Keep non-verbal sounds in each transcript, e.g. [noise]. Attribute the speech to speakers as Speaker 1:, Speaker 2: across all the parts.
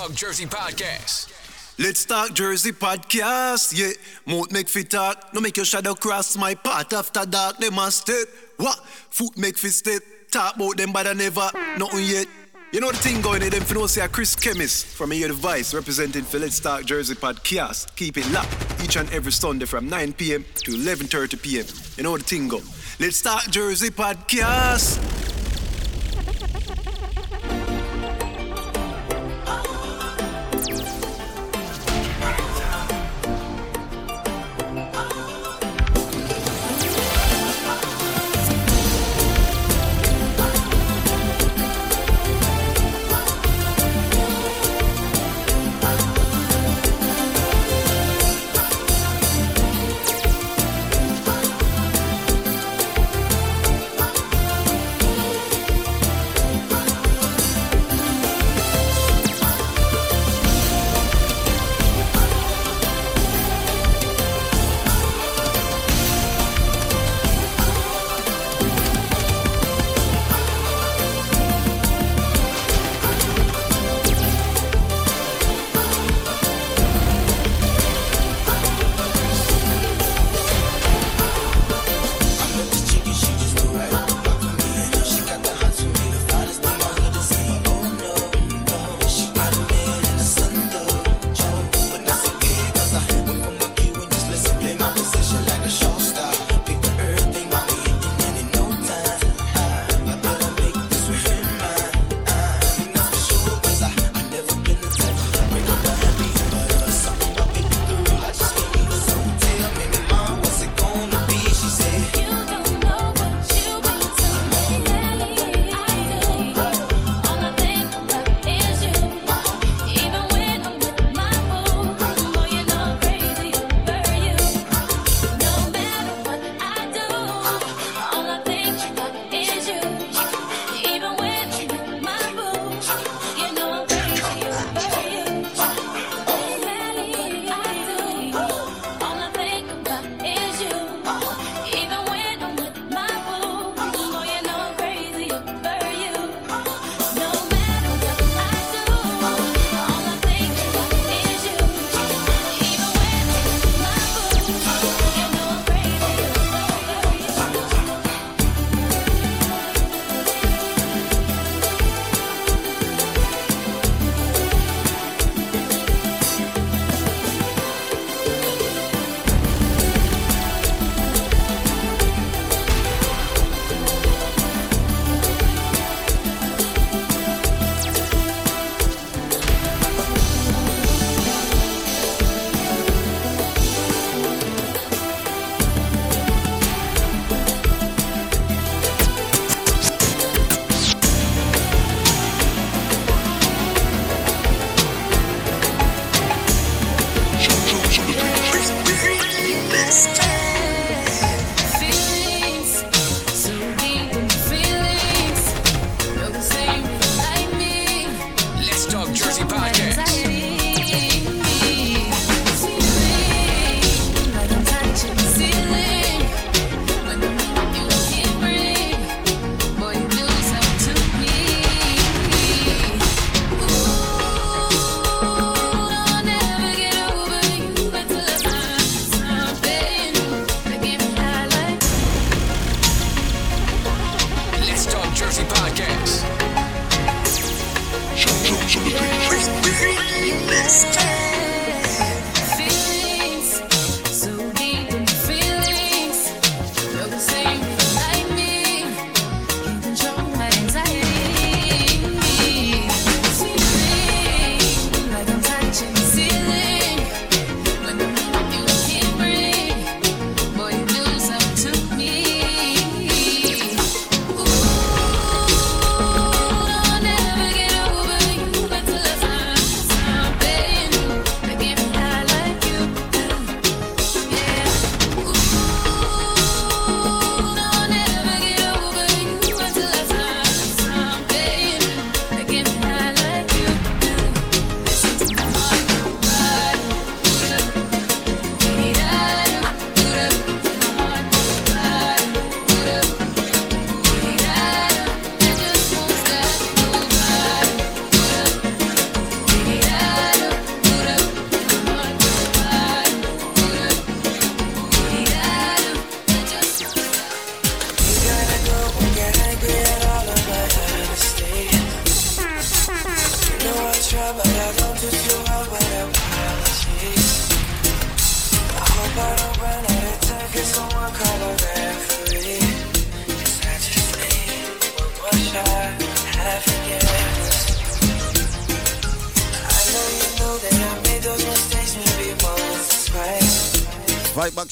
Speaker 1: Talk Jersey podcast.
Speaker 2: Let's talk Jersey podcast, yeah. Mouth make fit talk, no make your shadow cross my path after dark. They must step. What? Foot make fit step. Talk about them, but I never, nothing yet. You know the thing going in them for no say Chris Chemist from here device representing for Let's Talk Jersey podcast. Keep it locked each and every Sunday from 9 p.m. to 11:30 p.m. You know the thing go. Let's Talk Jersey podcast.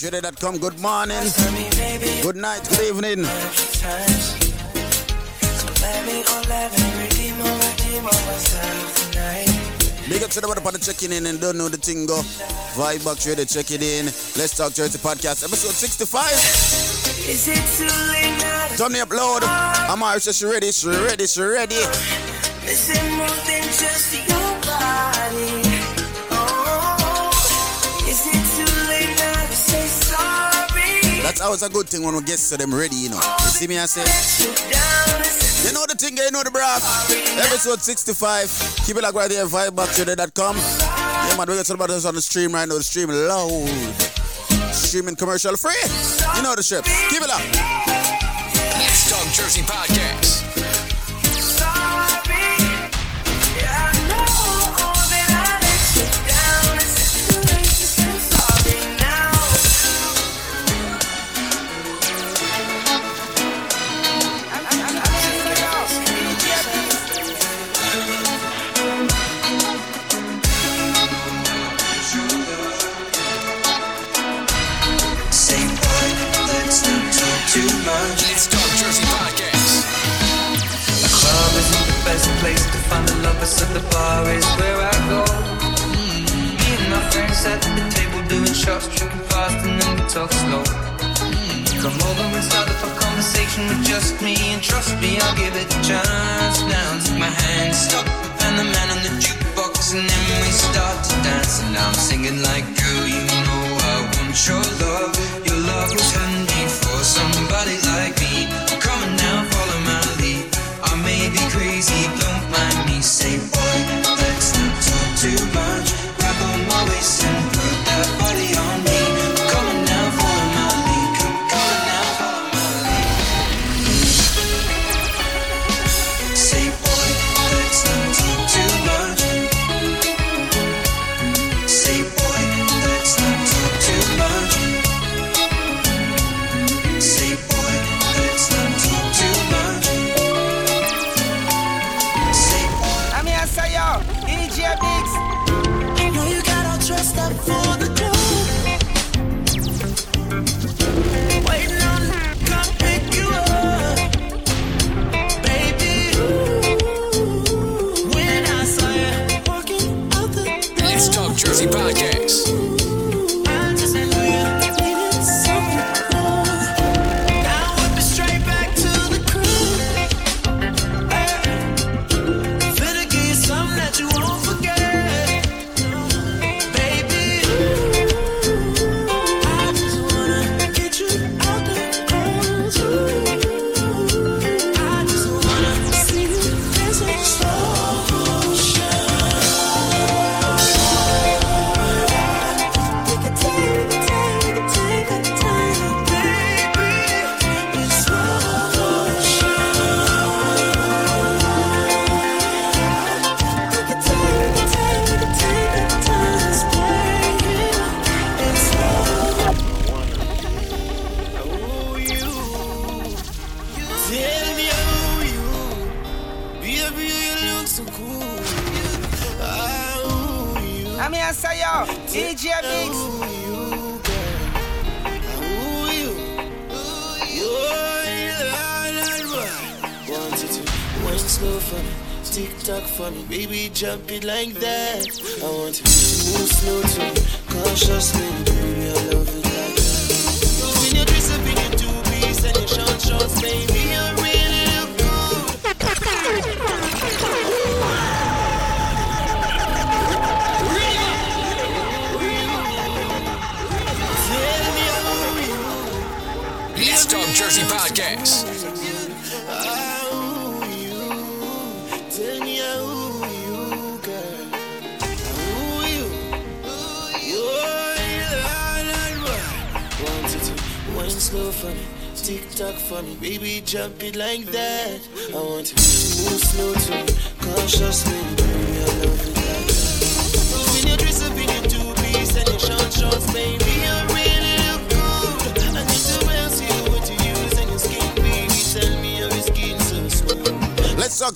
Speaker 3: Twitter.com. Good morning. Good night. Good evening. Big up to the one checking in and don't know the tingo. Vibe back to the checking in. Let's talk Jersey podcast episode 65.
Speaker 4: Is it too late now?
Speaker 3: Turn me upload. I'm out. She's ready. She ready. She ready. always a good thing when we get to them ready, you know. You see me, I say.
Speaker 4: You
Speaker 3: know the thing, you know the brass. Episode 65. Keep it like right there, vibe Yeah, man, we got about this on the stream right now. The stream loud. Streaming commercial free. You know the ship. Keep it up.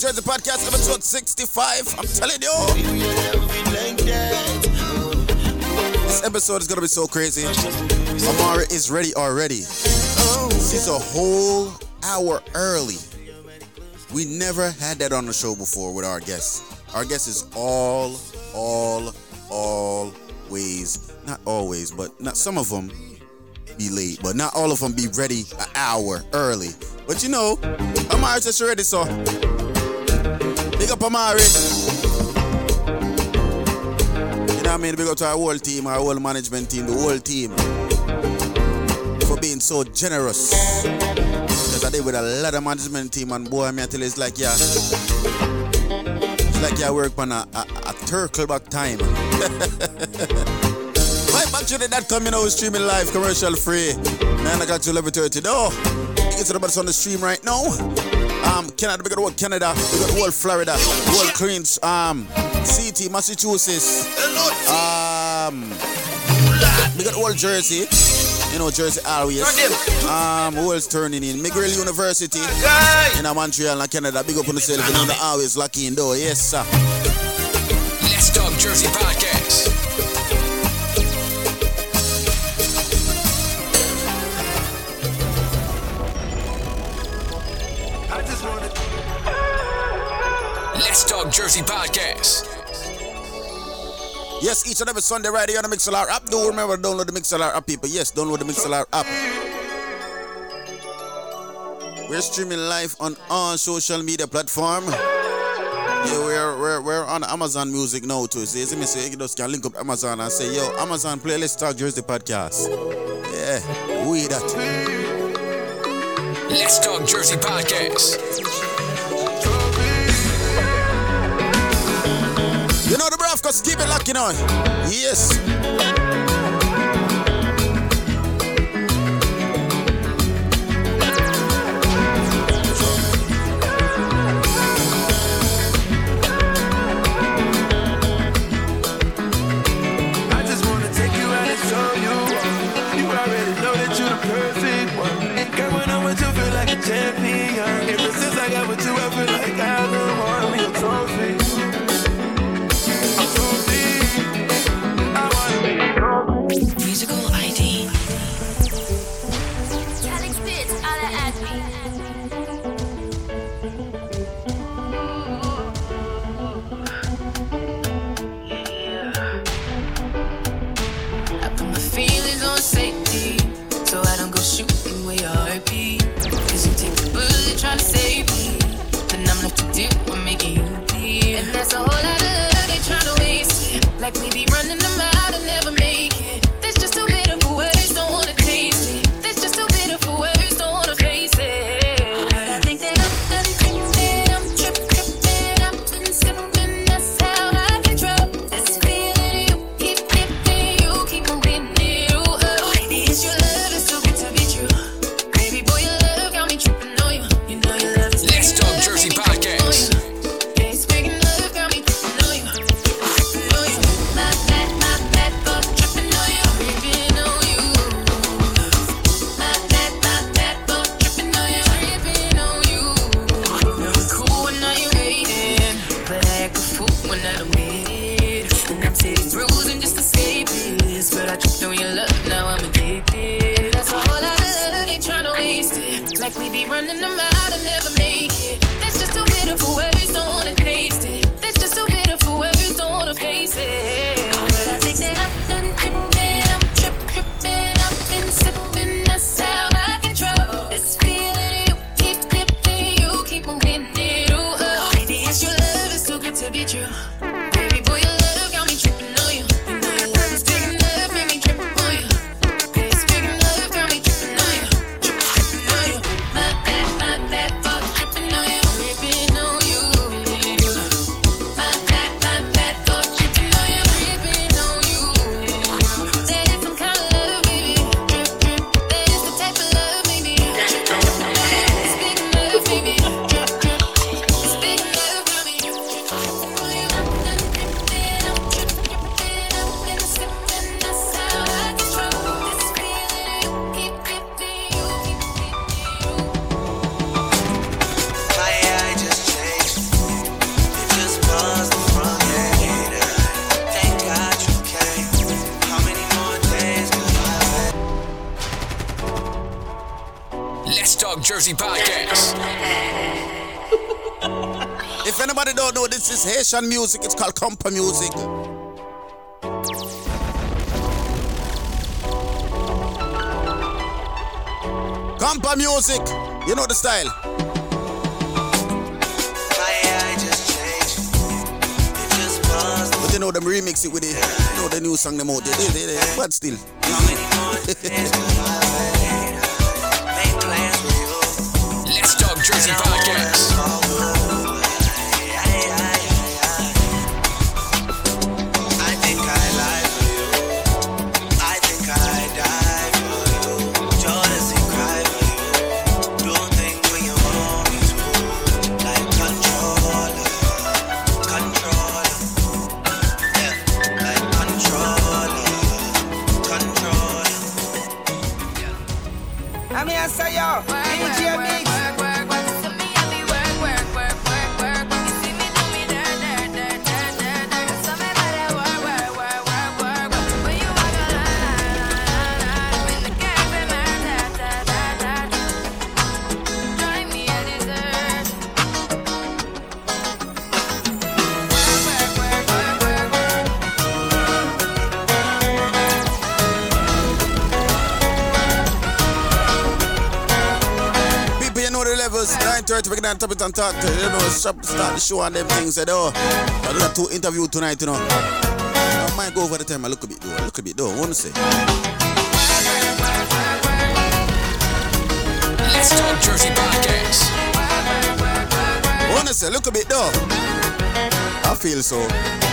Speaker 5: Jersey Podcast,
Speaker 6: episode 65. I'm telling you. This episode is gonna be so crazy. Amari is ready already. She's a whole hour early. We never had that on the show before with our guests. Our guest is all, all, always, not always, but not some of them be late, but not all of them be ready an hour early. But you know, Amari just ready, so Amari. You know what I mean? Big up to our whole team, our whole management team, the whole team for being so generous. Because I did with a lot of management team, and boy, I mean, I tell you, it's like, yeah. It's like you work on a, a, a turtle back time. [laughs] Right back to the that coming out streaming live, commercial free. 9 o'clock till 11.30. No, you get to the bus on the stream right now. Um, Canada, we got the whole Canada, we got the whole Florida, whole Queens, um, CT, Massachusetts, um, we got the whole Jersey. You know, Jersey always. Um, who else turning in? McGill University in Montreal and Canada. Big up on the yourself. You know, always lucky in door. Yes, sir.
Speaker 1: Let's Talk Jersey Podcast. Jersey Podcast.
Speaker 6: Yes, each and every Sunday right here on the Mixlr app. Do remember to download the Mixlr app, people. Yes, download the Mixlr app. We're streaming live on all social media platform. Yeah, we're, we're, we're on Amazon Music now too. You see me say you just can link up Amazon and say, yo, Amazon playlist Let's Talk Jersey podcast. Yeah, we that.
Speaker 1: Let's Talk Jersey Podcast.
Speaker 6: Cause keep it locking on. Yes.
Speaker 2: Love they trying to save me, then I'm not to do what I'm making deep. And that's a whole lot of they tryna waste. Like we be running them out this
Speaker 6: music. It's called kompa music. Kompa music. You know the style. You know them remix it with it. You know the new song them out there. But still. [laughs] 9.30, we it and talk. You know, stop, start the show and them things. You know. I do that two interview tonight, you know. I might go over the time. I look a bit though. Look a bit though. To say.
Speaker 1: Let's Talk Jersey Podcast.
Speaker 6: To say. Look a bit though. I feel so.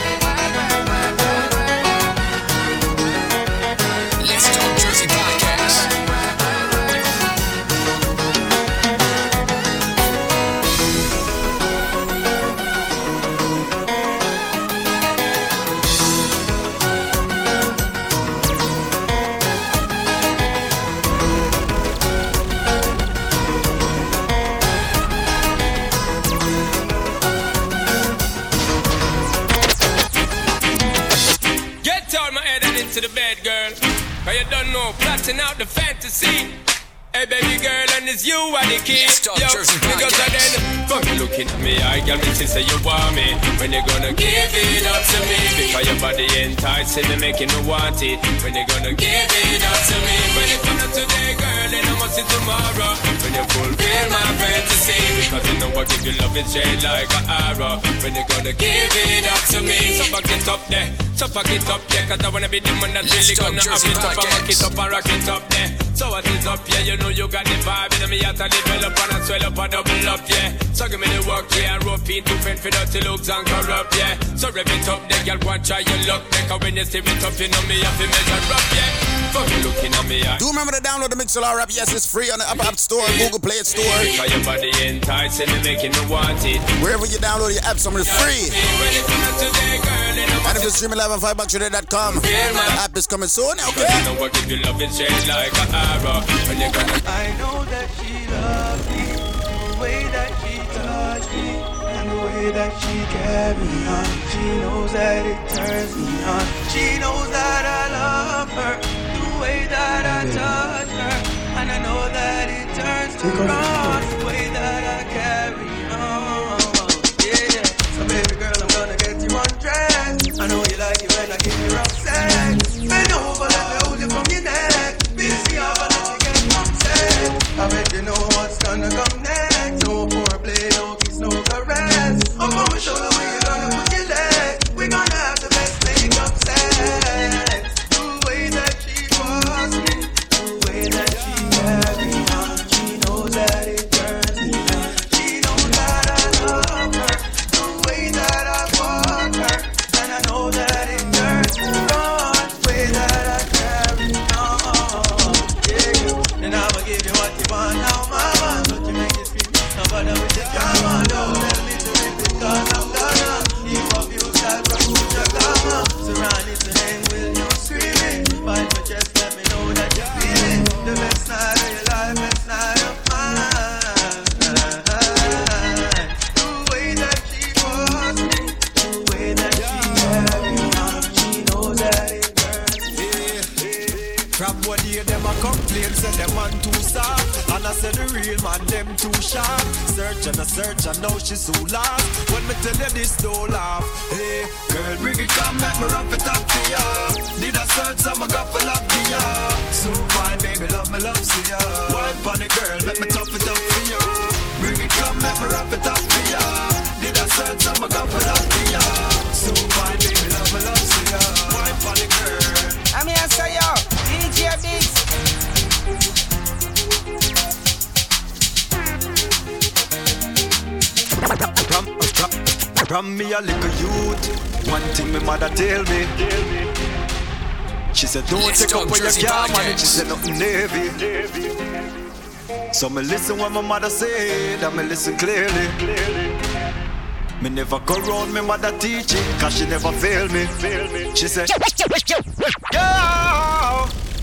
Speaker 7: It's you and the key.
Speaker 1: Yes, Dog Jersey
Speaker 7: because I
Speaker 1: Podcast.
Speaker 7: then fuck you looking at me, I got me to say you want me. When you gonna give it up to me? Because your body enticing me, making me want it. When you gonna give it up to me? When come up today, girl, then I must see tomorrow. When you fulfill my fantasy, because you know I give you love, it's shade like an arrow. When you gonna give it up to me? So back it up there, so back it up there, cause I wanna be the one that's really gonna have it up and rock it
Speaker 1: Podcast.
Speaker 7: up and rock it up there. So what is up, yeah, you know you got the vibe in me, I to develop and I swell up and double up, yeah. So give me the work, yeah, and rope into fend for dirty looks and corrupt, yeah. So rev it up, there, girl, and try your luck, there, cause when you see it up, you know me, have to measure up, yeah. Fuck you looking at me, I
Speaker 6: Do remember to download the Mixlr app? Yes, it's free on the App, app Store, Google Play Store.
Speaker 7: Cause your body enticing me, making me want it.
Speaker 6: Wherever you download your app, something is free.
Speaker 7: When you come out today, girl, then I
Speaker 6: And if
Speaker 7: must
Speaker 6: you stream live on 5backtoday.com, the app is coming soon, okay?
Speaker 7: I give you love, it's shade like an arrow. When you gonna
Speaker 8: I know that she loves me, the way that she touched me, and the way that she carried me on. She knows that it turns me on. She knows that I love her, the way that I touch her, and I know that it turns her on. The way that I carry on. Yeah. So baby girl, I'm gonna get you undressed. I know you like it when I give you rough sex. Bend over, let me hold you from your neck. Busy and let you get upset. I bet you know what's gonna come next. No foreplay, no kiss, no caress. Up on my shoulder where you gonna put
Speaker 9: too sharp. Search and a search, I know she's so lost. When me tell you this, don't laugh. Hey, girl, bring it, come, make me rough it up for ya. Need a search, I'm a couple of ya. So fine, baby, love me, love see ya. Wine funny girl, make me tough it up for ya. Bring it, come, make me rough it up for ya. Need a search, I'm a couple of ya. So fine, From, from, from me a little youth, one thing me mother tell me. She said, don't
Speaker 1: Let's
Speaker 9: take up what you
Speaker 1: Jersey
Speaker 9: can manage. She said, nothing heavy. So me listen what my mother said, and me listen clearly. Me never go round me mother teaching, cause she never fail me. She said, Yo!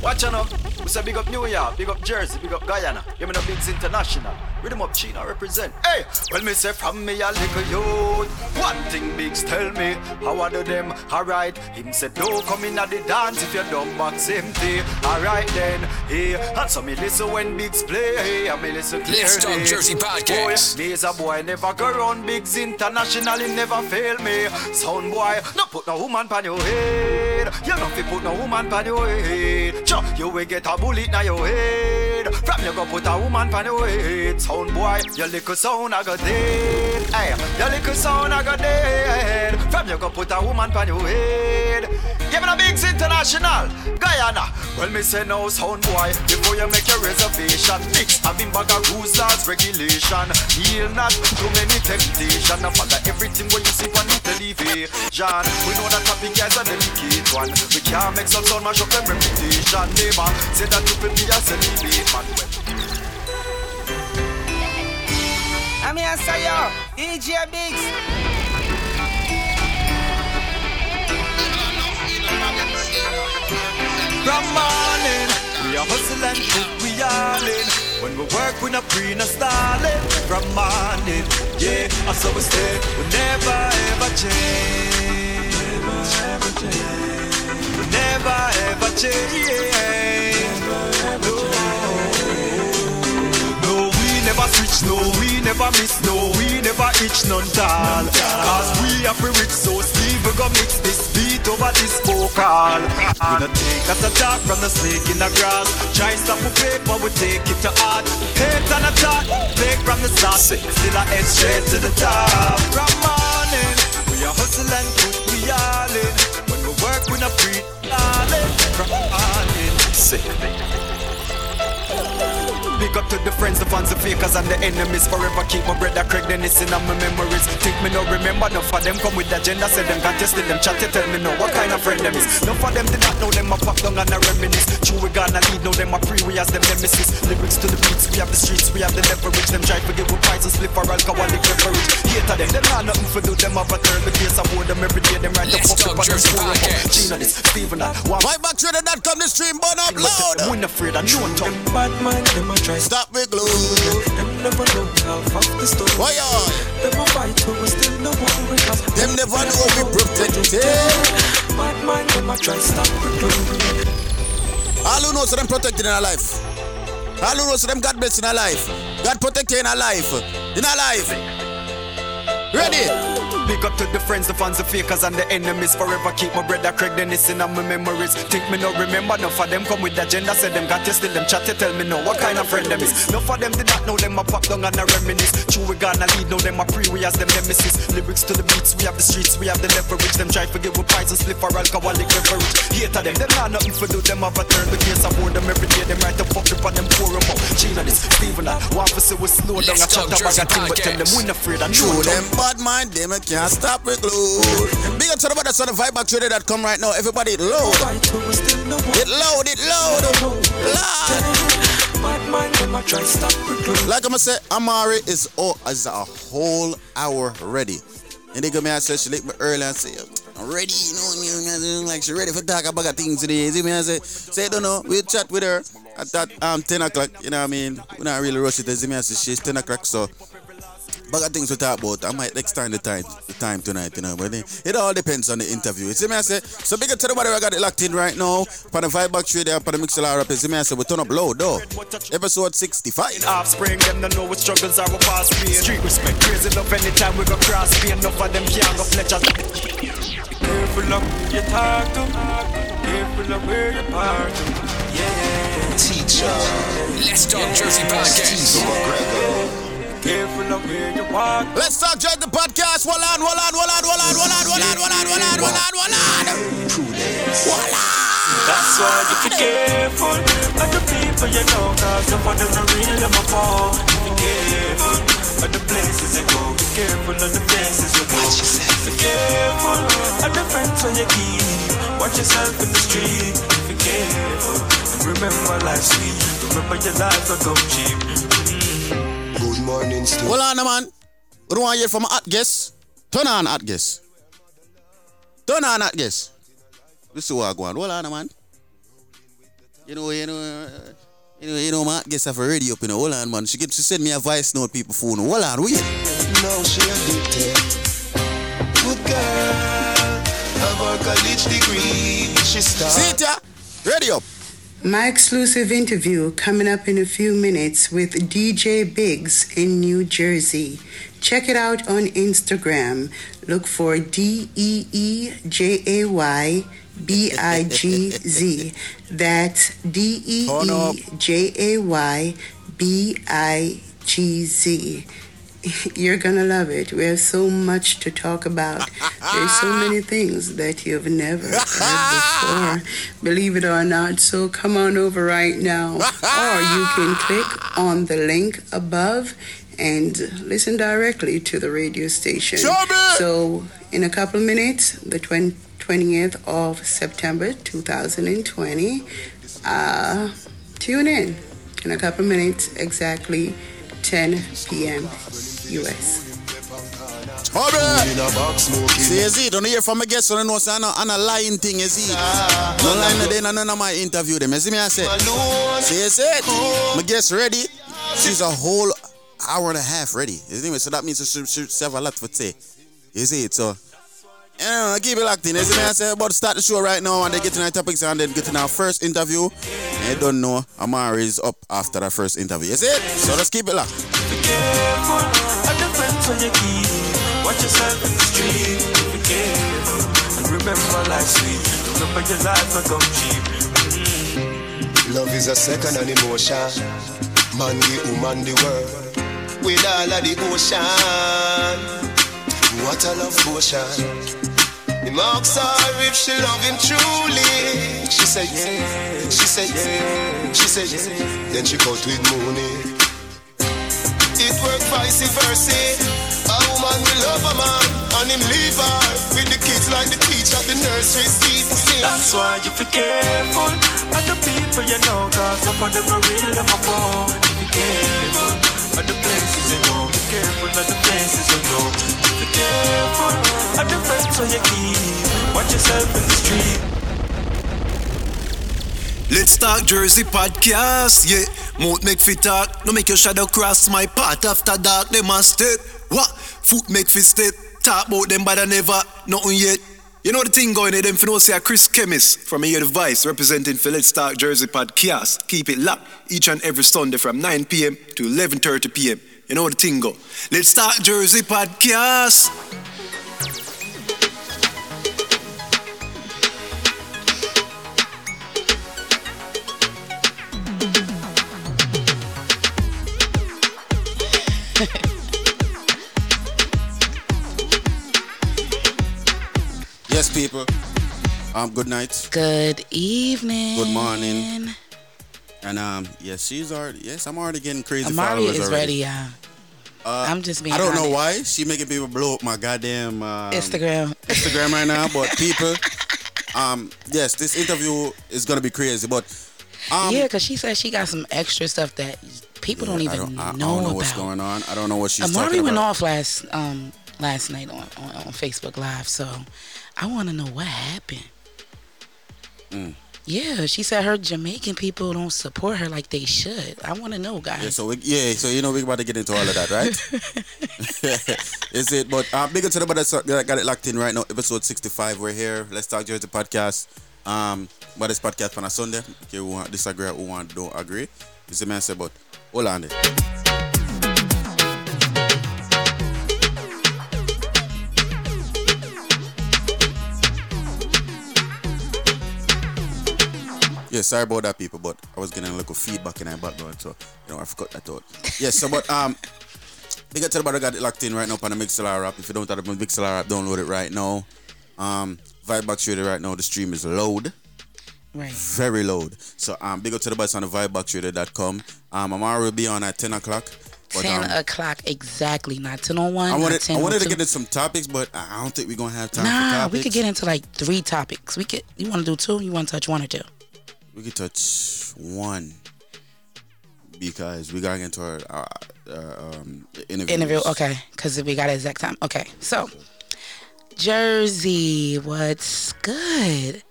Speaker 9: Watch out now. We say big up New York, big up Jersey, big up Guyana. Give me no bigs international. Rhythm up China represent. Hey, well me say from me a little youth. One thing bigs tell me, how I do them. Alright, him say don't come in at the dance if your dumb box empty. Alright then, hey, and so me listen when bigs play, and me listen clearly.
Speaker 1: Let's Talk Jersey podcast.
Speaker 9: Oh, yeah. Me is a boy, never go round bigs internationally, never fail me. Sound boy, no put no woman pan your head. You no fi put no woman pan your head. Sure, you will get a bullet na your head. From you go put a woman pan your head. Sound boy, your little sound I got dead. Hey, your little sound I got dead. From you go put a woman pan your head. Give me a bigs international, Guyana. Well, me say no sound boy before you make your reservation. Fix having bag of rules, laws, regulation. Yield not too many temptation. I follow everything what you see on the television. We know that topic is a delicate one. We can't make some sound mash up them reputation. Neighbor say that you will be a celibate man.
Speaker 10: I'm here, say yo, DJ Bigz.
Speaker 9: From morning, we are hustling, put we all in. When we work, we not pre, no stalling. From morning, yeah, I saw we stay. We never ever change. Never ever change. We never ever change. No. We never switch, no, we never miss, no, we never itch none tall. Cause we are free so Steve we go mix this beat over this vocal. We don't take a talk from the snake in the grass. Try stuff for paper, but we take it to art. Hate and attack, take from the start. Still I head straight to the top. From morning, we are hustling, put we all in. When we work, we not free, darling. From morning, sick. Big up to the friends, the fans, the fakers, and the enemies. Forever keep my brother Craig Dennis in my memories. Think me no remember, enough of them come with the agenda. Say them got tested, them chat, you tell me no what kind of friend them is. Enough of them did not know them, I pop down and I reminisce. True, we gonna lead, know them, I pre, we as them nemesis. Lyrics to the beats, we have the streets, we have the leverage. Them try to give with price and slip for alcoholic beverage. Hater them, them not nothing for do, them have a turn the case. I hold them every day, them right the
Speaker 1: Let's
Speaker 9: fuck
Speaker 1: Talk
Speaker 9: up on them
Speaker 1: Jersey
Speaker 9: forum.
Speaker 1: podcast.
Speaker 9: Gina this, Steven that, one
Speaker 6: MyBackTrader.com, the stream burn up loud.
Speaker 9: we not afraid of no tongue.
Speaker 11: Bad mind, them try
Speaker 6: Stop with glue.
Speaker 11: Them never know half of the story.
Speaker 6: Why y'all?
Speaker 11: Them a fight, but we still no worry.
Speaker 6: Them never know we protected.
Speaker 11: Bad mind, them a try stop recruiting.
Speaker 6: All who knows them protected in our life. All who knows them God bless in our life. God protect you in our life. In our life. Ready?
Speaker 9: Big up to the friends, the fans, the fakers, and the enemies. Forever keep my brother Craig Dennis in my memories. Think me no remember, enough of them come with the agenda. Say them got you still them chat, you tell me no what kind of friend them is. Enough of them did not know them a pop down and a reminisce. True, we gonna lead, know them a pre, we as them nemesis. Lyrics to the beats, we have the streets, we have the leverage. Them try to give with price and slip for alcoholic beverage. Hater them, them not nothing for do, them have a turn. The case I warn them every day, them right to fuck up on them pour them up. Gina this, Steven that, one for say we slow down, I chat a
Speaker 1: Jersey
Speaker 9: thing, but tell them we not afraid of
Speaker 6: True, them bad mind, them can't stop it, glue. Big up to the brothers on the vibebacktrader.com right now. Everybody load. It load, it load.
Speaker 11: Recruiting.
Speaker 6: Like I'm gonna say, Amari is oh, is a whole hour ready. And they come here and say she lick me early and say, I'm ready, you know, you know, like she ready for talk about things today. See me and say, say, don't know, we'll chat with her at that um 10 o'clock, you know what I mean? We're not really rush it, see me and say she's 10 o'clock, so Bag of things we talk about. I might extend the time the time tonight, you know. But it, it all depends on the interview. You see me I say, so big up to the I got it locked in right now. For the vibe box there, for the mixer up. You see me I say, we turn up low though. Episode 65.
Speaker 12: Offspring, them don't know what struggles are, what past pain. Street respect, crazy love anytime we go cross pain. Enough of them can't go fletch
Speaker 11: Careful of who you talk to. Careful of where you park to. Yeah.
Speaker 1: Teacher. Let's Talk Jersey Podcast.
Speaker 11: Careful of where you walk.
Speaker 6: Let's talk Jersey the podcast. Hold on, hold on, hold on, hold on, hold on, hold on, hold on, hold on, hold on, hold on.
Speaker 11: That's why you be careful of the people you know, cause some of them are real, them are fall. Be careful of the places you go. Be careful of the places you go. Be careful of the friends when you keep. Watch yourself in the street. Be careful remember life's sweet. Remember your life will come cheap.
Speaker 13: Morning, still.
Speaker 6: Hold on, man. We don't want to hear from a hot guest. Turn on hot guest. Turn on hot guest. This is what I go on. Hold on, man. You know, you know, uh, you know, you know, my hot guest have a radio up in Hold on, man. She get she send me a voice note, people phone. Hold on, wait.
Speaker 13: Now she addicted. Good girl. Have her college degree. She start.
Speaker 6: See it, yeah? Ready up.
Speaker 14: My exclusive interview coming up in a few minutes with DJ Bigz in New Jersey. Check it out on Instagram. Look for D E E J A Y B I G Z. [laughs] That's D E E J A Y B I G Z. [laughs] You're gonna love it. We have so much to talk about. There's so many [laughs] things that you've never heard before. Believe it or not. So come on over right now. Or you can click on the link above and listen directly to the radio station. So in a couple minutes, the 20, 20th of September 2020, uh, tune in. In a couple minutes, exactly 10 p.m. US.
Speaker 6: See, you see, don't hear from a guest, so I know, so I know, and a lying thing, you see. No line no day, no, none of my interview them. You see me, I say. See, you see it? My guest ready. She's a whole hour and a half ready. You see me? So that means she should have a lot for say. You see it? So, you know, keep it locked in. You see me? I say, about to start the show right now, and they get to our topics, and then get to our first interview. And you don't know, Amari is up after that first interview. You see it? So let's keep it locked.
Speaker 11: Be careful of the friends when you keep. Watch yourself in the street. Be careful and remember life's sweet. Remember your life will come cheap. Mm-hmm.
Speaker 13: Love is a second an emotion. Man the woman the world. With all of the ocean. What a love potion. The marks are if she love him truly. She said yeah. She said yeah. She said yeah. Then she cut with money. It work vice versa. A woman will love a man and him leave her with the kids like the teacher, the nursery seat.
Speaker 11: That's why you be careful of the people you know, cause some of them are real, them are born. Be careful of the places you go. Be careful of the places you go. Be careful of the friends when you keep. Watch yourself in the street.
Speaker 3: Let's talk Jersey podcast, yeah. Mouth make fit talk, no make your shadow cross my path after dark. They must step. What? Foot make fit step. Talk about them, but I never nothing yet. You know the thing going there, them no say Chris Chemist from here the Vice representing for Let's Talk Jersey podcast. Keep it locked each and every Sunday from 9 p.m. to 11:30 p.m. You know the thing go. Let's Talk Jersey podcast. [laughs]
Speaker 6: Yes, people. Um, good night.
Speaker 15: Good evening.
Speaker 6: Good morning. And um, yes, she's already. Yes, I'm already getting crazy.
Speaker 15: Amari
Speaker 6: followers
Speaker 15: is
Speaker 6: already.
Speaker 15: ready, yeah.
Speaker 6: Uh,
Speaker 15: I'm just being
Speaker 6: I don't know why she making people blow up my goddamn um,
Speaker 15: Instagram. [laughs]
Speaker 6: Instagram right now, but people, um, yes, this interview is gonna be crazy. But um,
Speaker 15: yeah, because she said she got some extra stuff that people don't
Speaker 6: I
Speaker 15: even
Speaker 6: don't, I, I
Speaker 15: know
Speaker 6: don't know
Speaker 15: about.
Speaker 6: what's going on. I don't know what she's
Speaker 15: Amari
Speaker 6: talking
Speaker 15: went
Speaker 6: about.
Speaker 15: off last um last night on, on, on Facebook Live, so I want to know what happened.
Speaker 6: Mm.
Speaker 15: Yeah, she said her Jamaican people don't support her like they should. I want to know, guys.
Speaker 6: Yeah, so we, yeah, so you know we're about to get into all of that, right? [laughs] [laughs] Is it? But um, big up to the brother that got it locked in right now. Episode sixty-five. We're here. Let's talk Jersey the podcast. Um, but this podcast on a Sunday. Okay, who want disagree, who want don't agree. The man said, but hold on. There. Yeah, sorry about that, people, but I was getting a little feedback in my background, so you know I forgot that out. Yes, so but um, big up to the brother got it locked in right now on the Mixlr app. If you don't have the Mixlr app, download it right now. Um, Vibebox Radio right now. The stream is load.
Speaker 15: Right.
Speaker 6: Very load. So um, big up to the boys on the vibeboxradio.com. Um, I'm already be on at 10 o'clock. But,
Speaker 15: 10
Speaker 6: um,
Speaker 15: o'clock exactly, not 10 on 1.
Speaker 6: I wanted,
Speaker 15: 10
Speaker 6: I wanted
Speaker 15: on
Speaker 6: to get into some topics, but I don't think we're gonna have time for
Speaker 15: Nah, we could get into like three topics. We could. You want to do two? You want to touch one or two?
Speaker 6: We could touch one because we gotta get into our, our, uh, um, interview.
Speaker 15: Interview. Okay, because we got exact time. Okay, so Jersey, what's good?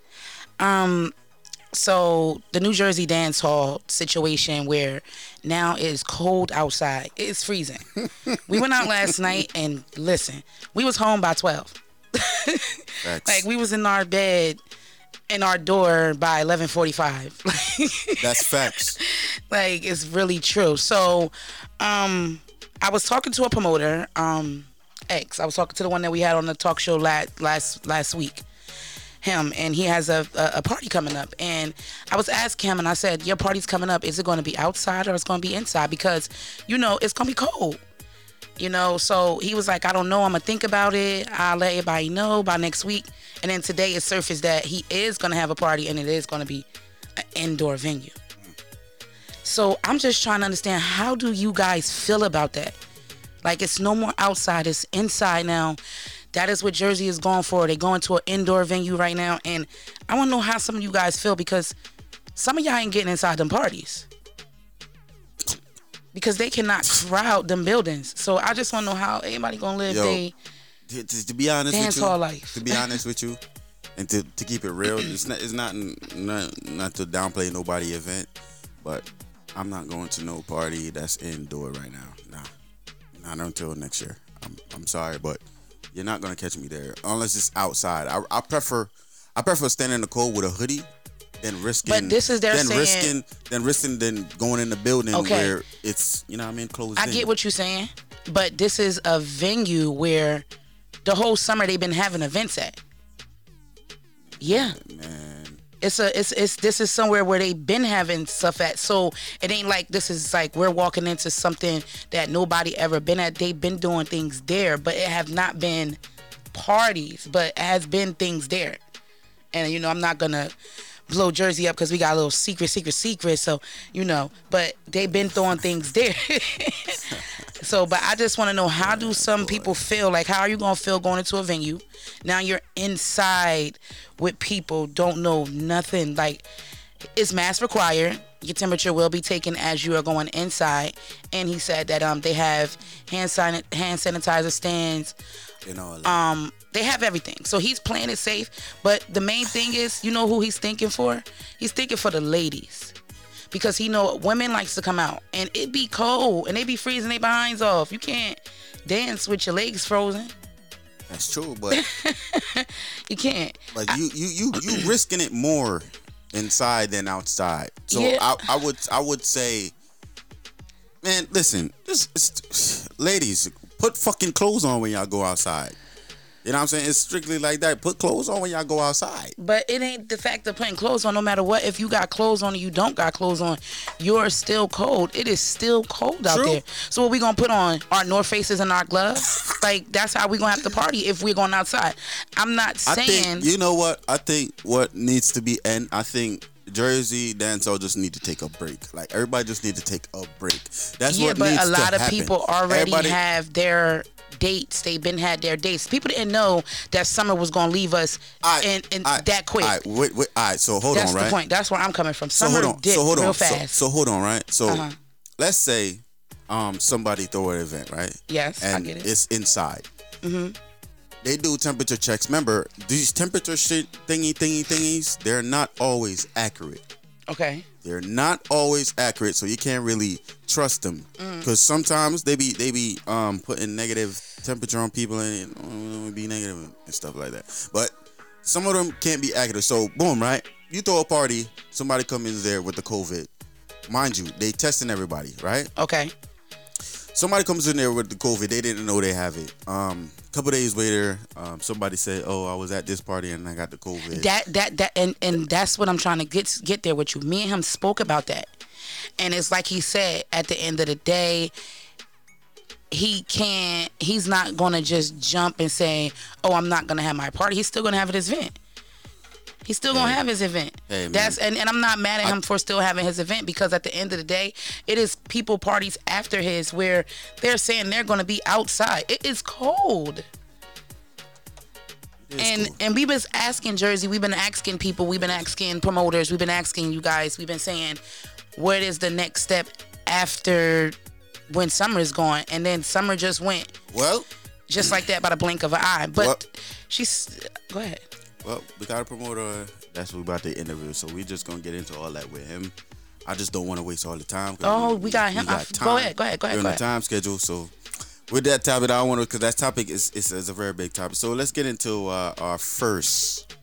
Speaker 15: Um, so the New Jersey dance hall situation where now it's cold outside. It's freezing. [laughs] we went out last night and listen, we was home by twelve. [laughs] like we was in our bed in our door by eleven forty five. [laughs]
Speaker 6: That's facts.
Speaker 15: like it's really true. So, um, I was talking to a promoter, um, X. I was talking to the one that we had on the talk show last last last week. Him and he has a, a a party coming up, and I was asking him, and I said, "Your party's coming up. Is it going to be outside or it's going to be inside? Because, you know, it's going to be cold." You know, so he was like, I don't know. I'm gonna think about it. I'll let everybody know by next week. And then today it surfaced that he is gonna have a party and it is gonna be an indoor venue. So I'm just trying to understand how do you guys feel about that? Like it's no more outside, it's inside now. That is what Jersey is going for. They're going to an indoor venue right now. And I wanna know how some of you guys feel because some of y'all ain't getting inside them parties. Because they cannot crowd them buildings. So I just wanna know how everybody gonna live
Speaker 6: Yo,
Speaker 15: they
Speaker 6: to, to, to be honest
Speaker 15: Dance
Speaker 6: with you,
Speaker 15: hall life.
Speaker 6: to be honest with you, and to, to keep it real, it's not it's not, not not to downplay nobody event, but I'm not going to no party that's indoor right now. Nah, not until next year. I'm I'm sorry, but you're not gonna catch me there unless it's outside. I, I prefer I prefer standing in the cold with a hoodie than risking.
Speaker 15: But this is their
Speaker 6: than
Speaker 15: saying-
Speaker 6: risking than risking than going in the building
Speaker 15: Okay.
Speaker 6: where it's you know what I mean closed.
Speaker 15: I
Speaker 6: in.
Speaker 15: get what you're saying, but this is a venue where the whole summer they've been having events at. Yeah. It's a it's it's this is somewhere where they've been having stuff at. So it ain't like this is like we're walking into something that nobody ever been at. They've been doing things there, but it have not been parties, but it has been things there. And you know, I'm not gonna blow Jersey up because we got a little secret, secret, secret. So you know, but they've been throwing things there. [laughs] so, but I just want to know how do some people feel? Like, how are you gonna feel going into a venue? Now you're inside with people, don't know nothing. Like, it's mask required. Your temperature will be taken as you are going inside. And he said that um they have hand san- hand sanitizer stands.
Speaker 6: You know,
Speaker 15: Um, they have everything. So he's playing it safe. But the main thing is, you know who he's thinking for? He's thinking for the ladies. Because he know women likes to come out and it be cold and they be freezing their behinds off. You can't dance with your legs frozen.
Speaker 6: That's true, but [laughs]
Speaker 15: You can't.
Speaker 6: But you you you you [clears throat] risking it more inside than outside. So
Speaker 15: Yeah.
Speaker 6: I, I would I would say, man, listen, this, it's- ladies, put fucking clothes on when y'all go outside. You know what I'm saying? It's strictly like that. Put clothes on when y'all go outside.
Speaker 15: But it ain't the fact of putting clothes on. No matter what, if you got clothes on or you don't got clothes on, you're still cold. It is still cold out
Speaker 6: True.
Speaker 15: there. So what we gonna put on? Our North Faces and our gloves? like that's how we gonna have to party if we're going outside. I'm not
Speaker 6: I
Speaker 15: saying.
Speaker 6: think you know what? I think what needs to be and I think Jersey dancehall just need to take a break. Like everybody just need to take a break. That's what I'm saying.
Speaker 15: yeah,
Speaker 6: what
Speaker 15: but
Speaker 6: needs
Speaker 15: a lot
Speaker 6: to
Speaker 15: of
Speaker 6: happen.
Speaker 15: people already
Speaker 6: Everybody-
Speaker 15: have their dates. They've been had their dates. People didn't know that summer was gonna leave us in, in that quick.
Speaker 6: All right, wait, wait, all right. So hold
Speaker 15: That's
Speaker 6: on, right?
Speaker 15: the point. That's where I'm coming from.
Speaker 6: So
Speaker 15: Summer
Speaker 6: hold on. So hold
Speaker 15: real
Speaker 6: on. So,
Speaker 15: fast.
Speaker 6: so hold on, right? So
Speaker 15: Uh-huh.
Speaker 6: let's say um somebody throw an event, right?
Speaker 15: Yes, I
Speaker 6: and
Speaker 15: get it.
Speaker 6: it's inside.
Speaker 15: hmm
Speaker 6: they do temperature checks. Remember, these temperature shit thingy thingy thingies, they're not always accurate.
Speaker 15: Okay.
Speaker 6: They're not always accurate, so you can't really trust them.
Speaker 15: Mm.
Speaker 6: Because sometimes they be they be um putting negative temperature on people and it be negative and stuff like that. But some of them can't be accurate. So boom, right? You throw a party, somebody come in there with the COVID. Mind you, they testing everybody, right?
Speaker 15: Okay.
Speaker 6: Somebody comes in there with the COVID, they didn't know they have it. Um, couple days later, um, somebody said, "Oh, I was at this party and I got the COVID."
Speaker 15: That that that and and that's what I'm trying to get get there with you. Me and him spoke about that, and it's like he said at the end of the day, he can't. He's not gonna just jump and say, "Oh, I'm not gonna have my party." He's still gonna have his event. He's still gonna
Speaker 6: Hey.
Speaker 15: have his event.
Speaker 6: Hey.
Speaker 15: That's and, and I'm not mad at him for still having his event because at the end of the day, it is people parties after his where they're saying they're gonna be outside. It is cold. and and we've been asking Jersey, we've been asking people, we've been asking promoters, we've been asking you guys, we've been saying, what is the next step after when summer is gone? And then summer just went.
Speaker 6: Well,
Speaker 15: just like that by the blink of an eye. But
Speaker 6: Well-
Speaker 15: she's go ahead.
Speaker 6: Well, we got a promoter. That's what we about to interview. So we're just gonna get into all that with him. I just don't want to waste all the time.
Speaker 15: Oh, we got him. I f- go ahead, go ahead, go ahead,
Speaker 6: We're on a time schedule, so with that topic, I want to because that topic is, is is a very big topic. So let's get into uh, our first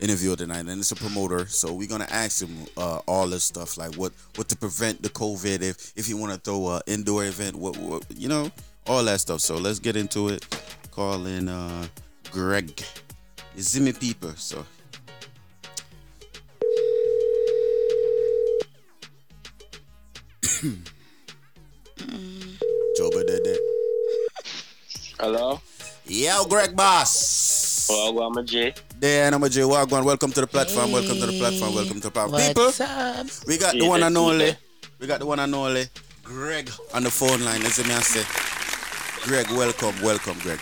Speaker 6: interview tonight, and it's a promoter. So we're gonna ask him uh, all this stuff like what what to prevent the COVID if if you want to throw a indoor event, what, what you know, all that stuff. So let's get into it. Call in uh, Greg. Zimmy people. So Joba did that.
Speaker 16: Hello?
Speaker 6: Yo, Greg Boss.
Speaker 16: Well, I'm a J.
Speaker 6: There, I'm a J. Wagwan. Welcome to the platform. Welcome to the platform. Welcome to the platform.
Speaker 15: What's
Speaker 6: People,
Speaker 15: up?
Speaker 6: we got the one and
Speaker 16: that's
Speaker 6: only.
Speaker 16: it.
Speaker 6: We got the one and only Greg on the phone line. Listen me I say. Greg, welcome, welcome, Greg.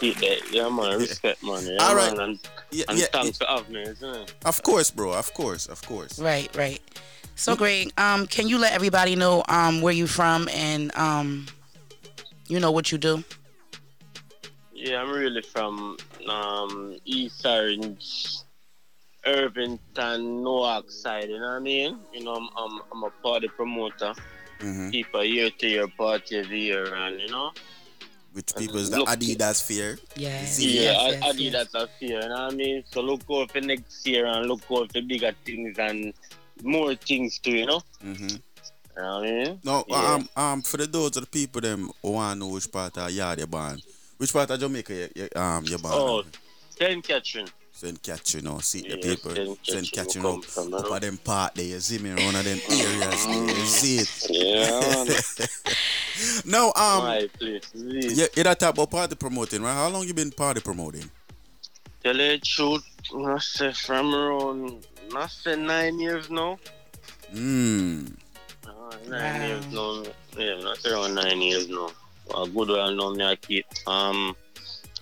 Speaker 16: Keep that. Yeah, man. Respect, man. Yeah,
Speaker 6: All right.
Speaker 16: Man. And,
Speaker 6: Yeah,
Speaker 16: and
Speaker 6: yeah,
Speaker 16: thanks for having me, isn't it?
Speaker 6: Of course, bro. Of course, of course.
Speaker 15: Right, right. So Greg, um, can you let everybody know um where you from and um you know what you do?
Speaker 16: Yeah, I'm really from um, East Orange, Irvington, Newark side, you know what I mean? You know, I'm, I'm, I'm a party promoter.
Speaker 6: Mhm.
Speaker 16: Keep a year to year party every year, and you know?
Speaker 6: Which people is the
Speaker 16: Look-
Speaker 6: Adidas Affair?
Speaker 15: Yes.
Speaker 16: Yeah,
Speaker 15: yes,
Speaker 16: I,
Speaker 15: yes,
Speaker 16: I
Speaker 15: yes.
Speaker 16: fear, you know what I mean? So look out for next year and look out for bigger things and more things too, you know?
Speaker 6: Mm-hmm.
Speaker 16: You know what I mean?
Speaker 6: No,
Speaker 16: Yeah.
Speaker 6: um, um, for the those of the people them who want to know which part of yard you born, which part of Jamaica you, you, um you born?
Speaker 16: Oh, St. Catherine.
Speaker 6: Send catch you know, see the
Speaker 16: Yes,
Speaker 6: people send
Speaker 16: Catherine
Speaker 6: catch you know, up
Speaker 16: uh,
Speaker 6: of them part there, you see me around of them [laughs] areas there, you see it.
Speaker 16: Yeah. [laughs]
Speaker 6: no, um,
Speaker 16: My place. Please.
Speaker 6: you, that type of party promoting, right? How long you been party promoting?
Speaker 16: Tell you the truth, I say from around, I say nine years now.
Speaker 6: Hmm.
Speaker 16: Uh, nine years now. Yeah, not around nine years now. A good while now, me I keep um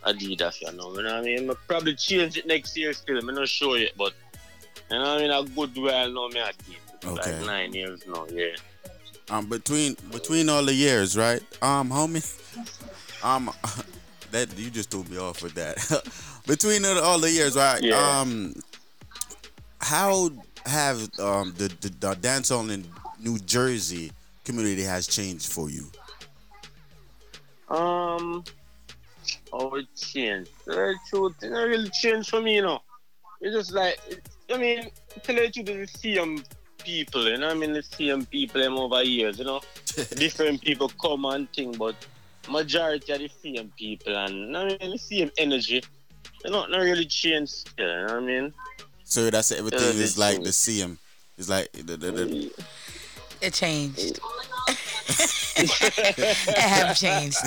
Speaker 16: Adidas, you know. You know what I mean? I probably change it next year still. I'm not sure yet, but you know what I mean? A good while now, me I keep. it.
Speaker 6: Okay.
Speaker 16: Like nine years now, yeah.
Speaker 6: Um, between between all the years, right? Um, homie? [laughs] Um, [laughs] that you just threw me off with that. [laughs] between all- the years, right?
Speaker 16: Yeah.
Speaker 6: Um, how have um the the, the dancehall in New Jersey community has changed for you?
Speaker 16: Um, oh, it changed. The truth, it not really changed for me, you know. It's just like, it, I mean, tell you the truth, it's the same people, you know. I mean, the same people them over years, you know. [laughs] Different people come and thing, but majority are the same people, and I mean, the same energy. You know, not really changed still, you know what I mean?
Speaker 6: So that's everything is like
Speaker 16: changed.
Speaker 6: the same. It's like the, the, the,
Speaker 15: It changed. It have changed. [laughs]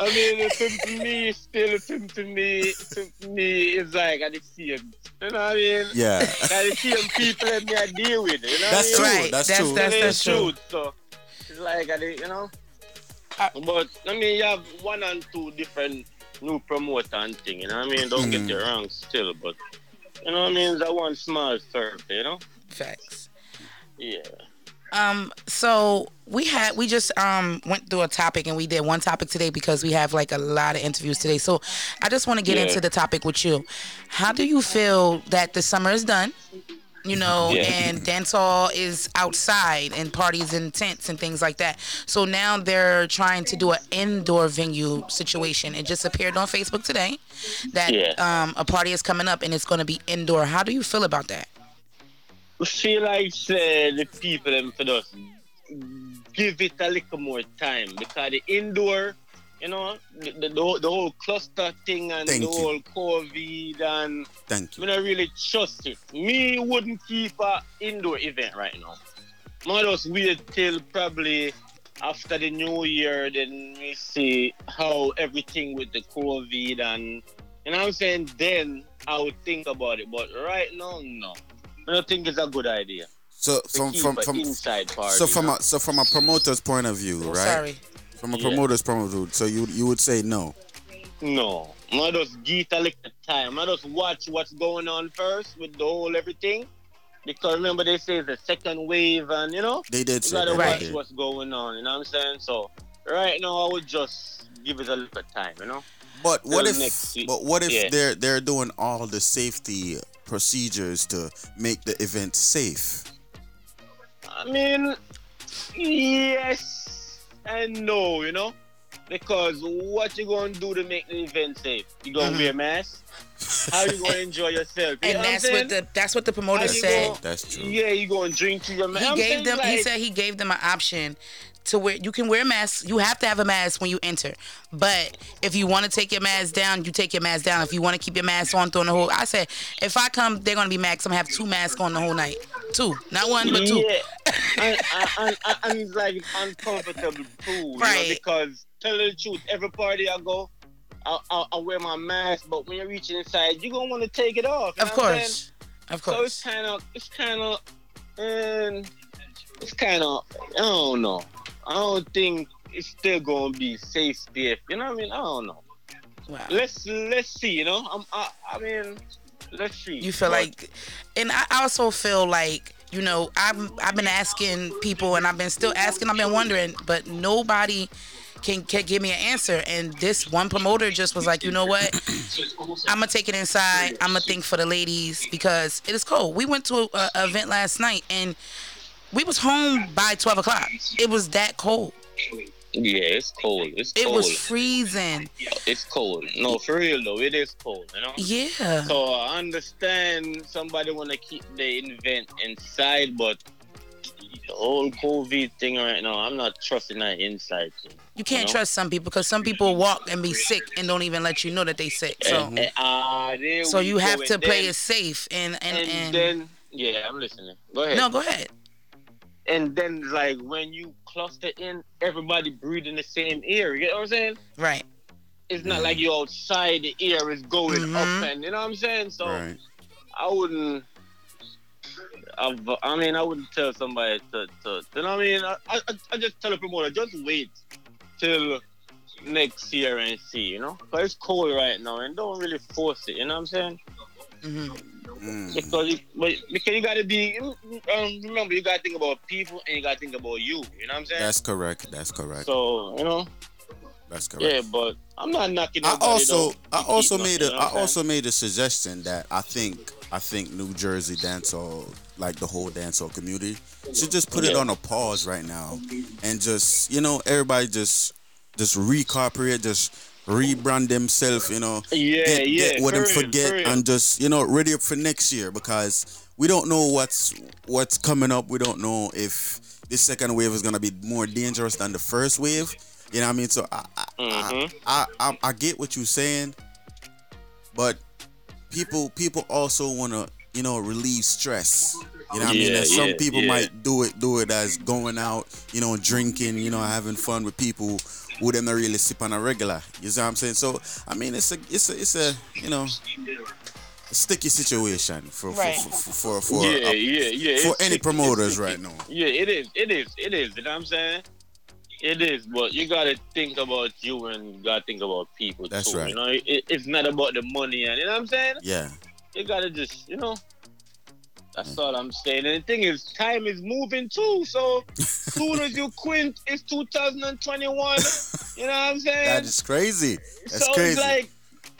Speaker 16: I mean, to me, still, to, to me, to me, it's like I the same. You know what I mean?
Speaker 6: Yeah.
Speaker 16: I the same people that me I deal with. You know
Speaker 6: That's
Speaker 16: what I mean?
Speaker 6: true, Right, that's that's- true. that's-
Speaker 16: It
Speaker 15: that's
Speaker 16: is
Speaker 15: true.
Speaker 16: So it's like I, the- you know. But I mean, you have one and two different new promoter and thing. You know what I mean? Don't
Speaker 6: Mm.
Speaker 16: get it wrong, still, but you know what I mean? It's a one small circle. You know?
Speaker 15: Facts.
Speaker 16: Yeah.
Speaker 15: Um, so we had we just um went through a topic and we did one topic today because we have like a lot of interviews today. So I just want to get
Speaker 16: Yeah.
Speaker 15: into the topic with you. How do you feel that the summer is done? You know, [laughs]
Speaker 16: Yeah.
Speaker 15: and dance hall is outside and parties in tents and things like that. So now they're trying to do an indoor venue situation. It just appeared on Facebook today that
Speaker 16: Yeah.
Speaker 15: um, a party is coming up and it's going to be indoor. How do you feel about that?
Speaker 16: I feel like say uh, the people them for just give it a little more time because the indoor, you know, the, the, the, whole- cluster thing and
Speaker 6: Thank
Speaker 16: the
Speaker 6: you.
Speaker 16: whole COVID and
Speaker 6: Thank you.
Speaker 16: me not really trust it. Me wouldn't keep a indoor event right now. I just wait till probably after the new year, then we see how everything with the COVID and you know I'm saying. Then I would think about it. But right now, no. I don't think it's a good idea.
Speaker 6: So
Speaker 16: to
Speaker 6: from from
Speaker 16: a
Speaker 6: from
Speaker 16: inside party.
Speaker 6: so from a so from a promoter's point of view,
Speaker 16: Oh,
Speaker 6: right?
Speaker 16: sorry.
Speaker 6: From a
Speaker 16: Yeah.
Speaker 6: promoter's point of view, so you you would say no.
Speaker 16: No, I just get a little time. I just watch what's going on first with the whole everything. Because remember they say the second wave and you know
Speaker 6: They did
Speaker 16: you gotta
Speaker 6: that,
Speaker 16: watch
Speaker 6: did.
Speaker 16: what's going on, you know what I'm saying? So right now I would just give it a little time, you know?
Speaker 6: But what
Speaker 16: Till
Speaker 6: if
Speaker 16: next week.
Speaker 6: but what if
Speaker 16: Yeah.
Speaker 6: they're they're doing all the safety procedures to make the event safe?
Speaker 16: I mean yes and no, you know? Because what you gonna do to make the event safe? You gonna
Speaker 15: Mhm.
Speaker 16: wear a mask? How you gonna enjoy yourself? You [laughs]
Speaker 15: And that's
Speaker 16: I'm
Speaker 15: what the that's what the promoter
Speaker 16: How
Speaker 15: said.
Speaker 16: gonna-
Speaker 6: That's true.
Speaker 16: Yeah, you gonna drink to your man.
Speaker 15: He
Speaker 16: I'm
Speaker 15: gave
Speaker 16: saying,
Speaker 15: them. he said he gave them an option to wear. You can wear a mask. You have to have a mask when you enter. But if you want to take your mask down, you take your mask down. If you want to keep your mask on throughout the whole, I said if I come, they're gonna be. 'cause I'm gonna have two masks on the whole night. Two, not one, but two.
Speaker 16: Yeah, and, and, and, and it's like uncomfortable too, you know,
Speaker 15: Right.
Speaker 16: because tell the truth, every party I go, I, I, I wear my mask, but when you're reaching inside, you're gonna want to take it off.
Speaker 15: Of course, of
Speaker 16: saying? So it's kind of, it's kind of, um, it's kind of, I don't know. I don't think it's still gonna be safe safe. You know what I mean? I don't know.
Speaker 15: Wow.
Speaker 16: Let's let's see. You know, I'm, I, I mean, let's see.
Speaker 15: You feel
Speaker 16: But-
Speaker 15: like, and I also feel like you know I've I've been asking people and I've been still asking. I've been wondering, but nobody can can give me an answer. And this one promoter just was like, you know what? I'm gonna take it inside. I'm gonna think for the ladies because it is cold. We went to a, a event last night and we was home by 12 o'clock. It was that cold.
Speaker 16: Yeah, it's cold. It's
Speaker 15: It
Speaker 16: cold.
Speaker 15: was freezing.
Speaker 16: It's cold. No, for real though, it is cold. You know.
Speaker 15: Yeah.
Speaker 16: So I understand somebody want to keep the event inside, but the whole COVID thing right now, I'm not trusting that inside thing.
Speaker 15: You can't
Speaker 16: know?
Speaker 15: trust some people because some people walk and be sick and don't even let you know that they sick. So.
Speaker 16: Ah,
Speaker 15: So you have to play
Speaker 16: then-
Speaker 15: it safe and and,
Speaker 16: and,
Speaker 15: and,
Speaker 16: then yeah, I'm listening. Go ahead.
Speaker 15: no, go ahead.
Speaker 16: And then like when you cluster in, everybody breathing the same air. You know what I'm saying?
Speaker 15: Right.
Speaker 16: It's not like you're outside. The air is going
Speaker 15: Mhm.
Speaker 16: up, and you know what I'm saying. So
Speaker 6: Right.
Speaker 16: I wouldn't. I've, I mean, I wouldn't tell somebody to, to, you know what I mean? I, I, I just tell a promoter, just wait till next year and see, you know? Because it's cold right now and don't really force it, you know what I'm saying?
Speaker 15: Mm-hmm.
Speaker 16: Because, you, but, because you got to be, um, remember, you got to think about people and you got to think about you, you know what I'm saying?
Speaker 6: That's correct. That's correct.
Speaker 16: so, you know?
Speaker 6: That's correct.
Speaker 16: Yeah, but I'm not knocking
Speaker 6: I also I also made
Speaker 16: nothing,
Speaker 6: a
Speaker 16: you know
Speaker 6: I also made a suggestion that I think I think New Jersey dancehall like the whole dancehall community should just put it on a pause right now and just you know everybody just just recooperate just rebrand themselves you know
Speaker 16: Yeah,
Speaker 6: get,
Speaker 16: yeah,
Speaker 6: get what them forget
Speaker 16: real.
Speaker 6: and just you know ready up for next year because we don't know what's what's coming up we don't know if this second wave is gonna be more dangerous than the first wave you know what I mean so I I,
Speaker 16: Mhm.
Speaker 6: I, I, I get what you're saying, but people people also want to you know relieve stress. You know what I mean?
Speaker 16: Yeah,
Speaker 6: And some
Speaker 16: yeah,
Speaker 6: people
Speaker 16: yeah.
Speaker 6: might do it do it as going out, you know, drinking, you know, having fun with people who them not really sip on a regular. You see what I'm saying? So I mean, it's a it's a it's a you know a sticky situation for for
Speaker 16: Right.
Speaker 6: for for, for, for,
Speaker 16: yeah,
Speaker 6: uh,
Speaker 16: yeah, yeah.
Speaker 6: for
Speaker 16: It's
Speaker 6: any
Speaker 16: sticky,
Speaker 6: promoters right now.
Speaker 16: Yeah, it is. It is. It is. You know what I'm saying? It is, but you gotta think about you and you gotta think about people
Speaker 6: That's
Speaker 16: too.
Speaker 6: right.
Speaker 16: You know, it, it's not about the money and you know what I'm saying?
Speaker 6: Yeah.
Speaker 16: You gotta just, you know. That's all I'm saying. And the thing is, time is moving too. So [laughs] soon as you quint, it's 2021. you know what I'm saying?
Speaker 6: That is crazy. That's
Speaker 16: so
Speaker 6: crazy.
Speaker 16: it's like,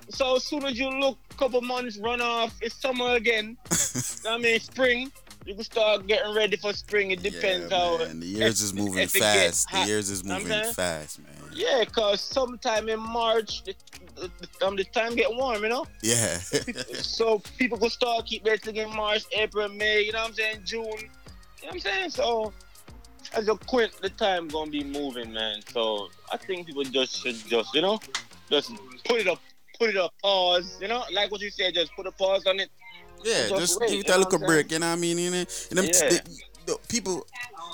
Speaker 16: so as soon as you look, couple months run off, it's summer again. [laughs] I mean, spring. You can start getting ready for spring. It depends how.
Speaker 6: and the years is moving [laughs] fast. The years is
Speaker 16: Know what I'm
Speaker 6: moving
Speaker 16: saying?
Speaker 6: fast, man.
Speaker 16: Yeah, cause sometime in March, the, the, um, the time get warm, you know.
Speaker 6: Yeah. [laughs]
Speaker 16: so people can start keep their thing in March, April, May. You know what I'm saying? June. You know what I'm saying? So as a quint, the time gonna be moving, man. So I think people just should just you know just put it up, put it up, pause. You know, like what you said, just put a pause on it.
Speaker 6: Yeah,
Speaker 16: and
Speaker 6: just
Speaker 16: wait,
Speaker 6: give it a little break, you know what I mean? You know, you know,
Speaker 16: Yeah.
Speaker 6: the, the people,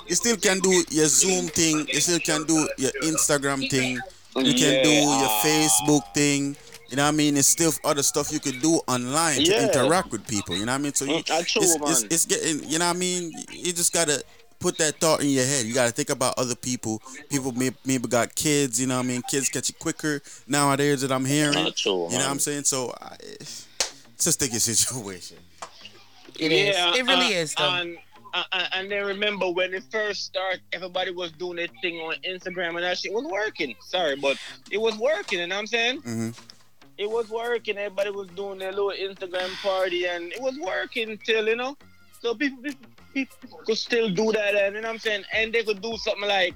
Speaker 6: you still can do your Zoom thing, you still can do your Instagram thing, you can do your Facebook thing. You know what I mean? It's still other stuff you could do online to
Speaker 16: Yeah.
Speaker 6: interact with people. You know what I mean? So you,
Speaker 16: Mm,
Speaker 6: it's, it's, it's getting, you know what I mean? You just gotta put that thought in your head. You gotta think about other people. People may, maybe got kids. You know what I mean? Kids catch it quicker nowadays that I'm hearing.
Speaker 16: True,
Speaker 6: you know what. I'm saying? So I, it's just take your situation.
Speaker 15: It is.
Speaker 16: yeah,
Speaker 15: It really
Speaker 16: uh,
Speaker 15: is, though.
Speaker 16: And, uh, uh, and then remember when it first started, everybody was doing their thing on Instagram, and that shit was working. Sorry, but it was working. You know what I'm saying?
Speaker 6: Mm-hmm.
Speaker 16: It was working. Everybody was doing their little Instagram party, and it was working till you know. So people, people, people could still do that, and you know what I'm saying. And they could do something like,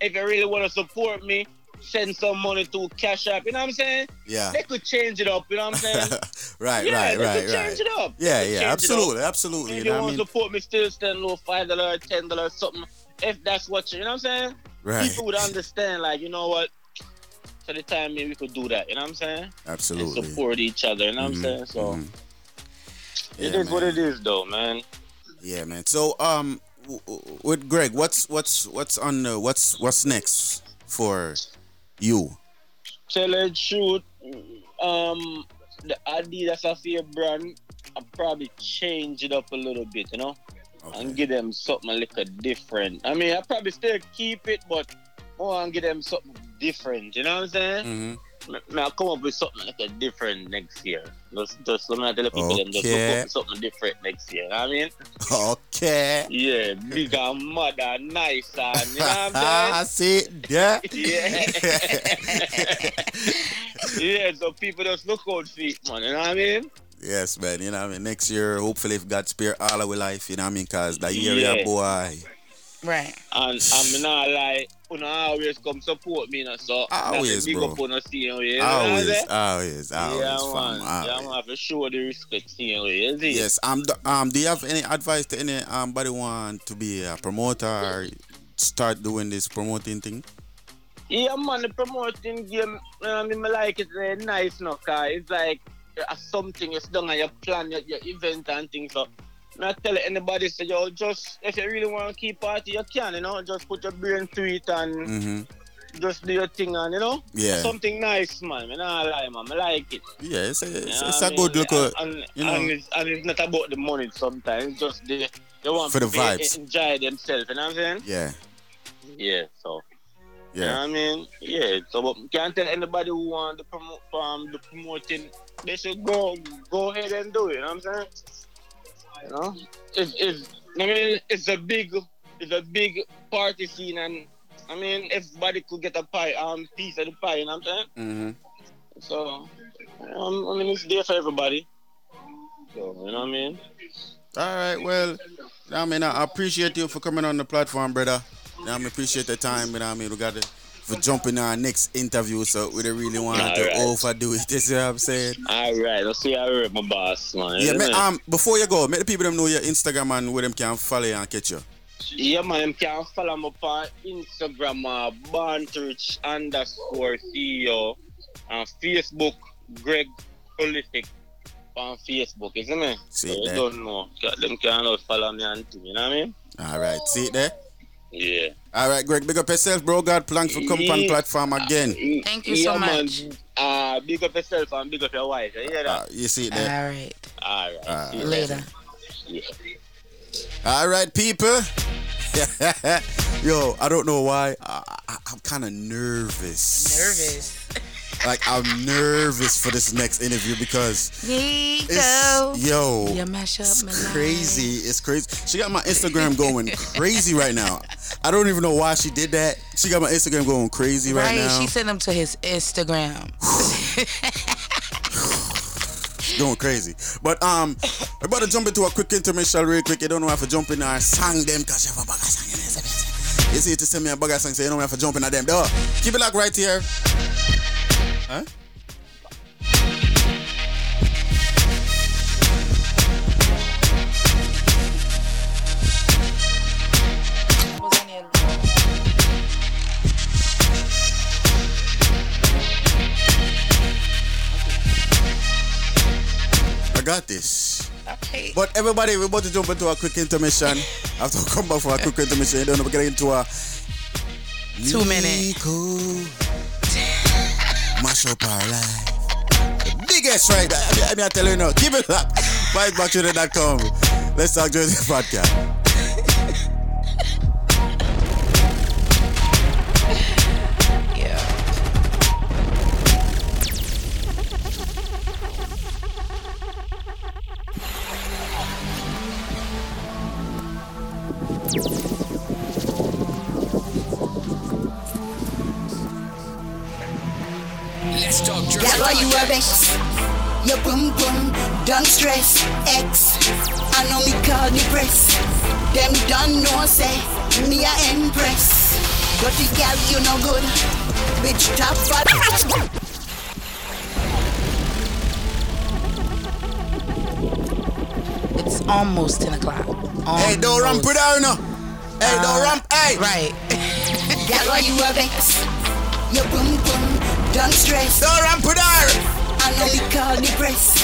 Speaker 16: if you really want to support me, send some money to Cash App. You know what I'm saying?
Speaker 6: Yeah.
Speaker 16: They could change it up. You know what I'm saying? [laughs]
Speaker 6: Right,
Speaker 16: yeah,
Speaker 6: right,
Speaker 16: they
Speaker 6: right,
Speaker 16: could change it up.
Speaker 6: Yeah, yeah,
Speaker 16: it
Speaker 6: absolutely, absolutely.
Speaker 16: If
Speaker 6: You
Speaker 16: you
Speaker 6: know what I
Speaker 16: want to support me, still send a little five dollar, ten dollar, something. If that's what you, you know what I'm saying?
Speaker 6: Right.
Speaker 16: People would understand, like you know what. For the time being, we could do that. You know what I'm saying?
Speaker 6: Absolutely.
Speaker 16: And support each other. You know what I'm
Speaker 6: Mhm,
Speaker 16: saying? So
Speaker 6: mhm.
Speaker 16: it
Speaker 6: Yeah,
Speaker 16: is what it is, though, man.
Speaker 6: Yeah, man. So, um, with Greg, what's what's what's on the what's what's next for you?
Speaker 16: Tell it shoot. Um, the Adidas Affair brand, I probably change it up a little bit, you know, and give them something a little different. I mean, I probably still keep it, but more and give them something different. You know what I'm saying?
Speaker 6: Mm-hmm.
Speaker 16: Me, I come up with something like a different next year. Just, just let me tell the people them just look
Speaker 6: Okay.
Speaker 16: up something different next year. You know I mean?
Speaker 6: Okay.
Speaker 16: Yeah, bigger, mother, nicer. and you know what [laughs]
Speaker 6: I
Speaker 16: I'm
Speaker 6: see it. Yeah.
Speaker 16: saying? [laughs] yeah. [laughs] yeah, so people just look out for it, man. You know what I mean?
Speaker 6: Yes, man. You know what I mean? Next year, hopefully, if God spare all our life, you know what I mean? Because that year, yeah.
Speaker 16: Yeah.
Speaker 6: boy.
Speaker 15: Right.
Speaker 16: And I'm not like, you know, always come support me, you know, so
Speaker 6: Always,
Speaker 16: big
Speaker 6: bro.
Speaker 16: up on the scene, you know what I'm
Speaker 6: Always,
Speaker 16: saying?
Speaker 6: always, always,
Speaker 16: yeah,
Speaker 6: fam.
Speaker 16: man.
Speaker 6: always.
Speaker 16: Yeah, man, for sure the respect, you know, you see?
Speaker 6: Yes. Um. d- Um. Do you have any advice to any um body want to be a promoter or start doing this promoting thing?
Speaker 16: Yeah, man, the promoting game, you I mean, I like it very nice, no, cause it's like uh, something you done and you plan your, your event and things. So, not tell anybody, say, yo, just if you really want to keep party, you can, you know, just put your brain to it and
Speaker 6: Mm-hmm.
Speaker 16: just do your thing and, you know,
Speaker 6: Yeah.
Speaker 16: something nice, man. I not lie, man. I like it.
Speaker 6: Yeah. It's a, it's,
Speaker 16: You know
Speaker 6: it's a good look.
Speaker 16: And,
Speaker 6: you know.
Speaker 16: and, it's, and it's not about the money sometimes. It's just the, they want
Speaker 6: For the
Speaker 16: to
Speaker 6: vibes.
Speaker 16: enjoy themselves, you know what I'm saying?
Speaker 6: Yeah.
Speaker 16: Yeah, so. You know
Speaker 6: Yeah.
Speaker 16: what I mean? Yeah. So but can't tell anybody who want to promote um the promoting they should go go ahead and do it, you know what I'm saying? You know? It's it's I mean it's a big it's a big party scene and I mean everybody could get a pie um piece of the pie, you know what I'm saying?
Speaker 6: Mm-hmm.
Speaker 16: So um, I mean it's there for everybody. So you know what I mean?
Speaker 6: All right. Well, I mean, I appreciate you for coming on the platform, brother. I mean, appreciate the time. You know, what I mean, we got to for jumping our next interview, so we don't really want
Speaker 16: All
Speaker 6: to
Speaker 16: right.
Speaker 6: overdo it. [laughs] You see what I'm saying?
Speaker 16: All right, let's see how I my boss, man.
Speaker 6: Yeah, man, um, before you go, make the people them know your Instagram and where them can follow you and catch you.
Speaker 16: Yeah, man, you can follow me on Instagram, uh, Bantrich underscore CEO, and Facebook, Greg Prolific on Facebook, isn't it?
Speaker 6: See
Speaker 16: so you don't know. Them can follow me on you know what I mean?
Speaker 6: All right, see it there.
Speaker 16: Yeah.
Speaker 6: All right, Greg, big up yourself, bro. God, planks for coming on platform again.
Speaker 15: Thank you
Speaker 16: yeah,
Speaker 15: so
Speaker 16: man.
Speaker 15: much.
Speaker 16: Uh, big up yourself and big up your wife. You hear that?
Speaker 6: Uh, you see it there.
Speaker 15: All right.
Speaker 16: All right.
Speaker 6: Uh,
Speaker 16: See you
Speaker 15: Later.
Speaker 16: Yeah.
Speaker 6: All right, people. [laughs] Yo, I don't know why. I, I, I'm kind of nervous.
Speaker 15: Nervous. [laughs]
Speaker 6: like I'm nervous for this next interview because
Speaker 15: Nico.
Speaker 6: it's yo,
Speaker 15: You mash up
Speaker 6: it's
Speaker 15: my life.
Speaker 6: crazy. It's crazy. She got my Instagram going crazy right now. I don't even know why she did that. She got my Instagram going crazy right,
Speaker 15: Right,
Speaker 6: now.
Speaker 15: she sent them to his Instagram. [sighs]
Speaker 6: going crazy. But um, we're about to jump into a quick intermission real quick. You don't know have to jump in our song them because you have a bugger song in. You see to send me a bugger song, so you don't have to jump in at them. Though, keep it like right here. Huh? I got this.
Speaker 15: Okay.
Speaker 6: But everybody, we're about to jump into a quick intermission. [laughs] After we come back for a quick intermission, know, we're getting into a
Speaker 15: Two minute.
Speaker 6: Mash up our life. The biggest right. I mean, I tell you now, keep it up. Fightbacktuner.com. Let's talk during
Speaker 1: the podcast. Jersey
Speaker 17: That's why you a Your boom boom, don't stress. X, I know me call the press. Them done know say me a empress. Dirty gal, you no good. Bitch top fat.
Speaker 15: It's almost 10 o'clock.
Speaker 6: Hey, don't ramp it down now. Hey, don't uh, ramp. Hey.
Speaker 15: Right.
Speaker 17: Gal, why you a vex? Your boom boom, don't stress.
Speaker 6: Don't ramp it down.
Speaker 17: I know me call the press.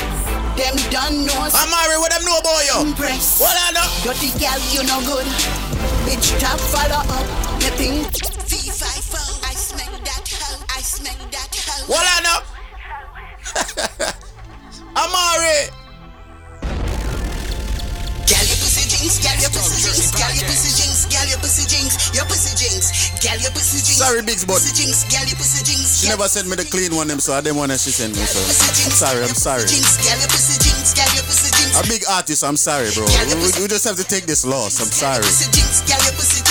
Speaker 17: Them done know
Speaker 6: I'm married. What them know about you? What I know?
Speaker 17: Dirty gal, you no good. Bitch top follow up. Me. Fee fi. I smell that hoe. I smell that hoe.
Speaker 6: What I know? [laughs] I'm married.
Speaker 17: Jinx, gal, your pussy jinx, gal, your pussy jinx, your pussy jinx, gal, your pussy jinx.
Speaker 6: Sorry, Bigz, but
Speaker 17: Pussy jinx, gal, your pussy jinx.
Speaker 6: she never sent me the clean one, them, so I didn't want she sent me. So I'm sorry. I'm sorry.
Speaker 17: Jinx, gal, your pussy jinx, gal, your pussy jinx.
Speaker 6: A big artist. I'm sorry, bro. We, we- we just have to take this loss. I'm sorry.
Speaker 17: Pussy jinx, gal, your pussy jinx,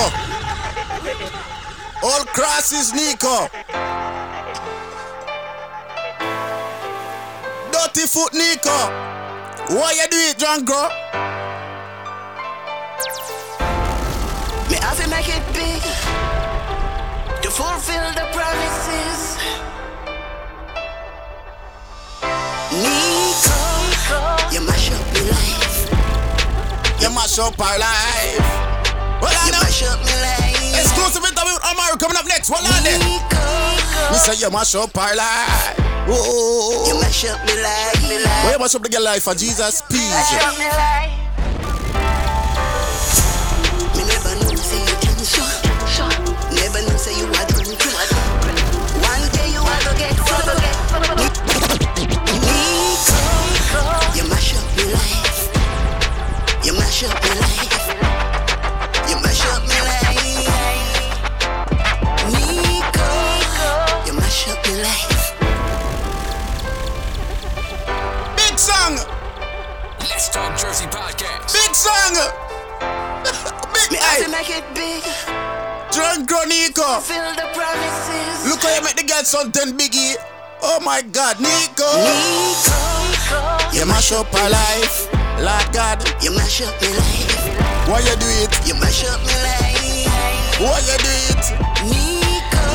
Speaker 17: Nico.
Speaker 6: All crosses Nico. Dirty foot Nico. Why you do it, Django?
Speaker 17: Me have to make it big. To fulfill the promises. Nico, you mash up my life.
Speaker 6: You mash up our life. Well,
Speaker 17: You mash up my life.
Speaker 6: Exclusive interview with Omar coming up next. What on there? Me say you mash up our life. Oh,
Speaker 17: You mash up my life. Me life.
Speaker 6: Where you mash up the girl life for Jesus peace?
Speaker 17: Mash up my life. Me never know say you can shot. Shot. Never know say you are doing crack. One day you are gonna get fucked. Nico, you mash up my life. You mash up my life.
Speaker 6: Song. Big
Speaker 17: gonna make it big.
Speaker 6: Drunk Nico.
Speaker 17: Fulfill the promises.
Speaker 6: Look how you make the girl something biggie. Oh my God, Nico.
Speaker 17: Nico,
Speaker 6: You mash up my life. Lord God.
Speaker 17: you mash up my life.
Speaker 6: Why you do it?
Speaker 17: You mash up my life.
Speaker 6: Why you do it?
Speaker 17: Nico,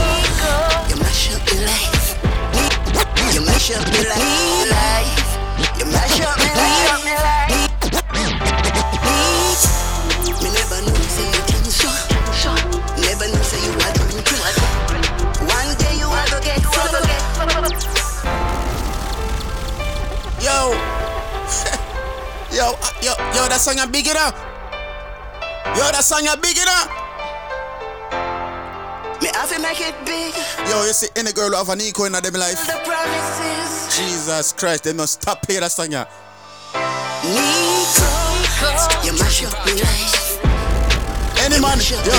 Speaker 17: you mash up my life. You mash up my life. You mash up me life.
Speaker 6: Yo, uh, yo, yo, that song you big enough. Yo, that song you big enough.
Speaker 17: Me have to make it big.
Speaker 6: Yo, you see any girl who have a Nico in them life?
Speaker 17: The promises.
Speaker 6: Jesus Christ, they must stop playing that song yeah.
Speaker 17: Nico, you mash up me life.
Speaker 6: Any man, yo,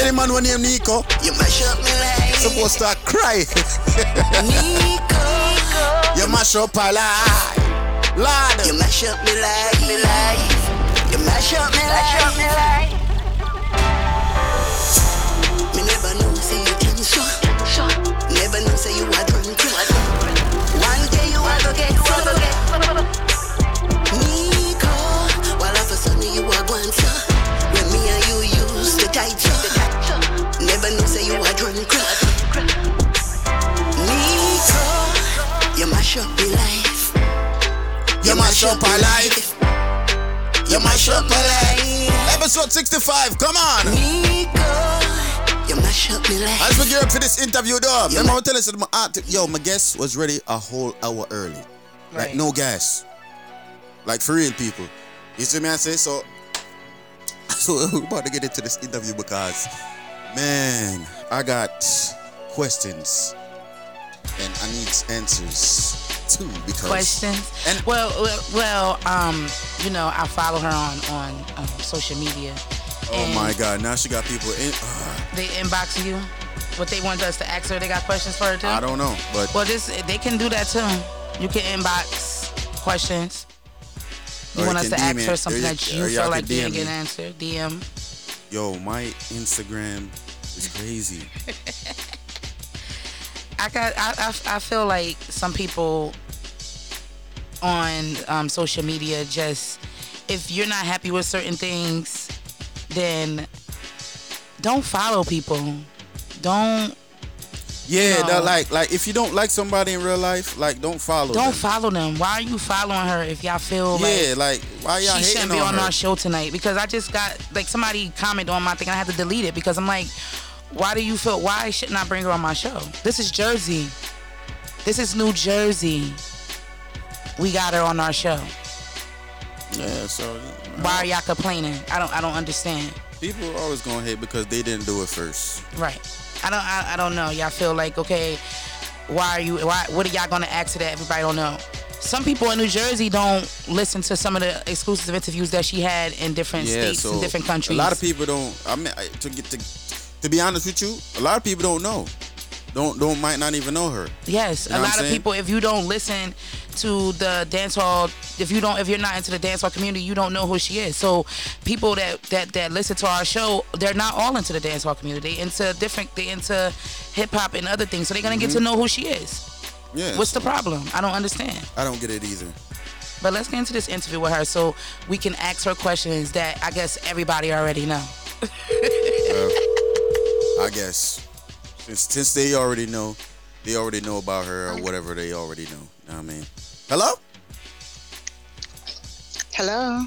Speaker 6: any man when name Nico,
Speaker 17: You mash up me life.
Speaker 6: supposed to cry. [laughs]
Speaker 17: Nico,
Speaker 6: you mash up a lie. Lord.
Speaker 17: You mash up me life. Me life. You mash up me life. Up me life. Me never know say you can show. show. Never know say you are doing. One day you are gonna get full. Nico, while all of a sudden you are going to. When me and you used to tight. Never know say you are doing. Nico, you mash up me life.
Speaker 6: You mash up a life. You mash up a life. Episode 65, come on.
Speaker 17: You mash up me life.
Speaker 6: As we gear up for this interview, though, remember I was telling you, my aunt, yo, my guest was ready a whole hour early. Like, no gas. Like, for real, people. You see me, I say? So, [laughs] so we're about to get into this interview because, man, I got questions and I need answers too because.
Speaker 15: questions. And well, well, um, you know, I follow her on on um, social media.
Speaker 6: Oh my God, now she got people in.
Speaker 15: They inbox you. What they want us to ask her? They got questions for her too.
Speaker 6: I don't know, but
Speaker 15: Well, this they can do that too. You can inbox questions. You want us to
Speaker 6: can
Speaker 15: ask her something
Speaker 6: or
Speaker 15: that
Speaker 6: you-
Speaker 15: you feel like you
Speaker 6: DM
Speaker 15: didn't get
Speaker 6: me.
Speaker 15: an answer? DM.
Speaker 6: yo, my Instagram is crazy. [laughs]
Speaker 15: I got. I, I, I feel like some people on um, social media just if you're not happy with certain things, then don't follow people. Don't
Speaker 6: Yeah,
Speaker 15: No.
Speaker 6: that like like if you don't like somebody in real life, like don't follow
Speaker 15: don't
Speaker 6: them.
Speaker 15: follow them. Why are you following her if y'all feel
Speaker 6: Yeah,
Speaker 15: like
Speaker 6: like why y'all
Speaker 15: she shouldn't be
Speaker 6: on
Speaker 15: on our show tonight? Because I just got like somebody commented on my thing and I had to delete it because I'm like, why do you feel? Why shouldn't I bring her on my show? This is Jersey. This is New Jersey. We got her on our show.
Speaker 6: Yeah, so uh,
Speaker 15: Why are y'all complaining? I don't. I don't understand.
Speaker 6: people are always gonna hate because they didn't do it first.
Speaker 15: Right. I don't. I, I don't know. Y'all feel like okay. Why are you? Why? What are y'all gonna ask that everybody don't know? Some people in New Jersey don't listen to some of the exclusive interviews that she had in different
Speaker 6: yeah,
Speaker 15: states
Speaker 6: so
Speaker 15: and different countries.
Speaker 6: A lot of people don't. I mean, to get to to be honest with you, a lot of people don't know. Don't don't might not even know her.
Speaker 15: Yes,
Speaker 6: You know
Speaker 15: a lot of people. If you don't listen to the dance hall, if you don't, if you're not into the dance hall community, you don't know who she is. So, people that that that listen to our show, they're not all into the dance hall community. They into different. They into hip hop and other things. So they're gonna get to
Speaker 6: Mhm.
Speaker 15: know who she is.
Speaker 6: Yeah.
Speaker 15: What's the problem? I don't understand.
Speaker 6: I don't get it either.
Speaker 15: But let's get into this interview with her so we can ask her questions that I guess everybody already know.
Speaker 6: I guess since since they already know, they already know about her or whatever they already know. You know what I mean? Hello.
Speaker 14: Hello.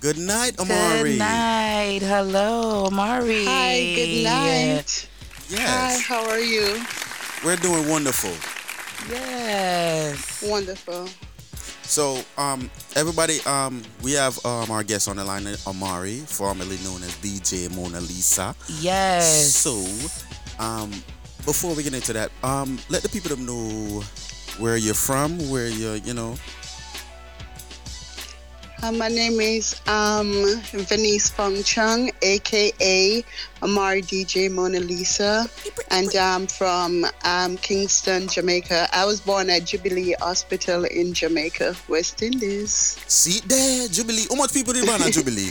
Speaker 6: Good night, Amari.
Speaker 15: Good night. Hello, Amari.
Speaker 14: Hi, good night. Hi, how are you?
Speaker 6: we're doing wonderful.
Speaker 15: Yes.
Speaker 14: Wonderful.
Speaker 6: So, um, everybody, um, we have um our guest on the line, Amari, formerly known as DJ Mona Lisa.
Speaker 15: Yes.
Speaker 6: So, um, before we get into that, um, let the people know where you're from, where you're, you know.
Speaker 14: Uh, my name is um, Venice Fong Chung, aka Amari DJ Mona Lisa, and I'm from um, Kingston, Jamaica. I was born at Jubilee Hospital in Jamaica, West Indies.
Speaker 6: See there, Jubilee. How much people did born at Jubilee? [laughs]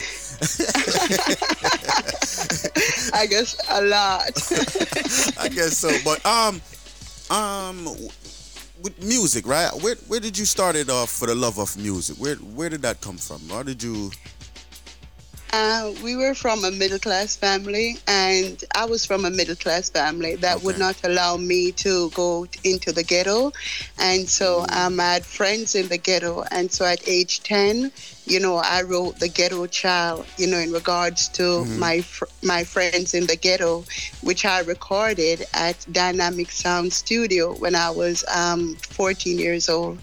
Speaker 14: I guess a lot. [laughs]
Speaker 6: I guess so. But um, um, with music, right? Where where did you start it off for the love of music? Where where did that come from? How did you?
Speaker 14: Uh, we were from a middle class family, and I was from a middle class family that would not allow me to go into the ghetto. And so um, I had friends in the ghetto. And so at age 10, you know, I wrote The Ghetto Child, you know, in regards to
Speaker 18: Mhm.
Speaker 14: my fr- my friends in the ghetto, which I recorded at Dynamic Sound Studio when I was um, 14 years old.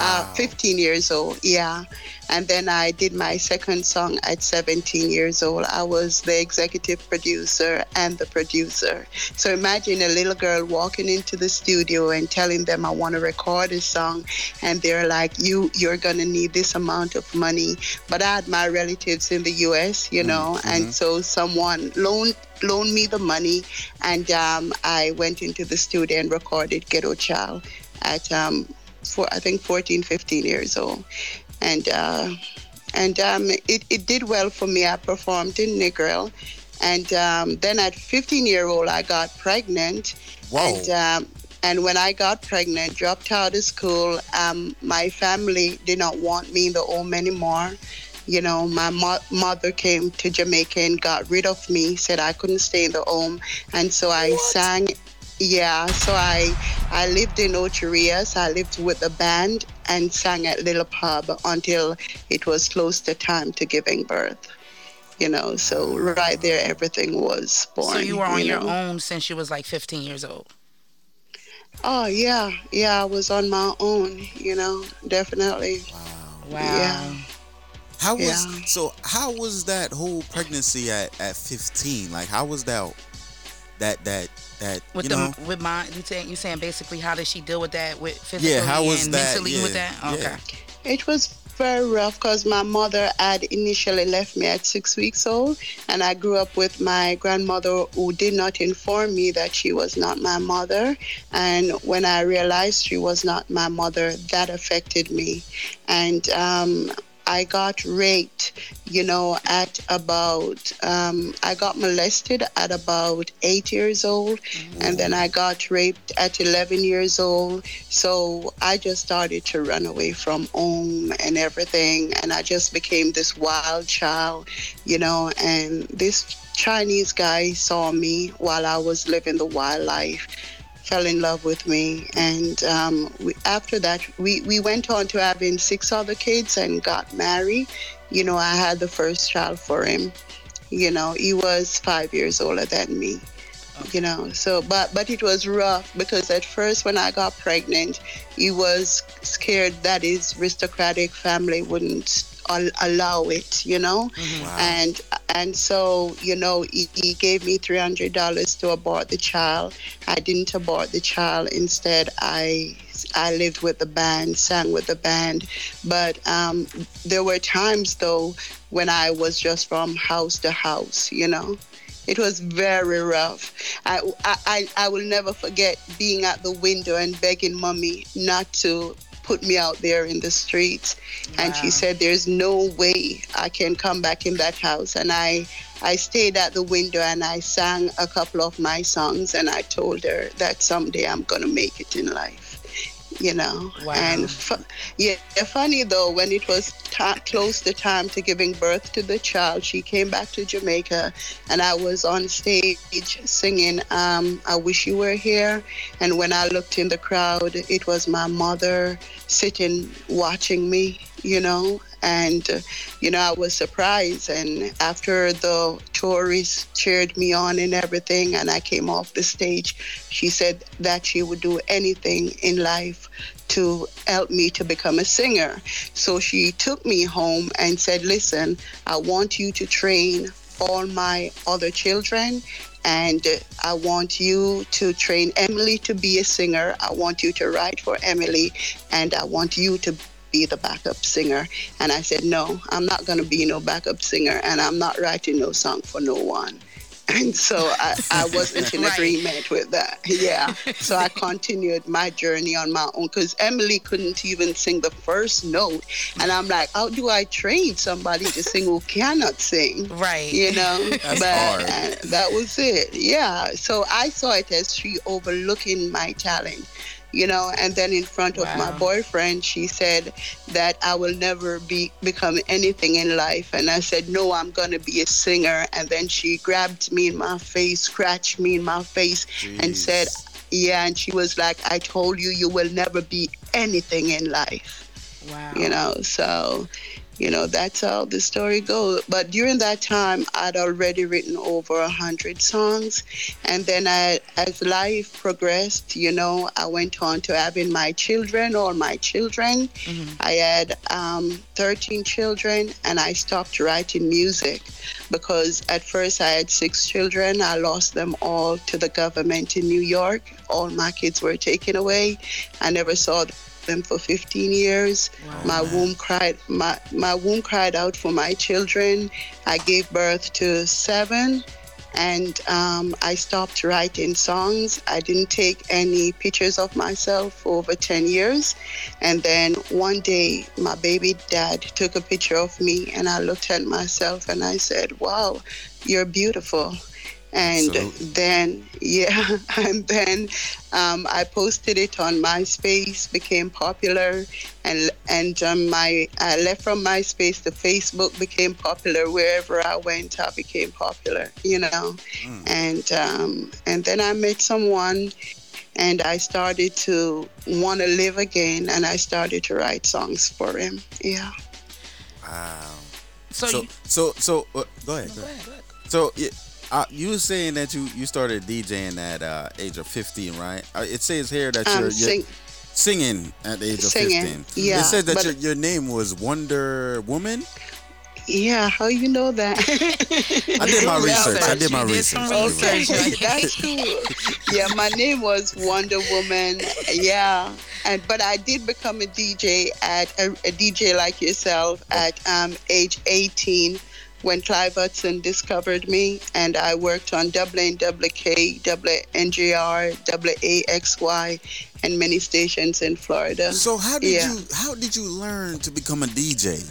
Speaker 14: Uh, 15 years old, yeah. And then I did my second song at 17 years old. I was the executive producer and the producer. So imagine a little girl walking into the studio and telling them I want to record a song, and they're like, "You, you're gonna need this amount of money." But I had my relatives in the U.S., you know, and so someone loaned loaned me the money, and um, I went into the studio and recorded "Ghetto Child" at um, for I think 14, 15 years old, and uh, and um, it it did well for me. I performed in Negril, and um, then at 15 year old I got pregnant, and um, and when I got pregnant, dropped out of school, um, my family did not want me in the home anymore. You know, my mo- mother came to Jamaica and got rid of me, said I couldn't stay in the home, and so I sang. Yeah, so I I lived in Ocho Rios. I lived with the band and sang at Little Pub until it was close to time to giving birth. You know, so right there, everything was born.
Speaker 15: So you were on your
Speaker 14: know?
Speaker 15: own since you was like 15 years old.
Speaker 14: Oh yeah, yeah. I was on my own. You know, definitely.
Speaker 15: Wow.
Speaker 14: Yeah.
Speaker 6: How was
Speaker 14: Yeah.
Speaker 6: so? How was that whole pregnancy at at 15? Like, how was that? That that that
Speaker 15: With
Speaker 6: you
Speaker 15: the
Speaker 6: know?
Speaker 15: with my you saying you saying basically how did she deal with that with physically
Speaker 6: Yeah, how was
Speaker 15: and
Speaker 6: that?
Speaker 15: mentally with that? Okay.
Speaker 6: yeah.
Speaker 14: It was very rough because my mother had initially left me at six weeks old, and I grew up with my grandmother who did not inform me that she was not my mother. And when I realized she was not my mother, that affected me. And um, I got raped, you know, at about, um, I got molested at about eight years old, and then I got raped at 11 years old. So I just started to run away from home and everything, and I just became this wild child, you know, and this Chinese guy saw me while I was living the wild life fell in love with me. And um, we, after that we, we went on to having six other kids and got married. You know i had the first child for him. You know he was five years older than me. You know so but but it was rough because at first when i got pregnant he was scared that his aristocratic family wouldn't allow it you know? And and so you know he, he gave me $300 to abort the child. I didn't abort the child. Instead i i lived with the band sang with the band. But um, there were times though when i was just from house to house you know? It was very rough. I, I- I will never forget being at the window and begging mommy not to put me out there in the streets. And she said, There's no way I can come back in that house. And I, I stayed at the window and I sang a couple of my songs and I told her that someday I'm going to make it in life. You know,
Speaker 15: Wow.
Speaker 14: and fu- yeah, funny though, when it was ti close to time to giving birth to the child, she came back to Jamaica, and I was on stage singing um, "I Wish You Were Here." And when I looked in the crowd, it was my mother sitting watching me. You know, and uh, you know I was surprised. And after the tourists cheered me on and everything, and I came off the stage, she said that she would do anything in life to help me to become a singer. So she took me home and said, Listen, I want you to train all my other children. And uh, I want you to train Emily to be a singer. I want you to write for Emily. And I want you to be the backup singer. And I said, No, I'm not going to be no backup singer. And I'm not writing no song for no one. [laughs] And so I, I wasn't in [laughs]
Speaker 15: Right.
Speaker 14: agreement with that. Yeah. So I continued my journey on my own because Emily couldn't even sing the first note. And I'm like, how do I train somebody to sing who cannot sing?
Speaker 15: Right.
Speaker 14: You know? [laughs]
Speaker 6: That's
Speaker 14: but
Speaker 6: hard.
Speaker 14: uh, that was it. Yeah. So I saw it as she overlooking my talent. You know. And then in front of my boyfriend, she said that I will never be become anything in life. And I said, no, I'm gonna be a singer. And then she grabbed me in my face, scratched me in my face, and said, yeah. And she was like, I told you, you will never be anything in life
Speaker 15: Wow.
Speaker 14: you know so you know that's how the story goes. But during that time i'd already written over a hundred songs. And then I, as life progressed you know i went on to having my children all my children. I had um, 13 children and i stopped writing music because at first i had six children. I lost them all to the government in new york. All my kids were taken away. I never saw them for 15 years. My womb cried my, my womb cried out for my children. I gave birth to seven and um, I stopped writing songs. I didn't take any pictures of myself for over 10 years. And then one day, my baby dad took a picture of me, and I looked at myself and I said, Wow, you're beautiful. And
Speaker 6: Absolutely.
Speaker 14: then, [laughs] yeah, and then um, I posted it on MySpace, became popular, and and um, my I left from MySpace to Facebook, became popular. Wherever I went, I became popular, you know. And um, and then I met someone, and I started to want to live again, and I started to write songs for him. Yeah.
Speaker 6: Wow.
Speaker 15: So
Speaker 6: so
Speaker 15: you-
Speaker 6: so, so uh, go ahead. Go ahead. So yeah, uh, you were saying that you you started DJing at uh, age of 15, right? Uh, it says here that
Speaker 14: Um,
Speaker 6: you're, you're singing at the age of
Speaker 14: Singing,
Speaker 6: 15.
Speaker 14: yeah,
Speaker 6: It says that
Speaker 14: but-
Speaker 6: your, your name was Wonder Woman.
Speaker 14: Yeah, how you know that? [laughs]
Speaker 6: I did my research. I did my research.
Speaker 15: some
Speaker 6: I did my
Speaker 15: research. [laughs]
Speaker 14: That's cool. Yeah, my name was Wonder Woman. Yeah, and but I did become a DJ at a, a DJ like yourself at um, age 18 when Clive Hudson discovered me, and I worked on WNWK, WNGR, WAXY, and many stations in Florida.
Speaker 6: So how did
Speaker 14: Yeah.
Speaker 6: you how did you learn to become a DJ?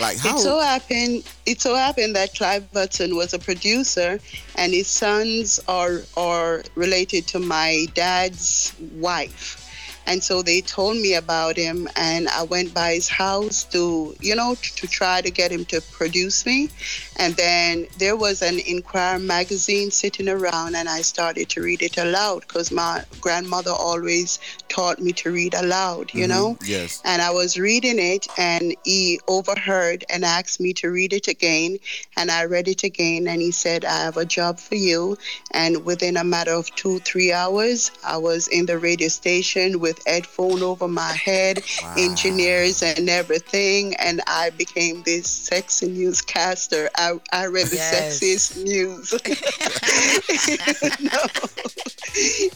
Speaker 6: Like how?
Speaker 14: It so happened. It so happened that Clive Hudson was a producer, and his sons are are related to my dad's wife, and so they told me about him, and I went by his house to you know to, to try to get him to produce me, and then there was an Inquirer magazine sitting around, and I started to read it aloud because my grandmother always taught me to read aloud, you
Speaker 6: Mhm,
Speaker 14: know.
Speaker 6: Yes.
Speaker 14: And I was reading it, and he overheard and asked me to read it again. And I read it again, and he said, I have a job for you. And within a matter of two, three hours, I was in the radio station with headphone over my head, engineers and everything. And I became this sexy newscaster. I, I read the
Speaker 15: Yes.
Speaker 14: sexiest news. [laughs] [laughs] No.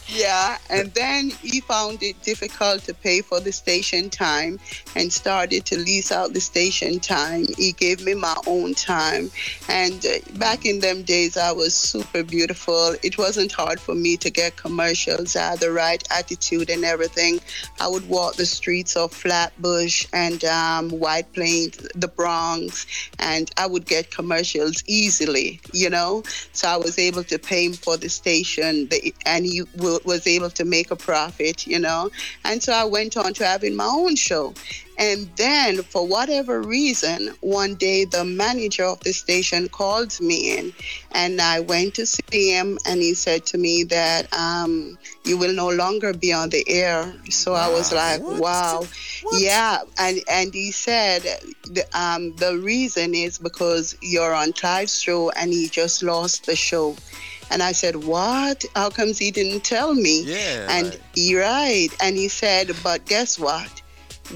Speaker 14: yeah, and then he found it difficult to pay for the station time and started to lease out the station time. He gave me my own time. And uh, back in them days, I was super beautiful. It wasn't hard for me to get commercials. I had the right attitude and everything. I would walk the streets of Flatbush and um, White Plains, the Bronx, and I would get commercials easily, you know. So I was able to pay him for the station, the, and he w- was able to make a profit, you know. And so I went on to having my own show. And then, for whatever reason, one day the manager of the station called me in, and I went to see him, and he said to me that um, you will no longer be on the air. So I was like, wow, yeah. And and he said the, um, the reason is because you're on Clive's show, and he just lost the show. And I said, What? How comes he didn't tell me?
Speaker 6: Yeah,
Speaker 14: And you're right. And he said, But guess what?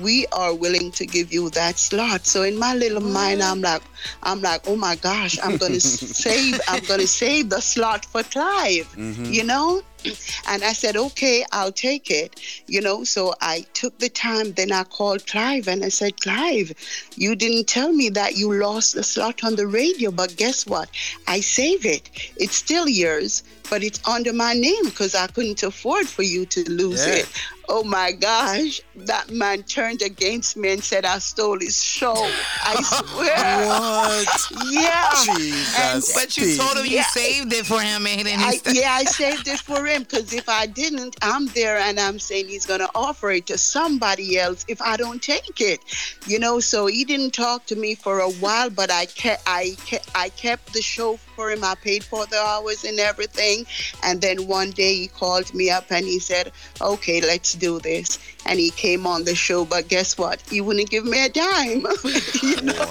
Speaker 14: We are willing to give you that slot. So in my little mind, I'm like, I'm like, oh my gosh, I'm gonna [laughs] save, I'm gonna save the slot for Clive.
Speaker 6: Mhm.
Speaker 14: You know? And I said, okay, I'll take it. You know, so I took the time. Then I called Clive and I said, Clive, you didn't tell me that you lost the slot on the radio, but guess what? I save it. It's still yours, but it's under my name because I couldn't afford for you to lose
Speaker 6: Yeah.
Speaker 14: it. Oh my gosh, that man turned against me and said I stole his show. I swear. [laughs]
Speaker 6: What?
Speaker 14: Yeah.
Speaker 6: Jesus.
Speaker 15: But you told him you saved it for him, and he
Speaker 14: I, [laughs] yeah, I saved it for him because if I didn't, I'm there and I'm saying he's gonna offer it to somebody else if I don't take it. You know, so he didn't talk to me for a while, but I kept I kept I kept the show for him. I paid for the hours and everything. And then one day he called me up and he said, Okay, let's do this. And he came on the show, but guess what? He wouldn't give me a dime. [laughs] [laughs] you know.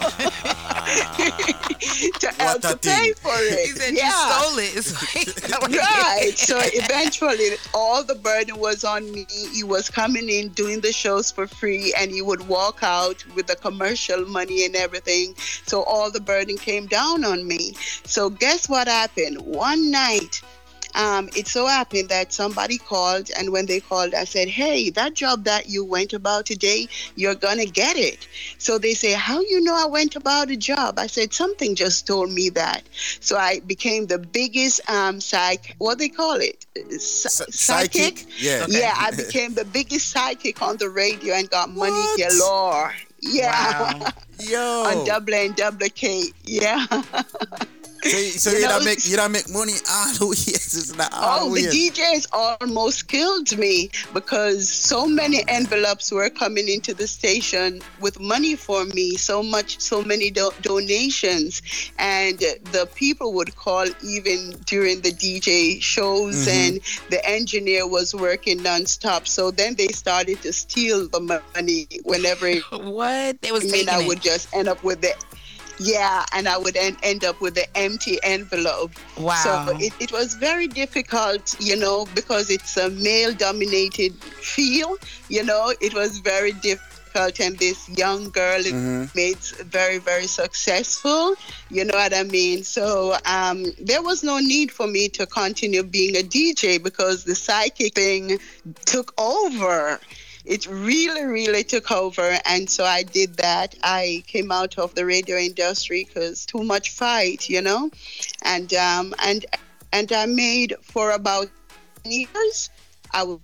Speaker 14: [laughs] to help to pay for it.
Speaker 15: He said
Speaker 14: yeah.
Speaker 15: you stole it. Like-
Speaker 14: right. So eventually, all the burden was on me. He was coming in, doing the shows for free, and he would walk out with the commercial money and everything. So all the burden came down on me. So guess what happened? One night, um, it so happened that somebody called, and when they called, I said, "Hey, that job that you went about today, you're gonna get it." So they say, "How you know I went about a job?" I said, "Something just told me that." So I became the biggest um, psych. What they call it? Psy- psychic.
Speaker 6: Yeah.
Speaker 14: Yeah, I [laughs] became the biggest psychic on the radio and got money galore. Yeah. [laughs]
Speaker 6: Yo.
Speaker 14: on double and double K. Yeah. [laughs]
Speaker 6: So, you- so
Speaker 14: You
Speaker 6: you,
Speaker 14: know,
Speaker 6: don't make you don't make money all the years. It's not all
Speaker 14: Oh,
Speaker 6: the.
Speaker 14: DJs almost killed me because so many envelopes were coming into the station with money for me. So much, so many do- donations, and the people would call even during the DJ shows,
Speaker 15: Mm-hmm.
Speaker 18: Mhm.
Speaker 14: and the engineer was working nonstop. So then they started to steal the money whenever. [laughs]
Speaker 15: what they was
Speaker 14: I I would just end up with the. Yeah, and I would end, end up with the empty envelope.
Speaker 15: Wow.
Speaker 14: So it, it was very difficult, you know, because it's a male dominated field, you know, it was very difficult. And this young girl is
Speaker 18: Mhm.
Speaker 14: made very, very successful, you know what I mean? So um, there was no need for me to continue being a DJ because the psychic thing took over it really really took over and so i did that. I came out of the radio industry because too much fight you know? And um and and i made for about years i was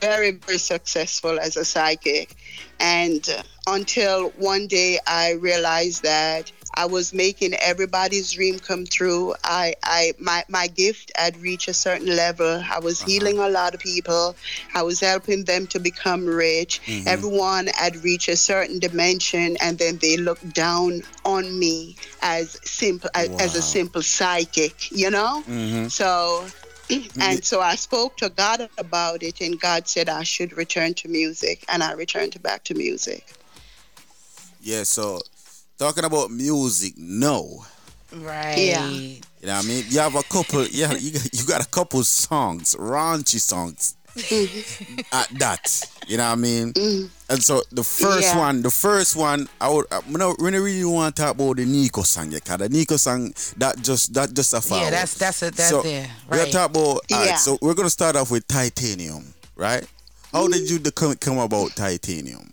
Speaker 14: very very successful as a psychic. And uh, until one day i realized that i was making everybody's dream come true i i my, my gift had reached a certain level i was healing a lot of people i was helping them to become rich
Speaker 18: Mhm.
Speaker 14: everyone had reached a certain dimension and then they looked down on me as simple as, as a simple psychic you know
Speaker 18: Mhm.
Speaker 14: so [clears throat] and so I spoke to God about it, and God said I should return to music, and I returned back to music.
Speaker 6: Yeah. So talking about music, no.
Speaker 15: Right.
Speaker 14: Yeah.
Speaker 6: You know what I mean? You have a couple. [laughs] Yeah, you got, you got a couple songs, raunchy songs. [laughs] at that, you know what I mean? Mm. And so the first
Speaker 14: Yeah.
Speaker 6: one, the first one, I would, I don't really, really want to talk about the Nico song, yeah, cause the Nico song that just that just a foul.
Speaker 15: Yeah, that's that's it. That's
Speaker 6: so
Speaker 15: there.
Speaker 6: we're
Speaker 15: Right.
Speaker 6: talk about. All right,
Speaker 15: Yeah.
Speaker 6: so we're gonna start off with titanium, right? How did you come come about titanium?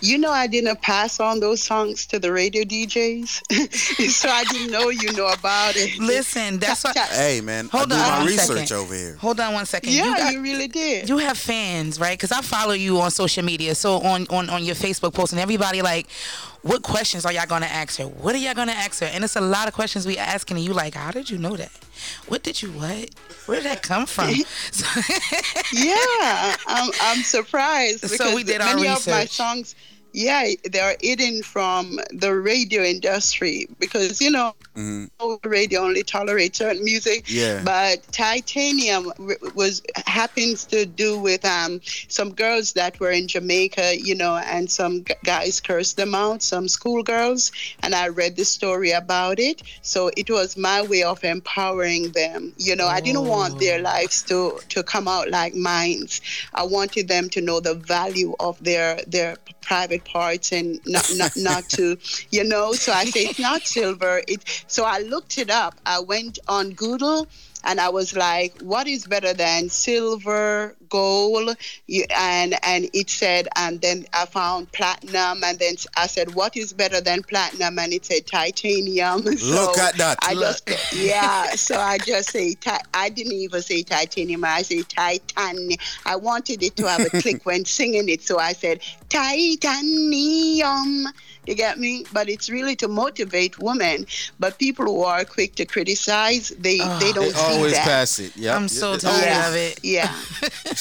Speaker 14: You know, I didn't pass on those songs to the radio DJs, [laughs] so I didn't know you know about it.
Speaker 15: Listen, that's what.
Speaker 6: Hey man,
Speaker 15: Hold
Speaker 6: I do
Speaker 15: on
Speaker 6: my research
Speaker 15: second.
Speaker 6: over here.
Speaker 15: Hold on one second.
Speaker 14: Yeah,
Speaker 15: got-
Speaker 14: you really did.
Speaker 15: You have fans, right? Because I follow you on social media. So on on on your Facebook post, and everybody like, what questions are y'all gonna ask her? What are y'all gonna ask her? And it's a lot of questions we asking, and you like, how did you know that? What did you what? Where did that come from? [laughs]
Speaker 14: yeah, I'm, I'm surprised.
Speaker 15: So
Speaker 14: because
Speaker 15: we did our
Speaker 14: many of my songs, yeah, they're hidden from the radio industry because you know
Speaker 6: Mhm.
Speaker 14: radio only tolerates certain music.
Speaker 6: Yeah.
Speaker 14: But titanium was happens to do with um some girls that were in Jamaica, you know, and some guys cursed them out, some schoolgirls, and I read the story about it. So it was my way of empowering them. You know, I didn't want their lives to to come out like mine. I wanted them to know the value of their their private parts and not not not to you know so i say it's not silver. It so i looked it up. I went on google and i was like what is better than silver gold and and it said and then i found platinum and then i said what is better than platinum and it said titanium [laughs] so
Speaker 6: Look at that.
Speaker 14: i just yeah so i just say ti- i didn't even say titanium i say titan i wanted it to have a click when singing it so i said titanium you get me but it's really to motivate women but people who are quick to criticize they they ah. don't
Speaker 6: They
Speaker 14: see
Speaker 6: always
Speaker 14: that.
Speaker 6: pass it. Yeah.
Speaker 15: I'm so tired
Speaker 14: yeah.
Speaker 15: of it.
Speaker 14: Yeah. [laughs]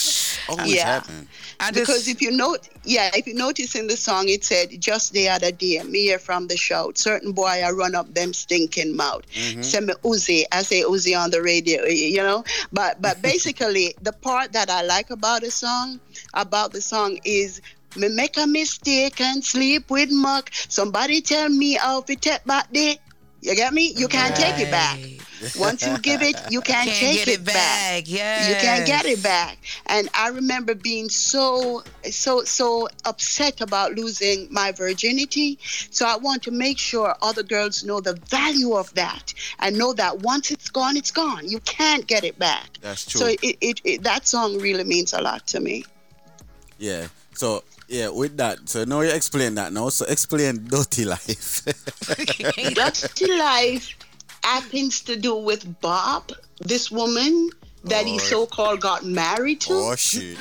Speaker 6: Always
Speaker 14: Yeah.
Speaker 6: happen.
Speaker 14: because if you note, yeah, if you notice in the song, it said just the other day, me here from the shout, certain boy I run up them stinking mouth.
Speaker 6: Mm-hmm.
Speaker 14: Say me Uzi, I say Uzi on the radio, you know. But but [laughs] basically, the part that I like about the song, about the song is. Me make a mistake and sleep with muck. Somebody tell me how to take back the. You get me? You can't take it back. [laughs] Once you give it, you [laughs] can't,
Speaker 15: Can't
Speaker 14: take
Speaker 15: get
Speaker 14: it,
Speaker 15: it
Speaker 14: back.
Speaker 15: back,
Speaker 14: You can't get it back. And I remember being so so so upset about losing my virginity. So I want to make sure other girls know the value of that and know that once it's gone, it's gone. You can't get it back.
Speaker 6: That's true.
Speaker 14: So it, it, it that song really means a lot to me.
Speaker 6: Yeah. So yeah, with that. So now you explain that now. So explain dirty life. [laughs] [laughs]
Speaker 14: Dirty Life happens to do with Bob, this woman that he
Speaker 6: Oh.
Speaker 14: so-called got married to.
Speaker 6: oh shit.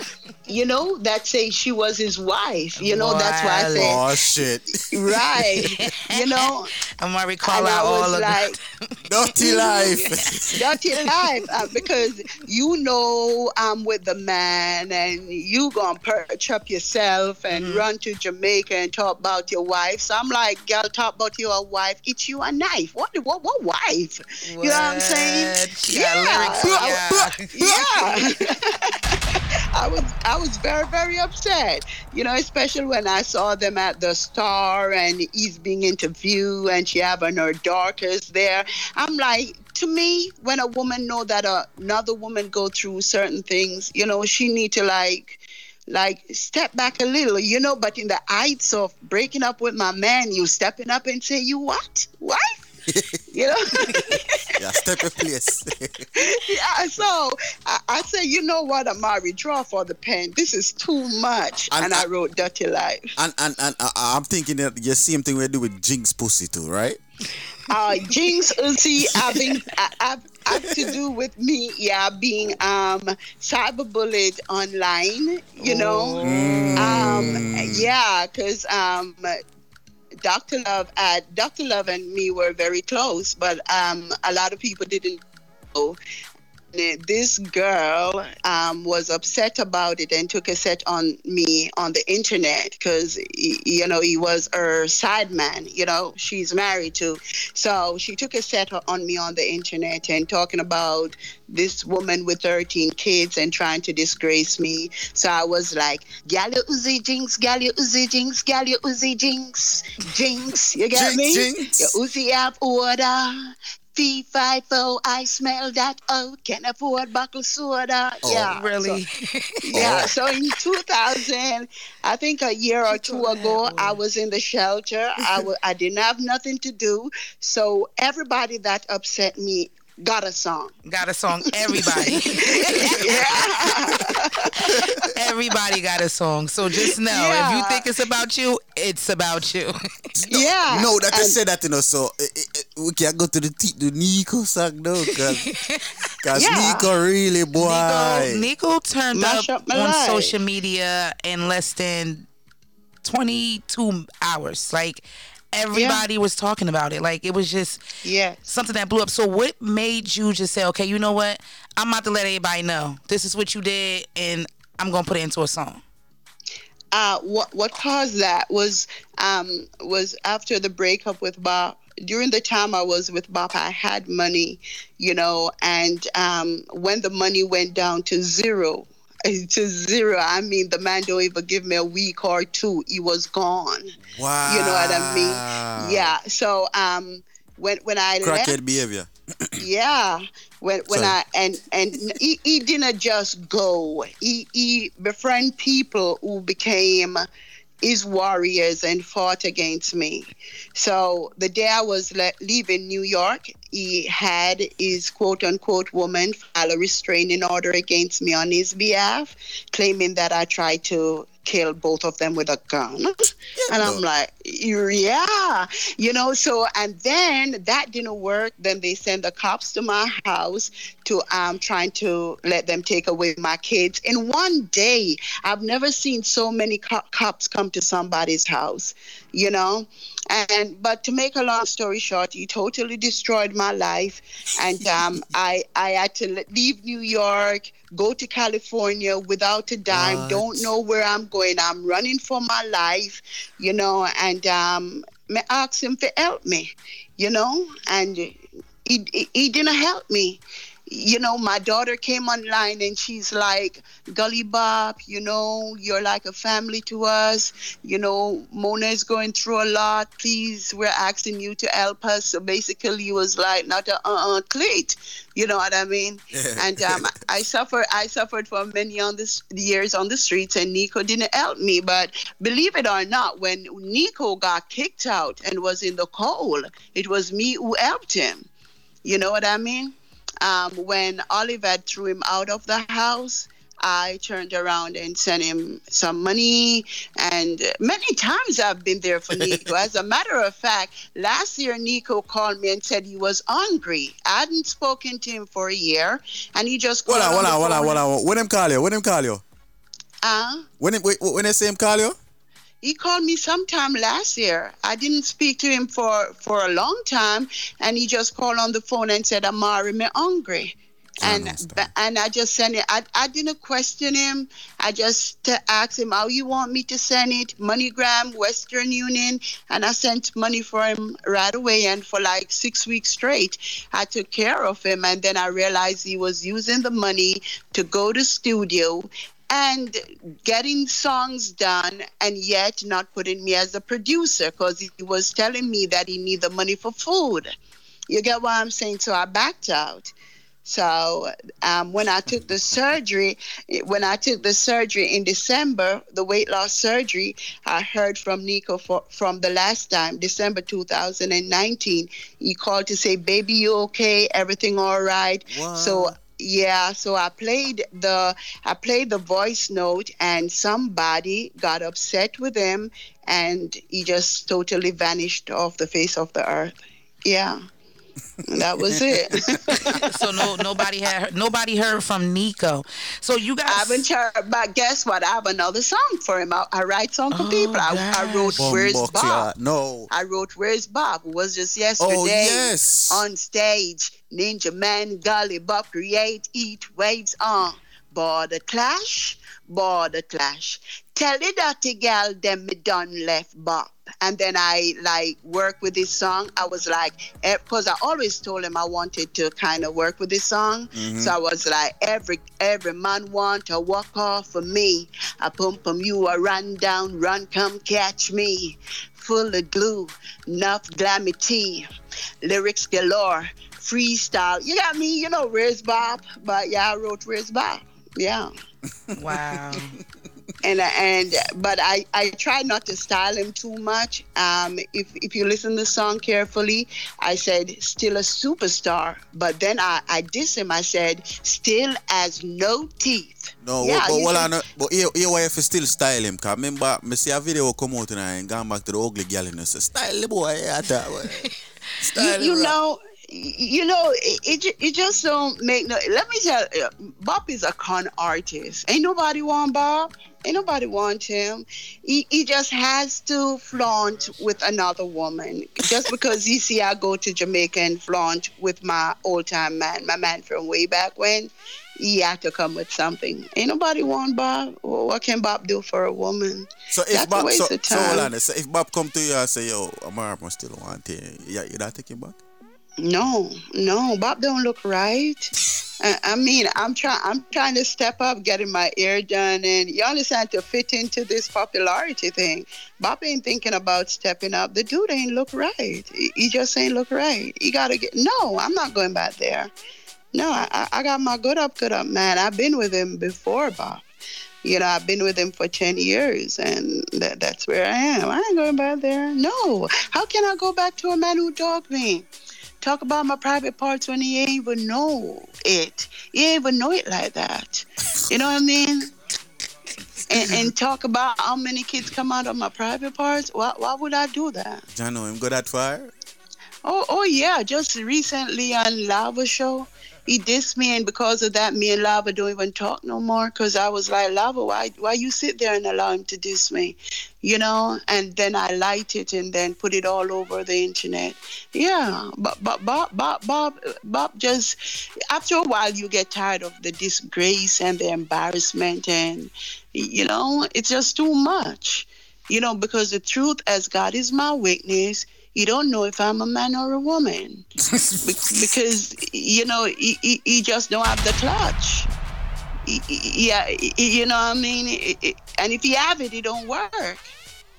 Speaker 14: You know, that say she was his wife. You know, that's why I say
Speaker 6: Oh shit.
Speaker 14: right. [laughs] You know,
Speaker 15: I'm gonna recall
Speaker 14: and I
Speaker 15: out all of
Speaker 14: like, [laughs]
Speaker 6: Dirty life.
Speaker 14: dirty life, uh, because you know I'm with the man, and you gonna perch up yourself and
Speaker 15: Mm-hmm.
Speaker 14: run to Jamaica and talk about your wife. So I'm like, girl, talk about your wife. It's you a knife. What? What? What wife? You know what I'm saying?
Speaker 15: What? She got lyrics,
Speaker 14: I- yeah. [laughs] I was I was very very upset, you know, especially when I saw them at the Star and he's being interviewed and she having her daughters there. I'm like, to me, when a woman know that another woman go through certain things, you know, she need to like like step back a little, you know. But in the heights of breaking up with my man, you stepping up and say, "You what? What?" [laughs] you know. [laughs]
Speaker 6: yeah, step in place. [laughs]
Speaker 14: yeah, so I, I say, you know what, Amari, draw for the pen. This is too much.
Speaker 6: And
Speaker 14: And, I wrote Dirty Life.
Speaker 6: and and and uh, I'm thinking that the same thing we do with Jinx pussy too, right?
Speaker 14: Uh, Jinx Uzi having uh, have, have to do with me, yeah, being um cyberbullied online, you know. Um, yeah, because um, Dr. Love, uh, Dr. Love and me were very close, but um, a lot of people didn't know. This girl um, was upset about it and took a set on me on the internet because, you know, he was her side man, you know, she's married to. So she took a set on me on the internet and talking about this woman with 13 kids and trying to disgrace me. So I was like, Gal you Uzi Jinx, Gal you Uzi Jinx, Gal you Uzi Jinx, Jinx, you get
Speaker 6: Jinx,
Speaker 14: me?
Speaker 6: Jinx.
Speaker 14: You Uzi have order. Fee, five, four, I smell that out. Can afford buckle soda.
Speaker 15: Oh,
Speaker 14: yeah.
Speaker 15: really?
Speaker 14: So, [laughs] oh. yeah. So in 2000, I think a year or two ago, I was in the shelter. I I didn't have nothing to do. So everybody that upset me got a song.
Speaker 15: Got a song. Everybody. [laughs] [laughs] Everybody got a song. So just know, if you think it's about you, it's about you. [laughs]
Speaker 14: yeah.
Speaker 6: No, that you
Speaker 14: and-
Speaker 6: said that, you know, so eh, eh, eh, we can go to the, t- the Nico song now, because
Speaker 15: Yeah.
Speaker 6: Nico really, boy.
Speaker 15: Nico, Nico turned
Speaker 14: Mash
Speaker 15: up,
Speaker 14: up
Speaker 15: on
Speaker 14: life.
Speaker 15: social media in less than 22 hours. Like everybody was talking about it. Like it was just
Speaker 14: yeah.
Speaker 15: something that blew up. So what made you just say, okay, you know what? I'm about to let everybody know this is what you did, and I'm gonna put it into a song.
Speaker 14: uh, what what caused that was um, was after the breakup with Bob. During the time I was with Bob, I had money, you know, and um, when the money went down to zero, to zero, I mean, the man don't even give me a week or two. He was gone.
Speaker 6: Wow.
Speaker 14: You know what I mean? Yeah. So um, when when I left,
Speaker 6: Crackhead behavior. [clears throat]
Speaker 14: yeah when when
Speaker 6: Sorry.
Speaker 14: i and and he, he didn't just go he he befriend people who became his warriors and fought against me so the day i was le- leaving new york he had his quote unquote woman file a restraining order against me on his behalf claiming that i tried to kill both of them with a gun. And i'm like yeah. You know so and then that didn't work. Then they sent the cops to my house to um trying to let them take away my kids. In one day i've never seen so many co- cops come to somebody's house you know. And but to make a long story short, he totally destroyed my life, and um, [laughs] I I had to leave New York, go to California without a dime.
Speaker 18: What?
Speaker 14: Don't know where I'm going. I'm running for my life, you know. And um, me asked him to help me, you know, and he, he, he didn't help me. You know, my daughter came online and she's like, Gully Bop, you know, you're like a family to us. You know, Mona is going through a lot. Please, we're asking you to help us. So basically, it was like not a uh uh clit. You know what I mean? [laughs] And um, I suffered. I suffered for many on this years on the streets, and Nico didn't help me. But believe it or not, when Nico got kicked out and was in the cold, it was me who helped him. You know what I mean? Um, when Oliver threw him out of the house, I turned around and sent him some money. And many times I've been there for Nico. [laughs] As a matter of fact, last year Nico called me and said he was hungry. I hadn't spoken to him for a year, and he just
Speaker 6: Hold
Speaker 14: called
Speaker 6: on, hold on, hold on, hold on. When him call you? When him call you?
Speaker 14: Uh,
Speaker 6: When him, when they say him call you?
Speaker 14: He called me sometime last year. I didn't speak to him for for a long time, and he just called on the phone and said, "Amari, me hungry." And and I just sent it. I, I didn't question him. I just asked him how you want me to send it. MoneyGram, Western Union, and I sent money for him right away. And for like six weeks straight, I took care of him. And then I realized he was using the money to go to studio and getting songs done and yet not putting me as a producer because he was telling me that he need the money for food. You get what I'm saying? So I backed out. So um, when I took the surgery, when I took the surgery in December, the weight loss surgery, I heard from Nico for, from the last time, December 2019. He called to say, "Baby, you okay? Everything all right?" So yeah, so I played the I played the voice note, and somebody got upset with him, and he just totally vanished off the face of the earth. Yeah. That was it. [laughs]
Speaker 15: so no nobody had nobody heard from Nico. So you guys
Speaker 14: I haven't heard, but guess what? I have another song for him. I, I write songs for oh, people. I, I wrote "Where's Bob."
Speaker 6: clot. No.
Speaker 14: I wrote "Where's Bob." It was just oh, yesterday.
Speaker 6: Oh, yes.
Speaker 14: On stage, Ninja Man, Gully Bop, create, eat, waves on. Border clash, border clash. Tell the dirty girl them me done left Bob. And then I like work with this song. I was like, because I always told him I wanted to kind of work with this song.
Speaker 18: Mhm.
Speaker 14: So I was like, every every man want to walk off for me. I pump pum you a run down, run come catch me. Full of glue, enough glammy tea, lyrics galore, freestyle. You got me, you know, where's Bob? But yeah, I wrote where's Bob. Yeah.
Speaker 15: Wow.
Speaker 14: and and but I I try not to style him too much. Um, if if you listen to the song carefully, I said still a superstar, but then I I diss him. I said still has no teeth.
Speaker 6: No,
Speaker 14: Yeah,
Speaker 6: but,
Speaker 14: you
Speaker 6: well,
Speaker 14: can-
Speaker 6: I know, but here, here why if you still style him, cause remember, me see a video come out and I gone back to the ugly girl and I say, style the boy, yeah, that boy. [laughs]
Speaker 14: you,
Speaker 6: Style
Speaker 14: you
Speaker 6: him,
Speaker 14: know you know it, it, it just don't make no let me tell you bob is a con artist. Ain't nobody want bob. Ain't nobody want him. He, he just has to flaunt with another woman. Just because you see i go to jamaica and flaunt with my old time man my man from way back when he had to come with something. Ain't nobody want bob. Well, what can bob do for a woman?
Speaker 6: So if
Speaker 14: That's
Speaker 6: Bob, so, so hold on, so if Bob come to you and say, yo, Amara must still want him, yeah, you not taking back?
Speaker 14: No, no, Bob don't look right. I, I mean, I'm trying. I'm trying to step up, getting my hair done, and you understand to fit into this popularity thing. Bob ain't thinking about stepping up. The dude ain't look right. He, he just ain't look right. He gotta get. No, I'm not going back there. No, I, I- got my good up, good up, man. I've been with him before, Bob. You know, I've been with him for 10 years, and that, that's where I am. I ain't going back there. No. How can I go back to a man who dogged me? Talk about my private parts when he ain't even know it. He ain't even know it like that. You know what I mean? And, and talk about how many kids come out of my private parts. Why, why would I do that?
Speaker 6: Jano, him go that far?
Speaker 14: Oh, oh yeah. Just recently on Lava Show, he dissed me, and because of that, me and Lava don't even talk no more. Cause I was like, Lava, why, why you sit there and allow him to diss me, you know? And then I light it and then put it all over the internet. Yeah, but but Bob, Bob, Bob, Bob, just after a while, you get tired of the disgrace and the embarrassment, and you know, it's just too much you know, because the truth, as God is my witness, you don't know if I'm a man or a woman, Be- because you know he, he, he just don't have the clutch. Yeah, you know what I mean. And if you have it, it don't work.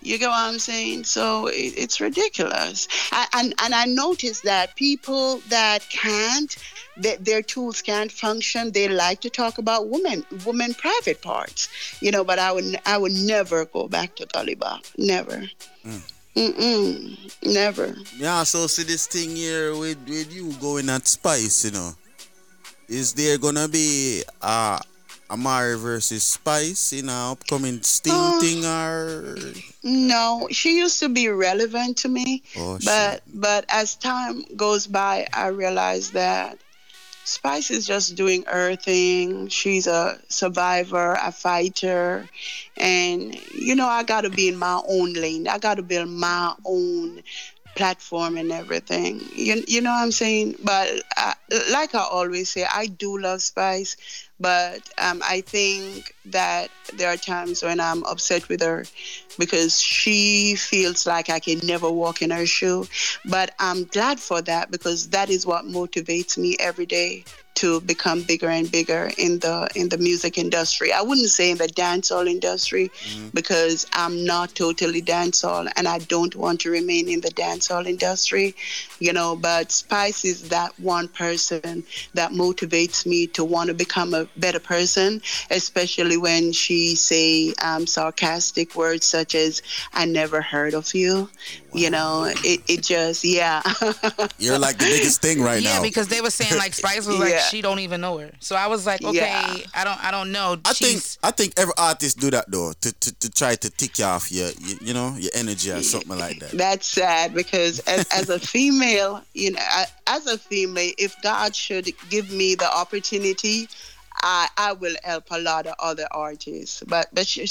Speaker 14: You get what I'm saying? So it, it's ridiculous. And and I noticed that people that can't, that their tools can't function, they like to talk about women, women private parts. You know, but I would I would never go back to Taliban. Never. Mm. Mm-mm. Never.
Speaker 6: Yeah, so see this thing here with, with you going at Spice, you know. Is there gonna be uh Amari versus Spice in a upcoming Sting
Speaker 14: Uh,
Speaker 6: thing or
Speaker 14: No, she used to be relevant to me,
Speaker 6: Oh,
Speaker 14: but but as time goes by, I realize that Spice is just doing her thing. She's a survivor, a fighter, and you know I got to be in my own lane. I got to build my own platform and everything. You, you know what I'm saying? But uh, like I always say, I do love Spice, but um, I think that there are times when I'm upset with her because she feels like I can never walk in her shoe. But I'm glad for that because that is what motivates me every day to become bigger and bigger in the in the music industry. I wouldn't say in the dancehall industry because I'm not totally dancehall and I don't want to remain in the dancehall industry, you know, but Spice is that one person that motivates me to want to become a better person, especially when she say um, sarcastic words such as "I never heard of you." You know, it, it just yeah. [laughs]
Speaker 6: you're like the biggest thing right
Speaker 15: yeah,
Speaker 6: now.
Speaker 15: Yeah, because they were saying like Spice was like
Speaker 14: Yeah.
Speaker 15: she don't even know her. So I was like, okay,
Speaker 14: Yeah.
Speaker 15: I don't, I don't know.
Speaker 6: I think I think every artist do that though to, to, to try to tick you off your you, you know your energy or something like that.
Speaker 14: That's sad because as, as a female, you know, I, as a female, if God should give me the opportunity, I, I will help a lot of other artists. But but she,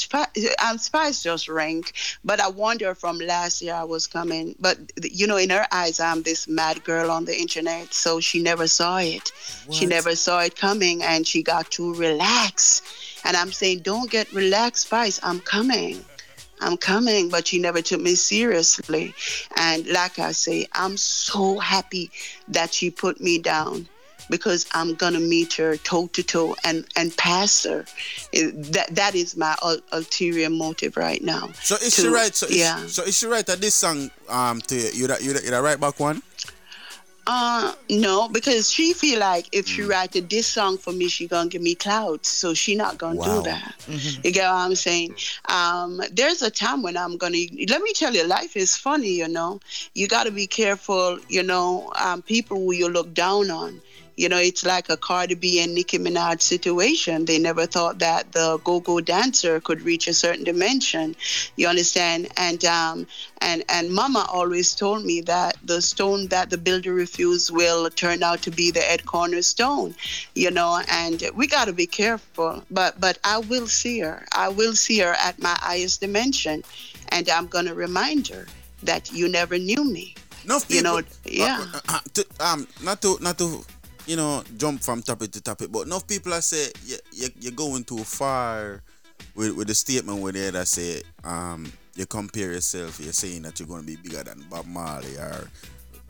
Speaker 14: um, Spice just rank. But I wonder from last year I was coming. But you know, in her eyes, I'm this mad girl on the internet. So she never saw it. She never saw it coming, and she got too relaxed. And I'm saying, don't get relaxed, Spice. I'm coming. I'm coming, but she never took me seriously. And like I say, I'm so happy that she put me down because I'm gonna meet her toe to toe and and pass her. It- That that is my ul- ulterior motive right now.
Speaker 6: So is
Speaker 14: To-
Speaker 6: she right? So is,
Speaker 14: yeah.
Speaker 6: So is she right that this song um to you? You that you that, you that right back one?
Speaker 14: Uh no, because she feel like if she write a diss song for me, she gonna give me clouds. So she not gonna
Speaker 6: Wow.
Speaker 14: do that. You get what I'm saying? Um, there's a time when I'm gonna. Let me tell you, life is funny. You know, you got to be careful. You know, um, people who you look down on. You know, it's like a Cardi B and Nicki Minaj situation. They never thought that the go-go dancer could reach a certain dimension. You understand? And um, and and Mama always told me that the stone that the builder refused will turn out to be the head cornerstone. You know, and we got to be careful. But but I will see her. I will see her at my highest dimension, and I'm gonna remind her that you never knew me.
Speaker 6: No,
Speaker 14: you know, yeah.
Speaker 6: Uh, uh, to, um, not to not to you know jump from topic to topic, but enough people are say you, you, you're going too far with, with the statement where they that say um you compare yourself, you're saying that you're going to be bigger than Bob Marley or.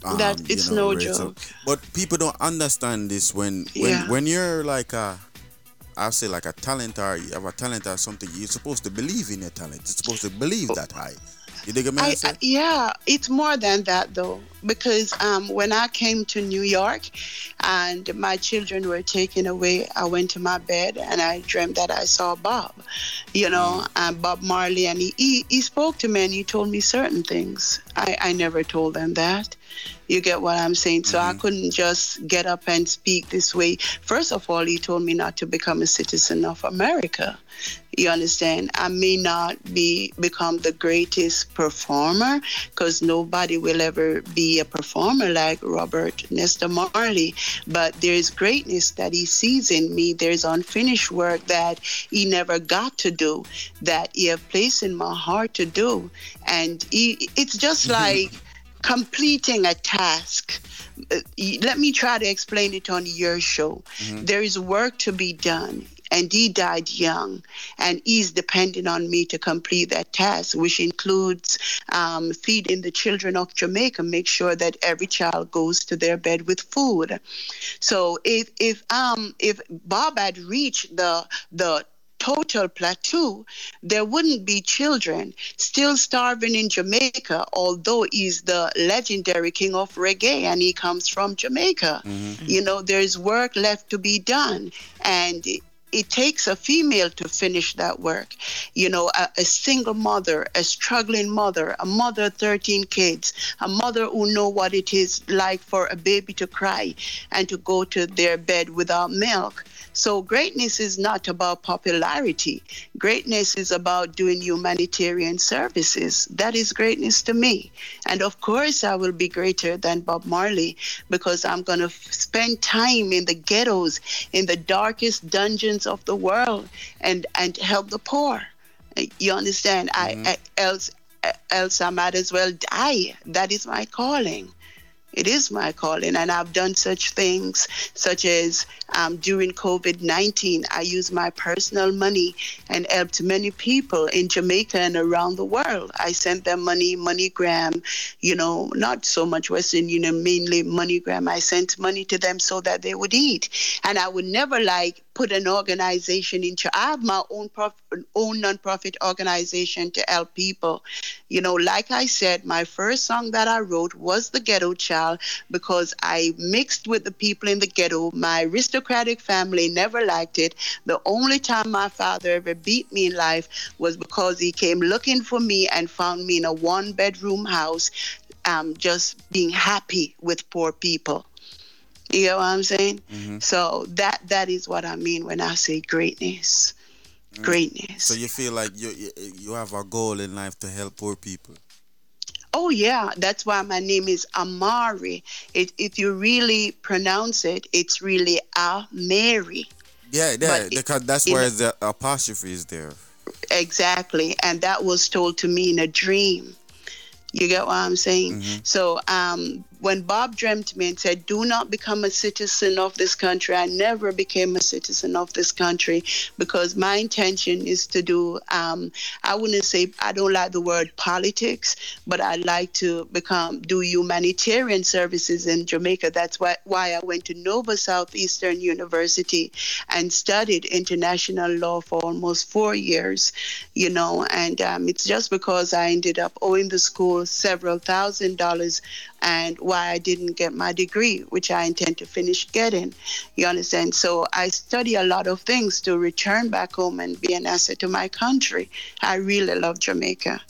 Speaker 6: Um,
Speaker 14: That-
Speaker 6: you
Speaker 14: it's
Speaker 6: know,
Speaker 14: no.
Speaker 6: So-
Speaker 14: joke.
Speaker 6: but people don't understand this when when
Speaker 14: Yeah.
Speaker 6: when you're like a I'll say like a talent or you have a talent or something, you're supposed to believe in your talent. You're supposed to believe that high. You dig?
Speaker 14: I. I- yeah, it's more than that though, because um, when I came to New York and my children were taken away, I went to my bed and I dreamed that I saw Bob, you know, and Bob Marley, and he, he, he spoke to me and he told me certain things. I, I never told them that. You get what I'm saying? So I couldn't just get up and speak this way. First of all, he told me not to become a citizen of America. You understand? I may not be become the greatest performer because nobody will ever be a performer like Robert Nesta Marley. But there's greatness that he sees in me. There's unfinished work that he never got to do that he have placed in my heart to do. And he, it's just like completing a task. Uh, Let me try to explain it on your show.
Speaker 18: Mhm.
Speaker 14: There is work to be done. And he died young, and he's depending on me to complete that task, which includes um, feeding the children of Jamaica, make sure that every child goes to their bed with food. So if if um if Bob had reached the the total plateau, there wouldn't be children still starving in Jamaica, although he's the legendary king of reggae and he comes from Jamaica. You know, there's work left to be done. And it, takes a female to finish that work. You know, a, a single mother, a struggling mother, a mother of 13 kids, a mother who know what it is like for a baby to cry and to go to their bed without milk. So greatness is not about popularity. Greatness is about doing humanitarian services. That is greatness to me. And of course, I will be greater than Bob Marley because I'm going to f- spend time in the ghettos, in the darkest dungeons of the world, and and help the poor. You understand? I, mm-hmm. I else else I might as well die. That is my calling. It is my calling, and I've done such things, such as um, during COVID 19, I used my personal money and helped many people in Jamaica and around the world. I sent them money, MoneyGram, you know, not so much Western Union, mainly MoneyGram. I sent money to them so that they would eat. And I would never like put an organization into, I have my own, prof- own nonprofit organization to help people. You know, like I said, my first song that I wrote was The Ghetto Child because I mixed with the people in the ghetto. My aristocratic family never liked it. The only time my father ever beat me in life was because he came looking for me and found me in a one bedroom house, um, just being happy with poor people. You know what I'm saying? Mm-hmm. So that that is what I mean when I say greatness. Mm. Greatness.
Speaker 6: So you feel like you, you have a goal in life to help poor people.
Speaker 14: Oh yeah, that's why my name is Amari. It, if you really pronounce it, it's really Amari.
Speaker 6: Yeah, yeah,
Speaker 14: But it-
Speaker 6: because that's where the apostrophe is there.
Speaker 14: Exactly, and that was told to me in a dream. You get what I'm saying? Mm-hmm. So um, when Bob dreamt me and said, "Do not become a citizen of this country," I never became a citizen of this country because my intention is to do. Um, I wouldn't say I don't like the word politics, but I like to become do humanitarian services in Jamaica. That's why why I went to Nova Southeastern University and studied international law for almost four years. You know, and um, it's just because I ended up owing the school several thousand dollars and why I didn't get my degree, which I intend to finish getting. You understand? So I study a lot of things to return back home and be an asset to my country. I really love Jamaica.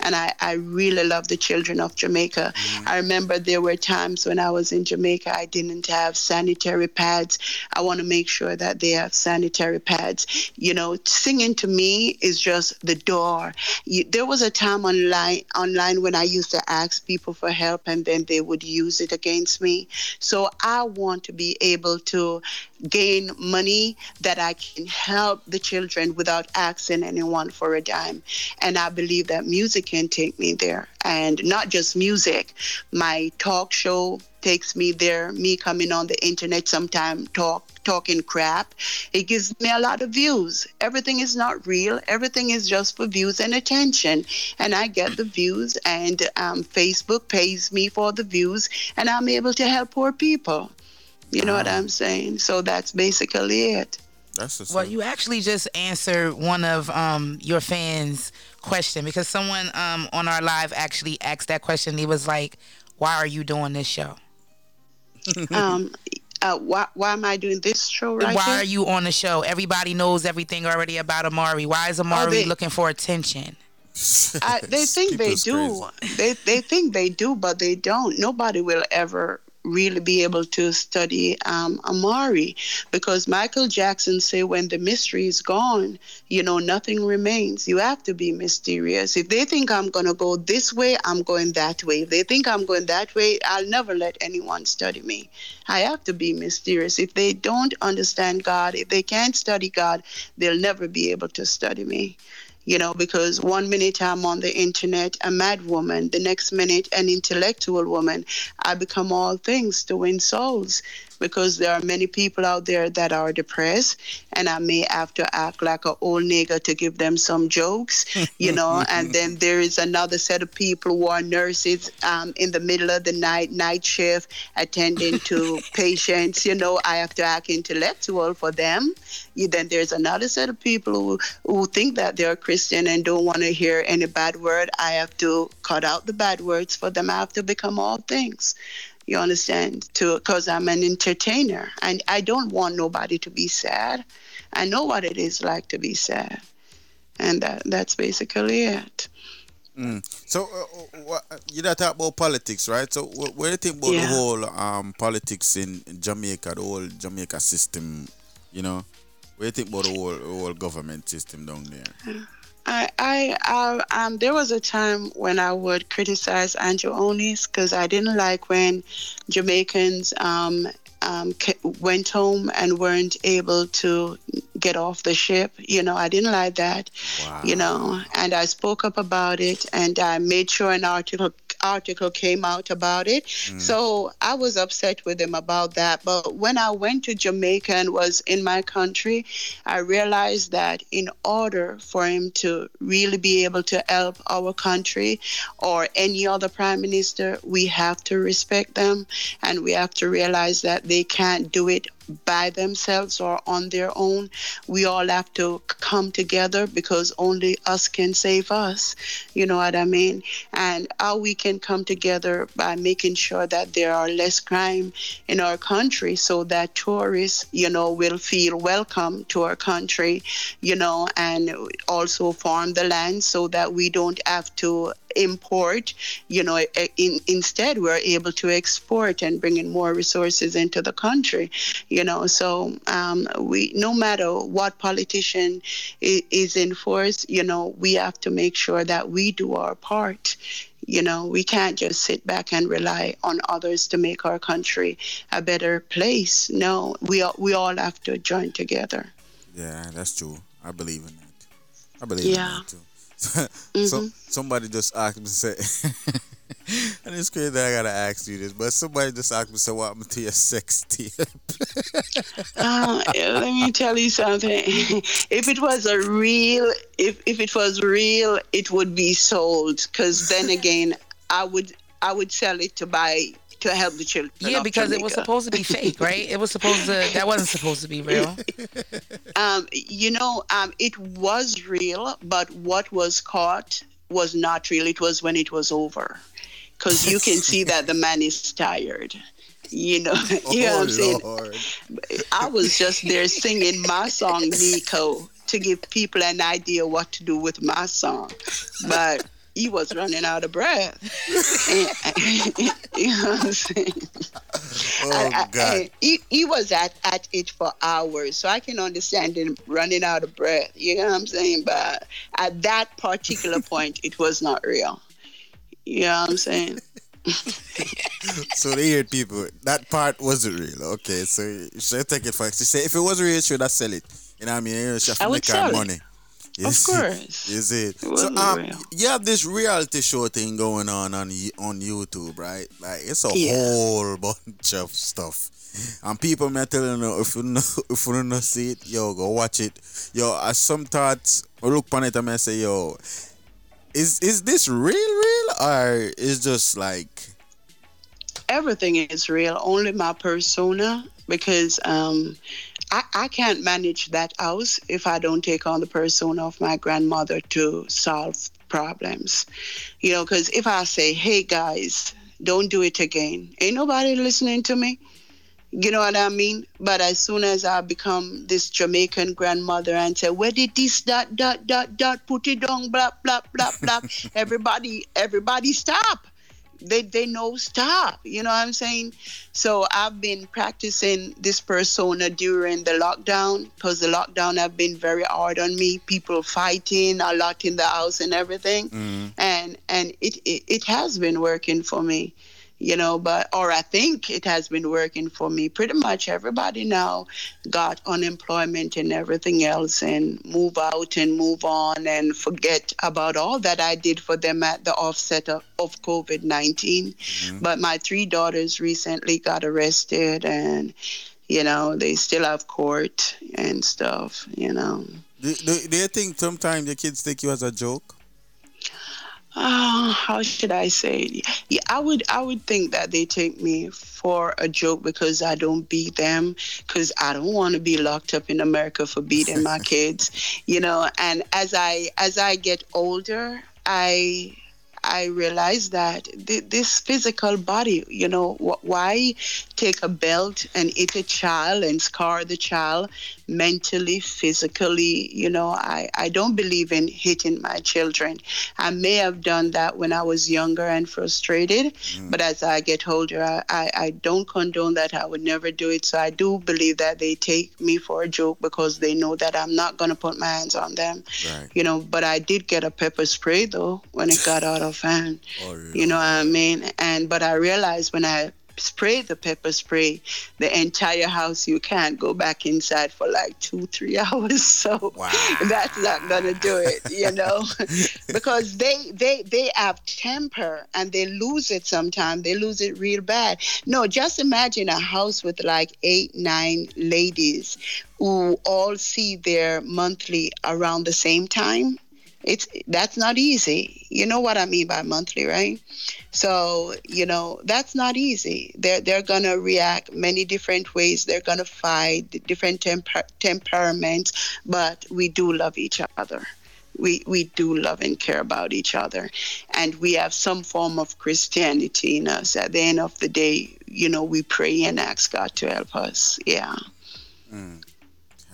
Speaker 14: And I, I really love the children of Jamaica. Mm. I remember there were times when I was in Jamaica, I didn't have sanitary pads. I want to make sure that they have sanitary pads. You know, singing to me is just the door. You, there was a time online online when I used to ask people for help and then they would use it against me. So I want to be able to gain money that I can help the children without asking anyone for a dime. And I believe that music can take me there. And not just music, my talk show takes me there, me coming on the internet sometime talk talking crap. It gives me a lot of views. Everything is not real. Everything is just for views and attention. And I get the views and um, Facebook pays me for the views and I'm able to help poor people. You know what I'm saying? So that's basically it.
Speaker 6: That's
Speaker 15: Well, you actually just answered one of um, your fans' question because someone um, on our live actually asked that question. He was like, "Why are you doing this show? [laughs]
Speaker 14: um, uh, why, why am I doing this show right
Speaker 15: Why
Speaker 14: here?
Speaker 15: are you on the show? Everybody knows everything already about Amari. Why is Amari
Speaker 14: Oh, they-
Speaker 15: looking for attention?"
Speaker 14: I, they [laughs] think they
Speaker 15: People's
Speaker 14: do. They they think they do, but they don't. Nobody will ever really be able to study um, Amari because Michael Jackson said when the mystery is gone, you know, nothing remains. You have to be mysterious. If they think I'm going to go this way, I'm going that way. If they think I'm going that way, I'll never let anyone study me. I have to be mysterious. If they don't understand God, if they can't study God, they'll never be able to study me you know, because one minute I'm on the internet, a mad woman, the next minute, an intellectual woman. I become all things to win souls because there are many people out there that are depressed, and I may have to act like an old nigger to give them some jokes, you [laughs] know. and then there is another set of people who are nurses um, in the middle of the night, night shift, attending to [laughs] patients, you know. I have to act intellectual for them. You, then there's another set of people who, who think that they're Christian and don't want to hear any bad word. I have to cut out the bad words for them. I have to become all things. You understand? To because I'm an entertainer, and I don't want nobody to be sad. I know what it is like to be sad, and that, that's basically it.
Speaker 6: Mm. So, uh, what, you that talk about politics, right? So, what, what do you think about
Speaker 14: Yeah.
Speaker 6: the whole um, politics in Jamaica, the whole Jamaica system? You know, what do you think about the whole, the whole government system down there?
Speaker 14: I, I, I, um, there was a time when I would criticize Andrew Holness because I didn't like when Jamaicans um, um, went home and weren't able to get off the ship. You know, I didn't like that. You know, and I spoke up about it, and I made sure an article article came out about it. Mm. So I was upset with him about that. But when I went to Jamaica and was in my country, I realized that in order for him to really be able to help our country or any other prime minister, we have to respect them and we have to realize that they can't do it by themselves or on their own. We all have to come together because only us can save us. You know what I mean? And how we can come together by making sure that there are less crime in our country so that tourists, you know, will feel welcome to our country, you know, and also farm the land so that we don't have to import you know eh, in, instead we're able to export and bring in more resources into the country you know so um, we no matter what politician is, is in force you know we have to make sure that we do our part you know we can't just sit back and rely on others to make our country a better place no we all, we all have to join together
Speaker 6: Yeah, that's true. I believe in that. I believe
Speaker 14: Yeah.
Speaker 6: in that too. [laughs] so somebody just asked me say, [laughs] and it's crazy that I gotta ask you this, but somebody just asked me say, "What happened to your sex tape?" [laughs]
Speaker 14: Uh, let me tell you something. if it was a real, if if it was real, it would be sold. Because then again, I would I would sell it to buy to help the children.
Speaker 15: Yeah,
Speaker 14: of
Speaker 15: because it was supposed to be fake, right? It was supposed to. That wasn't supposed to be real. [laughs]
Speaker 14: um, you know, um, it was real, but what was caught was not real. It was when it was over, because you can see [laughs] that the man is tired. You know, [laughs] you know what I'm saying. I was just there singing my song, Nico, to give people an idea what to do with my song. But he was running out of breath. [laughs] [laughs] You know what I'm saying?
Speaker 6: Oh
Speaker 14: I-
Speaker 6: God.
Speaker 14: I- he, he was at, at it for hours, so I can understand him running out of breath. You know what I'm saying? But at that particular [laughs] point, it was not real. You know what I'm saying?
Speaker 6: so they hear people. That part wasn't real. Okay, so should take it for. She say if it was real, should I sell it? You know what I mean? You
Speaker 14: I would
Speaker 6: make
Speaker 14: sell it.
Speaker 6: You
Speaker 14: Of course.
Speaker 6: You see it.
Speaker 14: It
Speaker 6: So um, you have this reality show thing going on on on YouTube, right? Like it's a
Speaker 14: Yeah.
Speaker 6: whole [laughs] bunch of stuff. And people may tell you if you know, [laughs] if you don't see it, yo, go watch it. Yo, as some thoughts, I look upon it and I say, yo, is is this real, real, or is just like
Speaker 14: everything is real, only my persona, because um, I, I can't manage that house if I don't take on the persona of my grandmother to solve problems. You know, because if I say, hey guys, don't do it again, ain't nobody listening to me. You know what I mean? But as soon as I become this Jamaican grandmother and say, where did this dot dot dot dot put it on, blah blah blah blah, [laughs] everybody everybody stop they they know stop. You know what I'm saying? So I've been practicing this persona during the lockdown because the lockdown have been very hard on me. People fighting a lot in the house and everything, mm. and and it, it it has been working for me you know but or i think it has been working for me. Pretty much everybody now got unemployment and everything else and move out and move on and forget about all that i did for them at the offset of, of covid-19 mm-hmm. but my three daughters recently got arrested and you know they still have court and stuff you know.
Speaker 6: Do, do, do you think sometimes your kids take you as a joke?
Speaker 14: Oh, how should I say it? Yeah, I would I would think that they take me for a joke because I don't beat them because I don't want to be locked up in America for beating my [laughs] kids, you know. And as I as I get older, I I realize that th- this physical body, you know, wh- why take a belt and hit a child and scar the child mentally, physically? You know, I, I don't believe in hitting my children. I may have done that when I was younger and frustrated, mm. but as I get older, I, I, I don't condone that. I would never do it. So I do believe that they take me for a joke because they know that I'm not going to put my hands on them
Speaker 6: Right.
Speaker 14: you know but i did get a pepper spray though when it got out of hand [laughs]
Speaker 6: Oh,
Speaker 14: you know what i mean and but i realized when i spray the pepper spray the entire house you can't go back inside for like two three [laughs] hours. So that's not gonna do it you know? [laughs] Because they they they have temper and they lose it sometimes they lose it real bad. No just imagine a house with like eight nine ladies who all see their monthly around the same time it's that's not easy. You know what i mean by monthly right? So you know that's not easy. They're they're gonna react many different ways. They're gonna fight different temper- temperaments but we do love each other. We we do love and care about each other. And we have some form of christianity in us. At the end of the day you know we pray and ask god to help us. Yeah.
Speaker 6: Mm,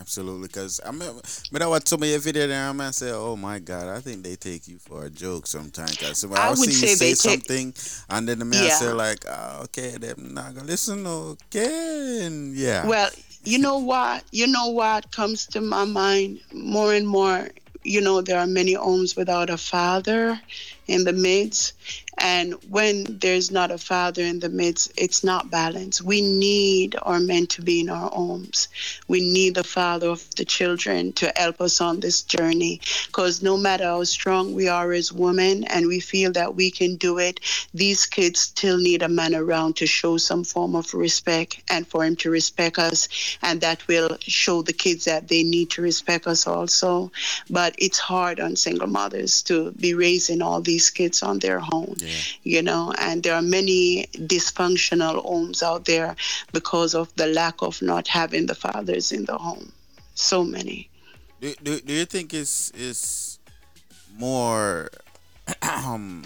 Speaker 6: absolutely, because I mean, when I watch some of your video there, I'm say, "Oh my God, I think they take you for a joke sometimes." Because
Speaker 14: I
Speaker 6: I'll
Speaker 14: would
Speaker 6: see you
Speaker 14: say
Speaker 6: say
Speaker 14: they take-
Speaker 6: something, and then the man
Speaker 14: Yeah.
Speaker 6: say like, oh, "Okay, them not gonna listen, okay," and yeah.
Speaker 14: Well, you know what? You know what comes to my mind more and more. You know, there are many homes without a father in the midst. And when there's not a father in the midst, it's not balanced. We need our men to be in our homes. We need the father of the children to help us on this journey. Because no matter how strong we are as women and we feel that we can do it, these kids still need a man around to show some form of respect and for him to respect us. And that will show the kids that they need to respect us also. But it's hard on single mothers to be raising all these kids on their own you know and there are many dysfunctional homes out there because of the lack of not having the fathers in the home. So many.
Speaker 6: Do, do, do you think it's it's more [clears throat] um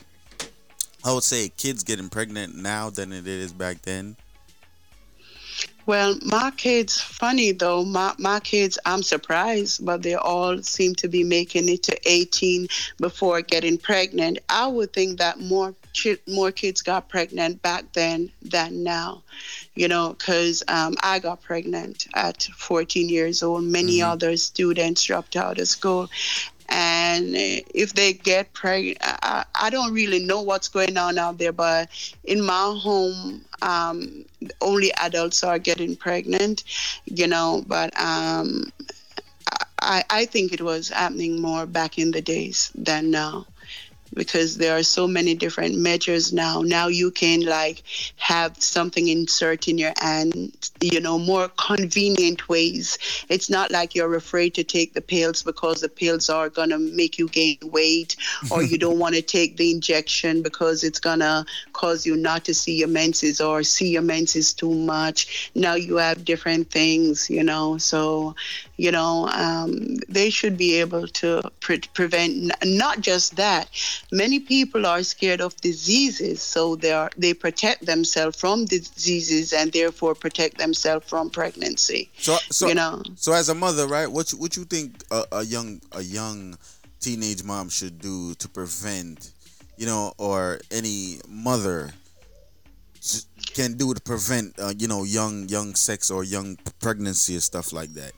Speaker 6: I would say kids getting pregnant now than it is back then?
Speaker 14: Well, my kids, funny though, my, my kids, I'm surprised, but they all seem to be making it to 18 before getting pregnant. I would think that more more kids got pregnant back then than now, you know, because um, I got pregnant at 14 years old. Many other students dropped out of school. And uh, if they get pregnant, I, I don't really know what's going on out there, but in my home, um, only adults are getting pregnant, you know. But um, I, I think it was happening more back in the days than now because there are so many different measures now. Now you can like have something insert in your hand, you know, more convenient ways. It's not like you're afraid to take the pills because the pills are gonna make you gain weight, or you don't want to [laughs] take the injection because it's gonna cause you not to see your menses or see your menses too much. Now you have different things, you know. So, you know, um, they should be able to pre- prevent n- not just that many people are scared of diseases so they are they protect themselves from diseases and therefore protect themselves from pregnancy
Speaker 6: So, so
Speaker 14: you know
Speaker 6: So as a mother, right? What you, what you think a, a young a young teenage mom should do to prevent you know, or any mother can do to prevent, uh, you know, young young sex or young pregnancy and stuff like that?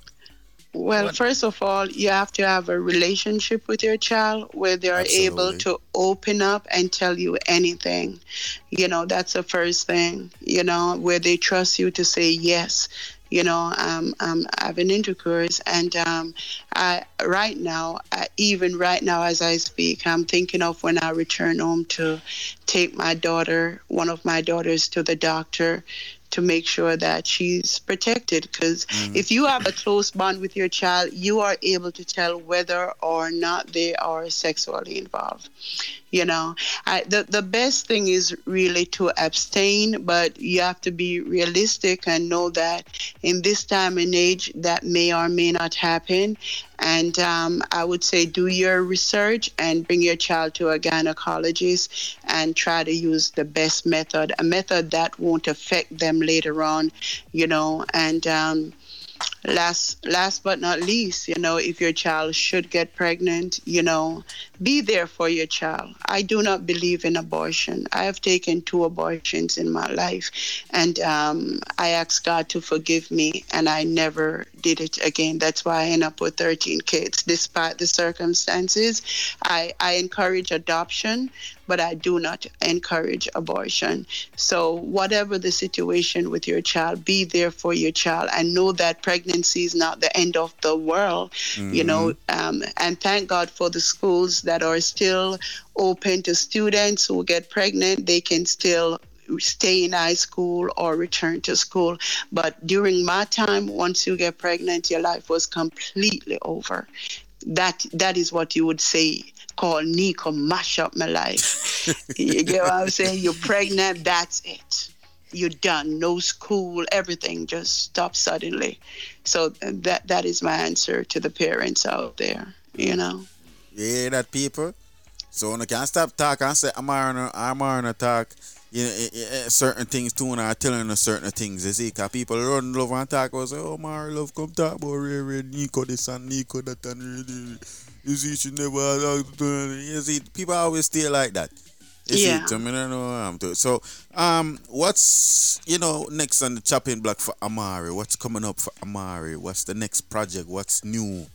Speaker 14: Well, first of all, you have to have a relationship with your child where they are able to open up and tell you anything. You know, that's the first thing, you know, where they trust you to say yes. You know, um, I'm having intercourse, and um, I right now, uh, even right now as I speak, I'm thinking of when I return home to take my daughter, one of my daughters, to the doctor to make sure that she's protected because mm. if you have a close bond with your child you are able to tell whether or not they are sexually involved you know. I, the, the best thing is really to abstain but you have to be realistic and know that in this time and age that may or may not happen. And um, i would say do your research and bring your child to a gynecologist and try to use the best method a method that won't affect them later on you know. And um, last last but not least you know if your child should get pregnant you know be there for your child. I do not believe in abortion. I have taken two abortions in my life and um, i ask god to forgive me and i never did it again. That's why i end up with 13 kids. Despite the circumstances i, I encourage adoption but I do not encourage abortion. So, whatever the situation with your child, be there for your child and know that pregnancy is not the end of the world, you know. Um, and thank God for the schools that are still open to students who get pregnant, they can still stay in high school or return to school. But during my time, once you get pregnant, your life was completely over. That that is what you would say call Nico mash up my life. [laughs] you get what I'm saying? You're pregnant, that's it. You're done. No school, everything just stops suddenly. So that that is my answer to the parents out there. You know.
Speaker 6: Yeah, that, people? So I can't stop talking, I say, I'm on I'm on a talk. You know, eh, eh, eh, certain things too, and I telling her certain things. You see, cause people run love and talk. I say, oh, my love, come talk about Ray, Nico this and Nico that and you see, she never. You see, people always stay like that. You
Speaker 14: Yeah.
Speaker 6: see, so me don't know I'm doing. So, um, what's you know next on the chopping block for Amari? What's coming up for Amari? What's the next project? What's new?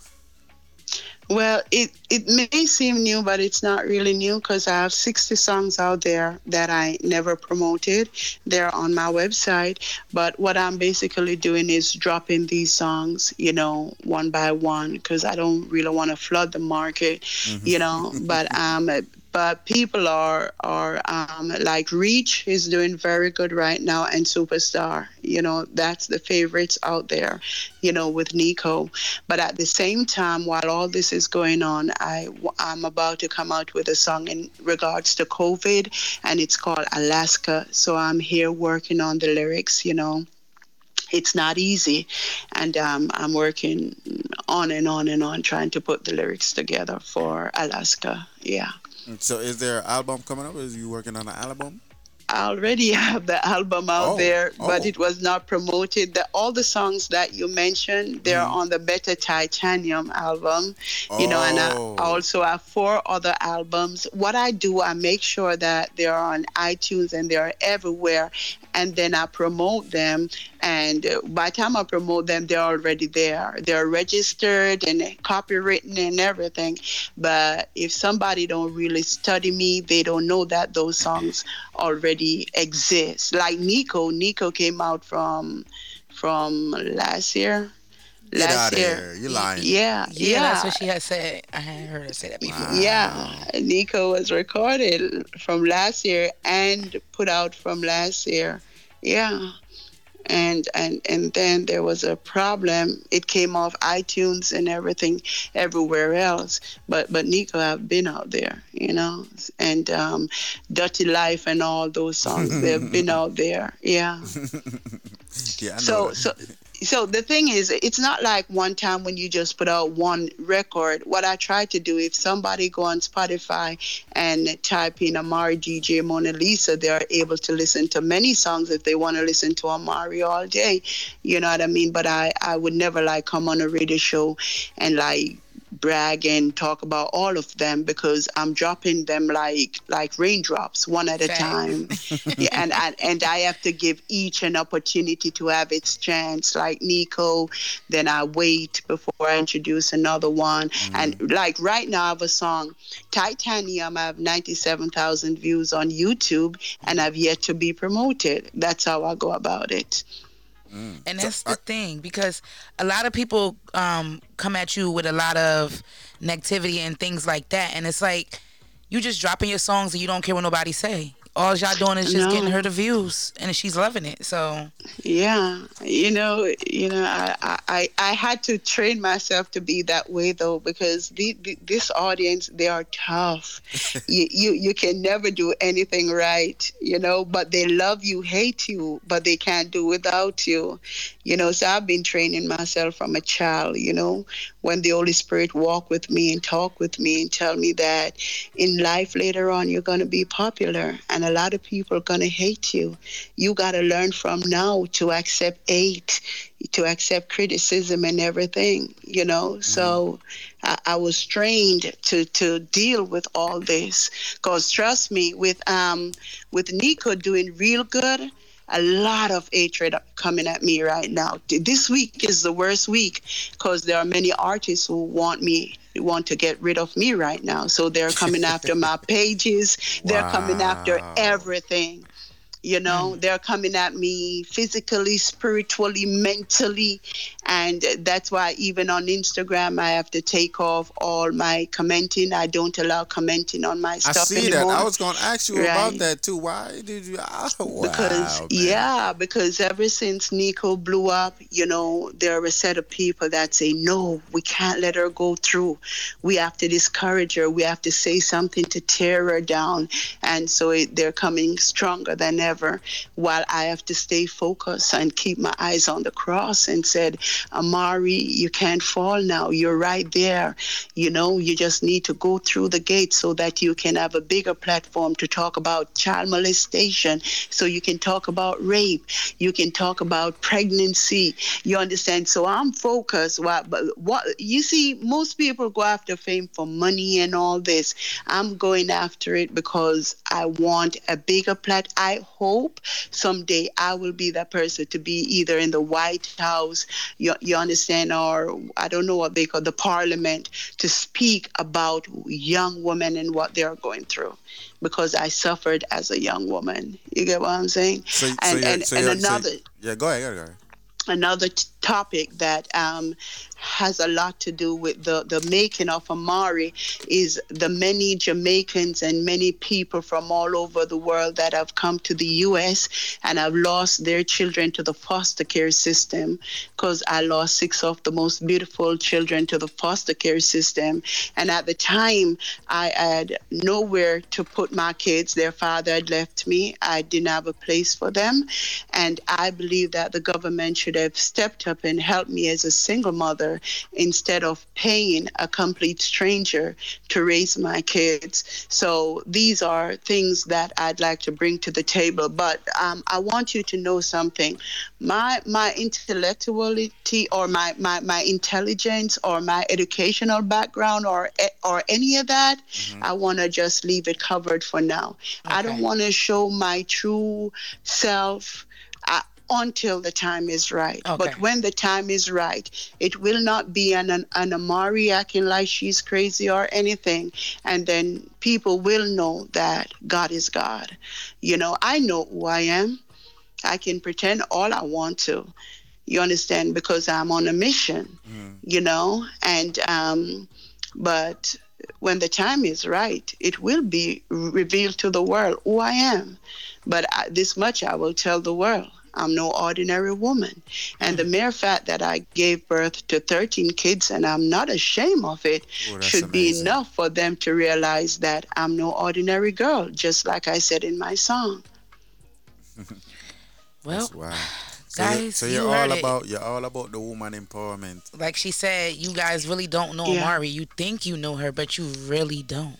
Speaker 14: Well, it, it may seem new, but it's not really new because I have 60 songs out there that I never promoted. They're on my website. But what I'm basically doing is dropping these songs, you know, one by one because I don't really want to flood the market, you know. but [laughs] um, but people are are um, like Reach is doing very good right now, and Superstar. You know, that's the favorites out there. You know, with Nico. But at the same time, while all this is going on, I I'm about to come out with a song in regards to COVID, and it's called Alaska. So I'm here working on the lyrics. You know it's not easy and um, i'm working on and on and on trying to put the lyrics together for alaska yeah
Speaker 6: So, is there an album coming up? Is you working on an album?
Speaker 14: I already have the album out
Speaker 6: Oh,
Speaker 14: there, but
Speaker 6: oh.
Speaker 14: it was not promoted. The, all the songs that you mentioned, they're
Speaker 6: Mm-hmm.
Speaker 14: on the Better Titanium album. You know, and I
Speaker 6: Oh.
Speaker 14: also have four other albums. What I do, I make sure that they're on iTunes and they're everywhere, and then I promote them. And uh, by the time I promote them, they're already there. They're registered and copywritten and everything. But if somebody don't really study me, they don't know that those songs already exist. Like Nico, Nico came out from from last year.
Speaker 6: Get
Speaker 14: last
Speaker 6: outta
Speaker 14: year.
Speaker 6: here. You lying.
Speaker 14: Yeah,
Speaker 15: Yeah,
Speaker 14: yeah.
Speaker 15: that's what she had said. I had heard her say that before.
Speaker 14: Yeah, Nico was recorded from last year and put out from last year. Yeah. And and and then there was a problem. It came off iTunes and everything everywhere else. But but Nico have been out there, you know. And um Dirty Life and all those songs, they've [laughs] been out there. Yeah. [laughs]
Speaker 6: Yeah, I know
Speaker 14: So
Speaker 6: that.
Speaker 14: so so the thing is it's not like one time when you just put out one record. What i try to do if somebody go on spotify and type in amari dj mona lisa they're able to listen to many songs if they want to listen to amari all day. You know what i mean? But i i would never like come on a radio show and like brag and talk about all of them because I'm dropping them like like raindrops, one at a time. [laughs] yeah, and, and and I have to give each an opportunity to have its chance. Like Nico, then I wait before I introduce another one. Mm. And like right now, I have a song, Titanium. I have ninety-seven thousand views on YouTube, and I've yet to be promoted. That's how I go about it.
Speaker 15: And that's the thing because a lot of people um, come at you with a lot of negativity and things like that, and it's like you just dropping your songs and you don't care what nobody say. All y'all doing is just
Speaker 14: No.
Speaker 15: getting her the views, and she's loving it. So
Speaker 14: Yeah, you know, you know, I, I- I, I had to train myself to be that way though, because the, the, this audience they are tough. [laughs] you, you you can never do anything right, you know, but they love you, hate you, but they can't do without you, you know. So I've been training myself from a child, you know, when the Holy Spirit walk with me and talk with me and tell me that in life later on you're gonna be popular and a lot of people are gonna hate you. You gotta learn from now to accept hate, to accept criticism and everything, you know. So I, I was trained to to deal with all this. Cause trust me, with um with Nico doing real good, a lot of hatred coming at me right now. This week is the worst week because there are many artists who want me want to get rid of me right now. So they're coming after my [laughs] pages. They're coming after everything. You know, mm. they're coming at me physically, spiritually, mentally. And that's why even on Instagram, I have to take off all my commenting. I don't allow commenting on my stuff I
Speaker 6: see
Speaker 14: anymore.
Speaker 6: that. I was going to ask you about that too. Why did you? Oh, wow,
Speaker 14: because
Speaker 6: man.
Speaker 14: yeah because ever since nico blew up you know there are a set of people that say no we can't let her go through we have to discourage her we have to say something to tear her down and so it, they're coming stronger than ever while i have to stay focused and keep my eyes on the cross and said amari you can't fall now. You're right there. You know you just need to go through the gate so that you can have a bigger platform to talk about child molestation. So you can talk about rape. You can talk about pregnancy. You understand? So i'm focused. What but what you see most people go after fame for money and all this. I'm going after it because i want a bigger plat i hope someday i will be that person to be either in the white house you, you understand or i don't know what they call the parliament to speak about young women and what they are going through. Because i suffered as a young woman. You get what i'm saying?
Speaker 6: So, so
Speaker 14: and,
Speaker 6: you're-
Speaker 14: and,
Speaker 6: so
Speaker 14: and
Speaker 6: so-
Speaker 14: another
Speaker 6: yeah, go ahead, go ahead, go ahead.
Speaker 14: another t- topic that um, has a lot to do with the, the making of Amari is the many Jamaicans and many people from all over the world that have come to the U.S. and have lost their children to the foster care system because I lost six of the most beautiful children to the foster care system. And at the time, I had nowhere to put my kids. Their father had left me. I didn't have a place for them. And I believe that the government should have stepped up and helped me as a single mother instead of paying a complete stranger to raise my kids. So these are things that I'd like to bring to the table. But um, I want you to know something. My my intellectuality or my, my, my intelligence or my educational background or or any of that, I want to just leave it covered for now. I don't want to show my true self until the time is right. But when the time is right, it will not be an, an, an Amari acting like she's crazy or anything. And then people will know that God is God. You know, I know who I am. I can pretend all I want to. You understand? Because I'm on a mission, you know? And, um, but when the time is right, it will be revealed to the world who I am. But I, this much I will tell the world. I'm no ordinary woman. And the mere fact that I gave birth to 13 kids and I'm not ashamed of it
Speaker 6: Oh, that's
Speaker 14: should be enough for them to realize that I'm no ordinary girl, just like I said in my song. [laughs]
Speaker 15: Well,
Speaker 6: That's wow. So you're,
Speaker 15: guys,
Speaker 6: so
Speaker 15: you
Speaker 6: you're
Speaker 15: heard
Speaker 6: all
Speaker 15: it.
Speaker 6: about you're all about the woman empowerment.
Speaker 15: like she said, you guys really don't know
Speaker 14: Yeah.
Speaker 15: Amari. You think you know her, but you really don't.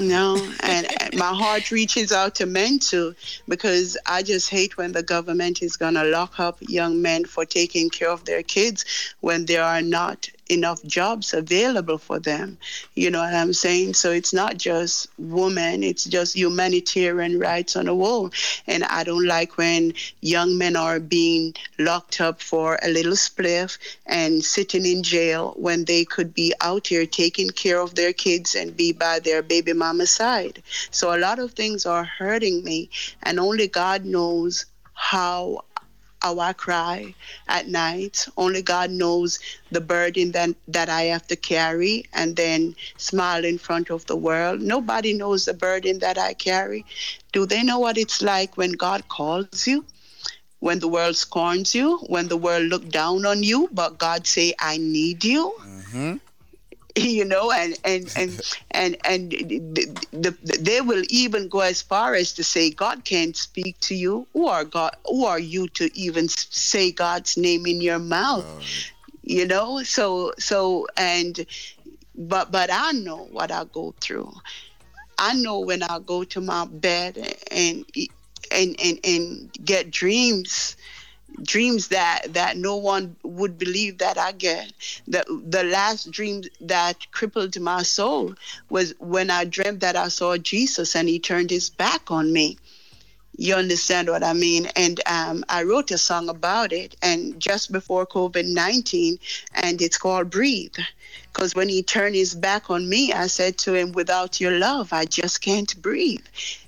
Speaker 14: No, and, my heart reaches out to men too, because I just hate when the government is going to lock up young men for taking care of their kids when they are not enough jobs available for them. You know what I'm saying? So it's not just women, it's just humanitarian rights on the whole. And I don't like when young men are being locked up for a little spliff and sitting in jail when they could be out here taking care of their kids and be by their baby mama's side. So a lot of things are hurting me, and only God knows how I cry at night. Only God knows the burden that, that I have to carry and then smile in front of the world. Nobody knows the burden that I carry. Do they know what it's like when God calls you? When the world scorns you, when the world look down on you, but God say, I need you mm-hmm. [laughs] you know and and and and and the, the, the, they will even go as far as to say god can't speak to you. Who are god who are you to even say god's name in your mouth? You know so so and but but i know what i go through. I know when i go to my bed and and and, and get dreams dreams that that no one would believe that I get. The the last dream that crippled my soul was when I dreamt that I saw Jesus and he turned his back on me. You understand what I mean? And um, I wrote a song about it, and just before COVID 19, and it's called Breathe. Because when he turned his back on me, I said to him, Without your love, I just can't breathe.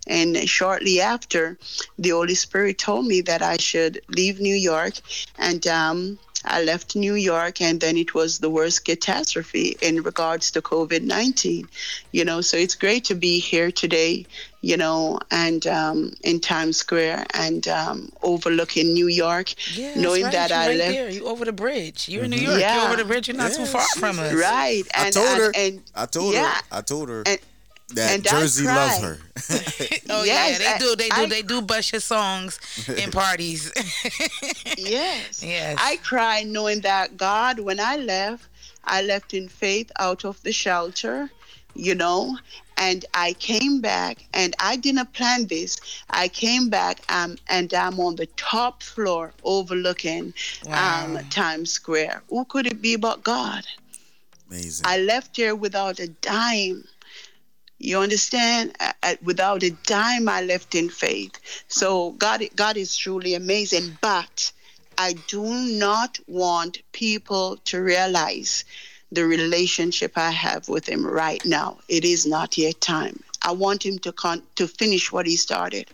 Speaker 14: And shortly after, the Holy Spirit told me that I should leave New York. And um, I left New York, and then it was the worst catastrophe in regards to COVID 19. You know, so it's great to be here today, you know, and um, in Times Square and um, overlooking New York,
Speaker 15: Yeah,
Speaker 14: knowing
Speaker 15: right.
Speaker 14: that
Speaker 15: you
Speaker 14: I
Speaker 15: right
Speaker 14: left.
Speaker 15: there. You over the bridge. You're in New
Speaker 14: Mhm.
Speaker 15: York.
Speaker 14: Yeah.
Speaker 15: You're over the bridge. You're not too far from us.
Speaker 14: Right.
Speaker 6: I
Speaker 14: And,
Speaker 6: told
Speaker 14: and,
Speaker 6: her.
Speaker 14: and
Speaker 6: I told
Speaker 14: yeah.
Speaker 6: her. I told her
Speaker 14: And-
Speaker 6: that
Speaker 14: and
Speaker 6: Jersey loves her. [laughs]
Speaker 15: Oh
Speaker 14: Yes,
Speaker 15: yeah,
Speaker 14: I-
Speaker 15: they do. They do.
Speaker 14: I-
Speaker 15: they do bust your songs in [laughs] parties.
Speaker 14: yes. [laughs]
Speaker 15: Yes.
Speaker 14: I cry knowing that God, when I left, I left in faith out of the shelter, you know, and I came back and I didn't plan this. I came back um, and I'm on the top floor overlooking um, Times Square. Who could it be but God?
Speaker 6: Amazing.
Speaker 14: I left here without a dime. You understand? I, I- without a dime, I left in faith. So God, God is truly amazing. But I do not want people to realize the relationship I have with Him right now. It is not yet time. I want Him to con- to finish what He started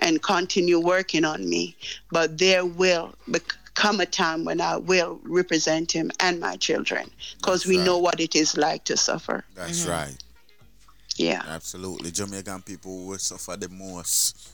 Speaker 14: and continue working on me. But there will bec- come a time when I will represent Him and my children because we know what it is like to suffer.
Speaker 6: That's mm-hmm. right.
Speaker 14: Yeah.
Speaker 6: Absolutely. Jamaican people will suffer the most.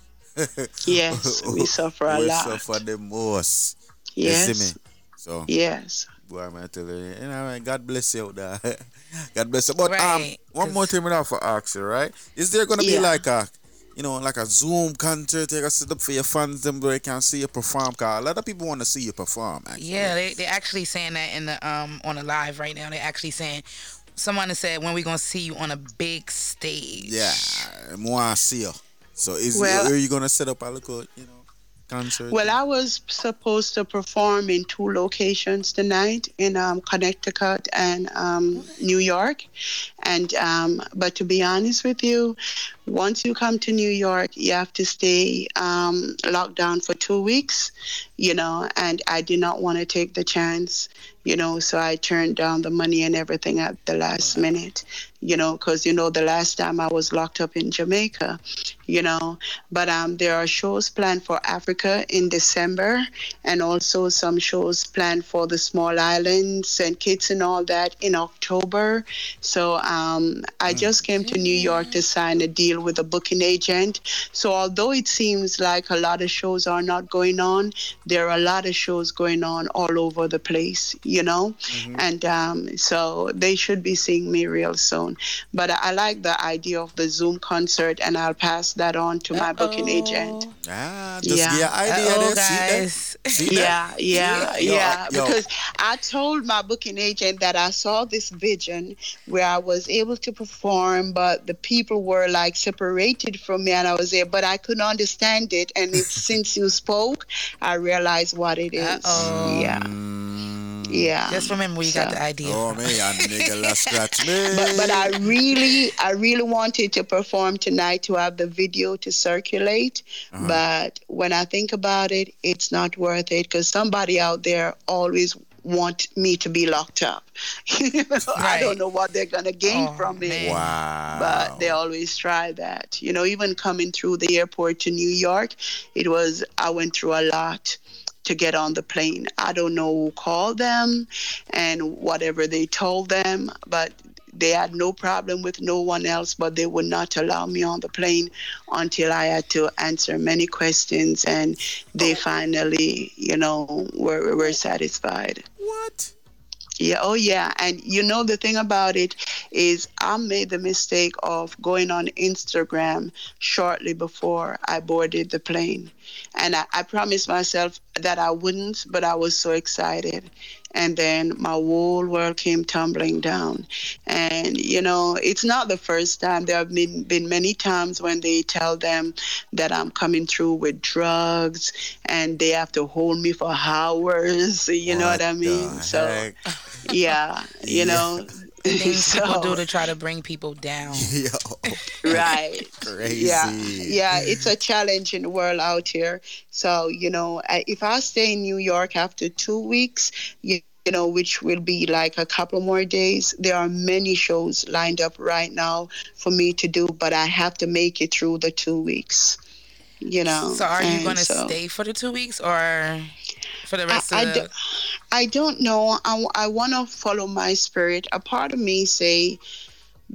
Speaker 14: Yes, [laughs] we suffer a
Speaker 6: we
Speaker 14: lot.
Speaker 6: We suffer the most. You see
Speaker 14: Yes.
Speaker 6: me? So
Speaker 14: Yes.
Speaker 6: boy, man, I tell you, you know, God bless you out there. [laughs] God bless you. But um, one more thing we have for ask you, right? Is there gonna be like a you know, like a Zoom concert you can set up for your fans them where they can see you perform? Cause a lot of people want to see you perform. Actually.
Speaker 15: Yeah, they they actually saying that in the um on the live right now. They're actually saying someone said when we gonna see you on a big stage.
Speaker 6: Yeah, more I want see you. So is
Speaker 14: Well-
Speaker 6: are you gonna set up a little, you know, concert?
Speaker 14: Well, I was supposed to perform in two locations tonight in um, Connecticut and um, New York, and um, but to be honest with you, once you come to New York, you have to stay um, locked down for two weeks, you know. And I did not want to take the chance, you know, so I turned down the money and everything at the last minute, you know, because you know the last time I was locked up in Jamaica, you know. But um, there are shows planned for Africa in December, and also some shows planned for the small islands and kids and all that in October. So um, I just came to New York to sign a deal with a booking agent. So although it seems like a lot of shows are not going on, there are a lot of shows going on all over the place, you know. And um, so they should be seeing me real soon. But I like the idea of the Zoom concert, and I'll pass that on to my booking agent.
Speaker 6: Ah, just
Speaker 14: Yeah.
Speaker 6: get idea
Speaker 15: Uh-oh,
Speaker 6: there. See
Speaker 15: guys.
Speaker 6: that? See [laughs]
Speaker 14: Yeah,
Speaker 6: that?
Speaker 14: yeah,
Speaker 6: Yo,
Speaker 14: yeah.
Speaker 6: yo.
Speaker 14: Because I told my booking agent that I saw this vision where I was able to perform, but the people were like separated from me, and I was there, but I couldn't understand it. And it's, [laughs] since you spoke, I realized what it is. Yeah. Yeah.
Speaker 15: Just remember where you got the idea.
Speaker 6: Oh man, nigga, let's scratch me. [laughs]
Speaker 14: but but I really I really wanted to perform tonight to have the video to circulate.
Speaker 6: Uh-huh.
Speaker 14: But when I think about it, it's not worth it because somebody out there always want me to be locked up. [laughs] you know I don't know what they're gonna gain oh, from it.
Speaker 6: Wow.
Speaker 14: But they always try that. You know, even coming through the airport to New York, it was I went through a lot to get on the plane. I don't know who called them and whatever they told them, but they had no problem with no one else, but they would not allow me on the plane until I had to answer many questions, and they oh. finally, you know, were were satisfied.
Speaker 6: What?
Speaker 14: Yeah, oh yeah. And you know the thing about it is I made the mistake of going on Instagram shortly before I boarded the plane. And I, I promised myself that I wouldn't, but I was so excited. And then my whole world came tumbling down. And you know, it's not the first time. There have been, been many times when they tell them that I'm coming through with drugs and they have to hold me for hours. [laughs] You know what I mean? So yeah, you know.
Speaker 15: The [laughs] things people do to try to bring people down. [laughs] [laughs]
Speaker 14: right
Speaker 6: Crazy.
Speaker 14: yeah yeah it's a challenging world out here so you know if i stay in new york after two weeks you, you know which will be like a couple more days there are many shows lined up right now for me to do but i have to make it through the two weeks you know
Speaker 15: So are you going to
Speaker 14: so-
Speaker 15: stay for the two weeks or for the rest
Speaker 14: I,
Speaker 15: of the?
Speaker 14: do, I don't know. I, I want to follow my spirit. A part of me say,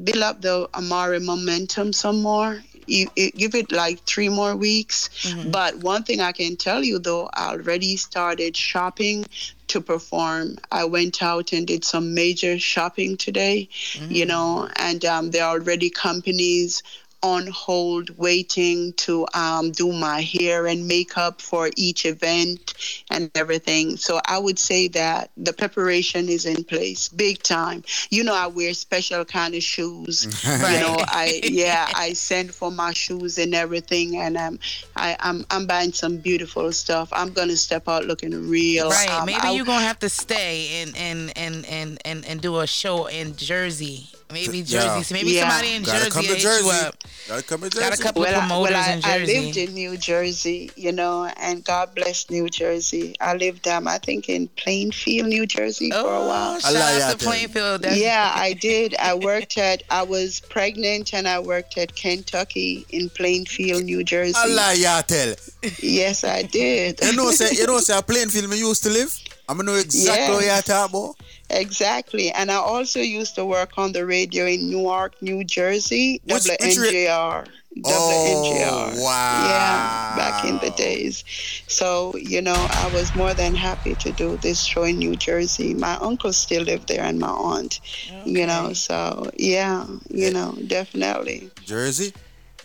Speaker 14: build up the Amari momentum some more. You, you give it like three more weeks. But one thing I can tell you though, I already started shopping to perform. I went out and did some major shopping today, you know, and um, there are already companies on hold waiting to um, do my hair and makeup for each event and everything. So I would say that the preparation is in place big time. You know, I wear special kind of shoes. [laughs] You know, I yeah, I send for my shoes and everything, and um, I, I'm I'm buying some beautiful stuff. I'm gonna step out looking real.
Speaker 15: Right,
Speaker 14: um,
Speaker 15: maybe
Speaker 14: I-
Speaker 15: you're gonna have to stay and and and and and, and do a show in Jersey. Maybe Jersey.
Speaker 6: Yeah.
Speaker 15: So maybe
Speaker 14: Yeah.
Speaker 15: somebody in
Speaker 6: Gotta
Speaker 15: Jersey
Speaker 6: come to
Speaker 15: will hit
Speaker 6: Jersey.
Speaker 15: you up.
Speaker 6: Gotta come to Jersey.
Speaker 15: Got a couple
Speaker 14: well,
Speaker 15: of
Speaker 14: I,
Speaker 15: promoters
Speaker 14: well I,
Speaker 15: in
Speaker 14: I
Speaker 15: Jersey.
Speaker 14: lived in New Jersey, you know, and God bless New Jersey. I lived, um, I think, in Plainfield, New Jersey for a while.
Speaker 15: Oh, shout out to Plainfield. That's-
Speaker 14: yeah, I did. I worked at, I was pregnant and I worked at Kentucky in Plainfield, New Jersey.
Speaker 6: Allah ya tell.
Speaker 14: Yes, I did.
Speaker 6: You know, say you know, say a Plainfield you used to live. I'm gonna know exactly what you're talking about.
Speaker 14: Exactly. And I also used to work on the radio in Newark, New Jersey,
Speaker 6: which
Speaker 14: WNJR.
Speaker 6: Oh,
Speaker 14: WNJR.
Speaker 6: wow.
Speaker 14: Yeah, back in the days. So, you know, I was more than happy to do this show in New Jersey. My uncle still lived there and my aunt, you know, so yeah, you know, definitely.
Speaker 6: Jersey,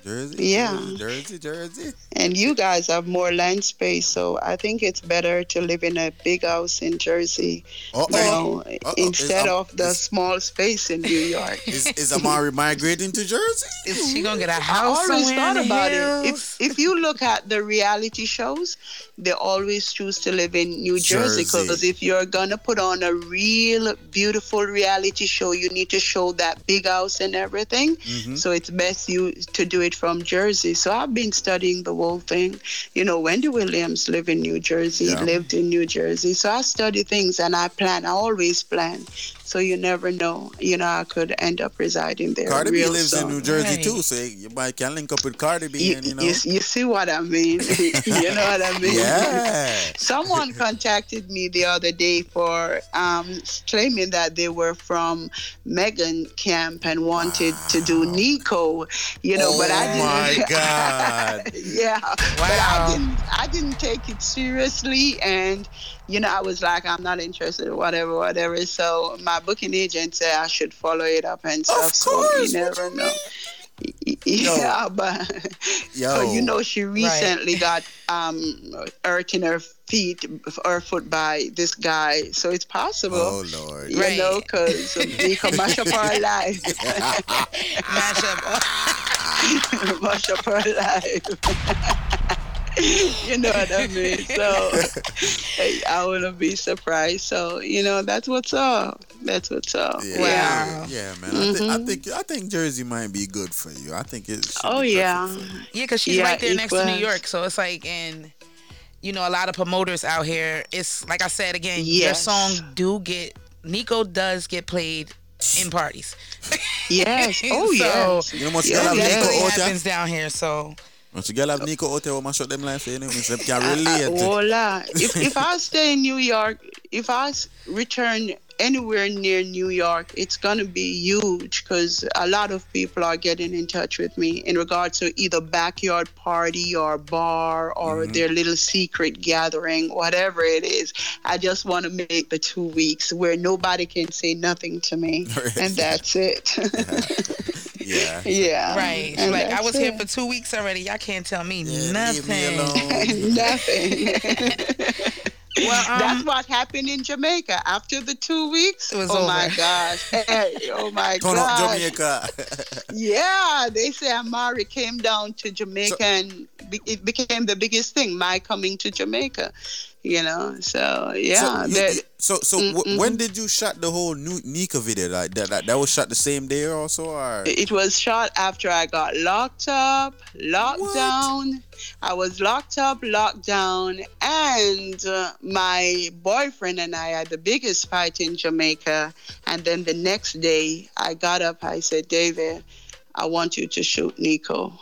Speaker 6: Jersey.
Speaker 14: Yeah.
Speaker 6: Jersey, Jersey.
Speaker 14: And you guys have more land space, so I think it's better to live in a big house in Jersey,
Speaker 6: Uh-oh.
Speaker 14: you know,
Speaker 6: Uh-oh.
Speaker 14: instead
Speaker 6: Is, um,
Speaker 14: of the small space in New York. [laughs]
Speaker 6: Is, is Amari migrating to Jersey?
Speaker 15: Is she gonna get a
Speaker 14: I
Speaker 15: house
Speaker 14: always
Speaker 15: somewhere
Speaker 14: thought
Speaker 15: in the
Speaker 14: about
Speaker 15: hills?
Speaker 14: it. If if you look at the reality shows, they always choose to live in New Jersey because if you're gonna put on a real beautiful reality show, you need to show that big house and everything.
Speaker 6: Mhm.
Speaker 14: So it's best you to do it from Jersey. So I've been studying the whole thing. You know, Wendy Williams lived in New Jersey,
Speaker 6: Yeah.
Speaker 14: lived in New Jersey. So I study things and I plan. I always plan. So you never know. You know, I could end up residing there.
Speaker 6: Cardi B
Speaker 14: real
Speaker 6: lives in. New Jersey too, so you might can link up with Cardi B,
Speaker 14: You,
Speaker 6: and you know.
Speaker 14: you, you see what I mean? [laughs] you know what I mean?
Speaker 6: Yeah. [laughs]
Speaker 14: Someone contacted me the other day for um, claiming that they were from Megan camp and wanted to do Nico, you know, but I
Speaker 6: Oh
Speaker 14: didn't.
Speaker 6: my [laughs] God.
Speaker 14: yeah, Wow. but I didn't. I didn't take it seriously, and you know, I was like, I'm not interested, in whatever, whatever. So my booking agent said I should follow it up and stuff. so you never know. Y- [laughs] Yeah, but [laughs] so you know, she recently got um hurt in her feet, her foot by this guy. So it's possible.
Speaker 6: Oh Lord.
Speaker 14: You know, because he can mash up our life.
Speaker 15: mash up.
Speaker 14: mash up her life. [laughs] [laughs] you know what I mean? So [laughs] hey, I wouldn't be surprised. So you know that's what's up. That's what's up.
Speaker 6: Yeah, yeah, man. I, thi- I
Speaker 14: mm-hmm.
Speaker 6: think I think Jersey might be good for you. I think it's.
Speaker 14: Oh yeah.
Speaker 15: Yeah, because she's
Speaker 14: Yeah,
Speaker 15: right there
Speaker 14: it
Speaker 15: next to New. York, so it's like, and you know, a lot of promoters out here. It's like I said again, your
Speaker 14: Yes.
Speaker 15: song do get Nico does get played in parties.
Speaker 14: Yes. [laughs] Oh
Speaker 15: so
Speaker 14: yes.
Speaker 6: You know what
Speaker 15: it
Speaker 6: you gotta Nico
Speaker 15: definitely
Speaker 6: oh,
Speaker 15: happens down here. So
Speaker 6: Once you get have Nico out there, we must shut them life for you. so can relate.
Speaker 14: voila. If if I stay in New York, if I return anywhere near New York, it's gonna be huge because a lot of people are getting in touch with me in regards to either backyard party or bar or
Speaker 6: Mm-hmm.
Speaker 14: their little secret gathering, whatever it is. I just want to make the two weeks where nobody can say nothing to me, [laughs] and that's it. [laughs]
Speaker 6: yeah. [laughs]
Speaker 14: yeah.
Speaker 15: right,
Speaker 14: And
Speaker 15: like I
Speaker 14: that's
Speaker 15: was here for two weeks already. Y'all can't tell me
Speaker 6: leave me
Speaker 15: nothing. [laughs] [laughs]
Speaker 14: Nothing.
Speaker 15: Well, um,
Speaker 14: that's what happened in Jamaica after the two weeks.
Speaker 15: It was
Speaker 14: oh my gosh! Hey, oh my
Speaker 6: Turn up
Speaker 14: gosh!
Speaker 6: Jamaica.
Speaker 14: Yeah, they say Amari came down to Jamaica and be- it became the biggest thing. My coming to Jamaica, you know. So yeah,
Speaker 6: So, you- so, so w- when did you shot the whole new Nico video? Like that, that, that was shot the same day also, or
Speaker 14: It was shot after I got locked up, locked down. I was locked up, locked down, and uh, my boyfriend and I had the biggest fight in Jamaica. And then the next day, I got up. I said, David, I want you to shoot Nico.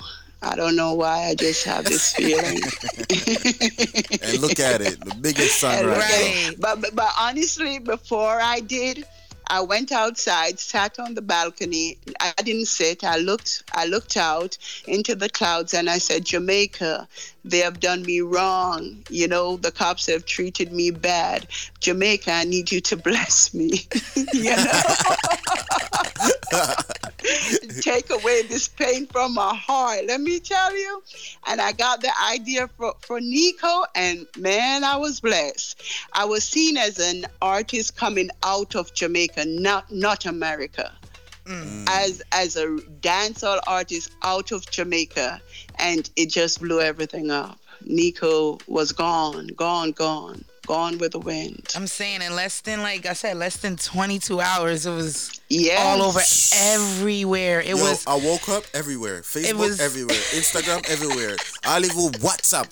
Speaker 14: I don't know why. I just have this feeling. [laughs]
Speaker 6: and look at it, the biggest
Speaker 14: And
Speaker 6: right,
Speaker 14: But, but but honestly, before I did, I went outside, sat on the balcony. I didn't sit. I looked. I looked out into the clouds, and I said, "Jamaica, they have done me wrong. You know, the cops have treated me bad. Jamaica, I need you to [laughs] bless me. [laughs] you know, take away this pain from my heart. Let me tell you." And I got the idea for for Nico, and man, I was blessed. I was seen as an artist coming out of Jamaica, not not America. Mm. As as a dancehall artist out of Jamaica, and it just blew everything up. Nico was gone, gone, gone, gone with the wind.
Speaker 15: I'm saying in less than like I said, less than 22 hours, it was
Speaker 14: Yes.
Speaker 15: all over everywhere. It
Speaker 6: Yo,
Speaker 15: was
Speaker 6: I woke up everywhere. Facebook
Speaker 15: was-
Speaker 6: everywhere. [laughs] Instagram everywhere. I'll even WhatsApp.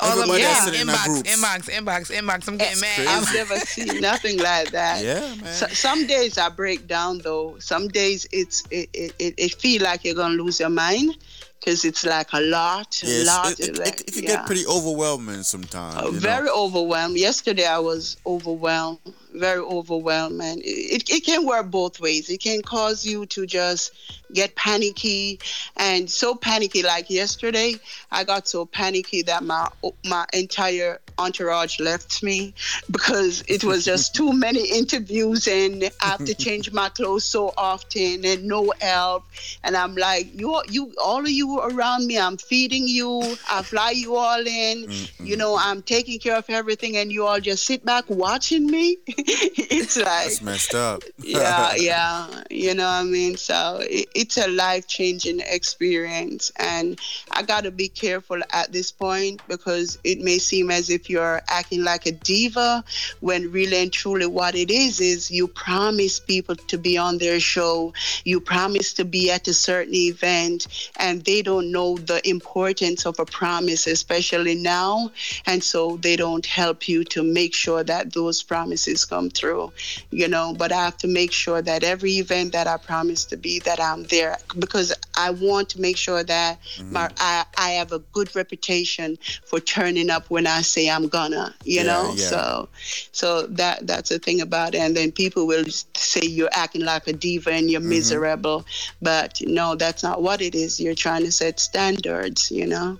Speaker 15: all of
Speaker 6: Everybody that's
Speaker 15: yeah,
Speaker 6: sitting in
Speaker 15: inbox, inbox, inbox, inbox. I'm getting mad.
Speaker 14: I've never seen [laughs] nothing like that.
Speaker 6: Yeah, man.
Speaker 14: So, some days I break down though. Some days it's it it, it, it feel like you're gonna lose your mind because it's like a lot, a
Speaker 6: Yes,
Speaker 14: lot.
Speaker 6: it, it,
Speaker 14: like,
Speaker 6: it, it can
Speaker 14: yeah.
Speaker 6: get pretty overwhelming sometimes.
Speaker 14: Uh,
Speaker 6: you know?
Speaker 14: very overwhelmed. Yesterday I was overwhelmed, very overwhelmed, man. It, it can work both ways. It can cause you to just get panicky and so panicky. Like yesterday, I got so panicky that my my entire entourage left me because it was just too [laughs] many interviews and I have to change my clothes so often and no help. And I'm like, you, you, all of you around me, I'm feeding you. I fly you all in. Mm-hmm. You know, I'm taking care of everything, and you all just sit back watching me. [laughs] [laughs] it's like
Speaker 6: That's messed up. [laughs]
Speaker 14: yeah, yeah. You know what I mean? So it, it's a life changing experience. And I got to be careful at this point because it may seem as if you're acting like a diva when really and truly what it is is you promise people to be on their show, you promise to be at a certain event, and they don't know the importance of a promise, especially now. And so they don't help you to make sure that those promises come through you know but i have to make sure that every event that i promise to be that i'm there because i want to make sure that mm-hmm. my I, I have a good reputation for turning up when i say i'm gonna you
Speaker 19: Yeah,
Speaker 14: know?
Speaker 19: yeah.
Speaker 14: so so that that's the thing about it. And then people will say you're acting like a diva and you're mm-hmm. miserable but no that's not what it is. You're trying to set standards you know?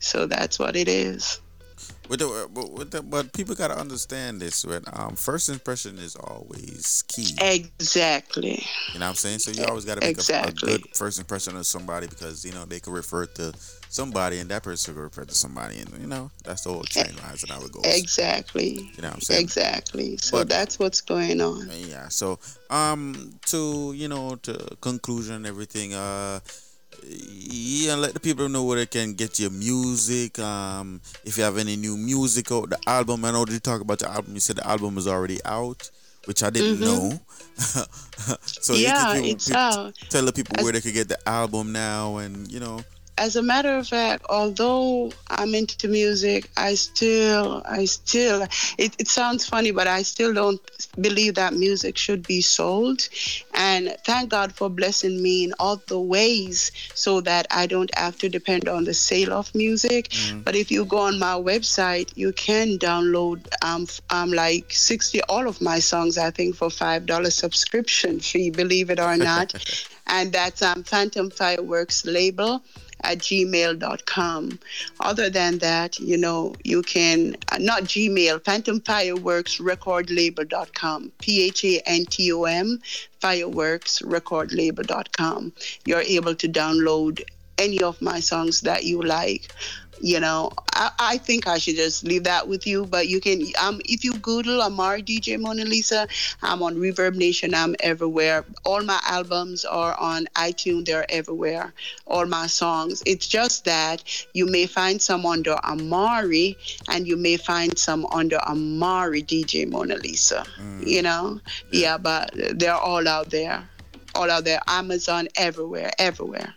Speaker 14: So that's what it is
Speaker 6: The, but, the, but people gotta understand this. When um, first impression is always key.
Speaker 14: exactly
Speaker 6: You know what I'm saying? So you always gotta make a-
Speaker 14: Exactly.
Speaker 6: a, good first impression of somebody because you know they can refer to somebody and that person can refer to somebody and you know that's the whole train lines and how it goes.
Speaker 14: exactly
Speaker 6: You know what I'm saying?
Speaker 14: exactly so
Speaker 6: But-
Speaker 14: that's what's going on
Speaker 6: Yeah. So um to you know to conclusion and everything uh yeah, let the people know where they can get your music. Um, if you have any new music out, the album. I know you talk about the album. You said the album is already out, which I didn't
Speaker 14: Mhm.
Speaker 6: know. [laughs] so
Speaker 14: Yeah,
Speaker 6: you can
Speaker 14: it's out.
Speaker 6: tell the people where they could get the album now, and you know.
Speaker 14: As a matter of fact, although I'm into music, I still, I still, it, it sounds funny, but I still don't believe that music should be sold. And thank God for blessing me in all the ways so that I don't have to depend on the sale of music. But if you go on my website, you can download um, f- um like 60 all of my songs, I think, for five dollar subscription fee, believe it or not. [laughs] and that's um, Phantom Fireworks label at gmail.com. Other than that, you know, you can, uh, not Gmail, Phantom Fireworks Record Label.com, P H A N T O M, Fireworks Record Label.com. You're able to download any of my songs that you like. You know, I, I think I should just leave that with you. But you can, um, if you Google Amari DJ Mona Lisa, I'm on ReverbNation. I'm everywhere. All my albums are on iTunes. They're everywhere. All my songs. It's just that you may find some under Amari, and you may find some under Amari DJ Mona Lisa. You know, yeah, but they're all out there. All out there. Amazon, everywhere, everywhere.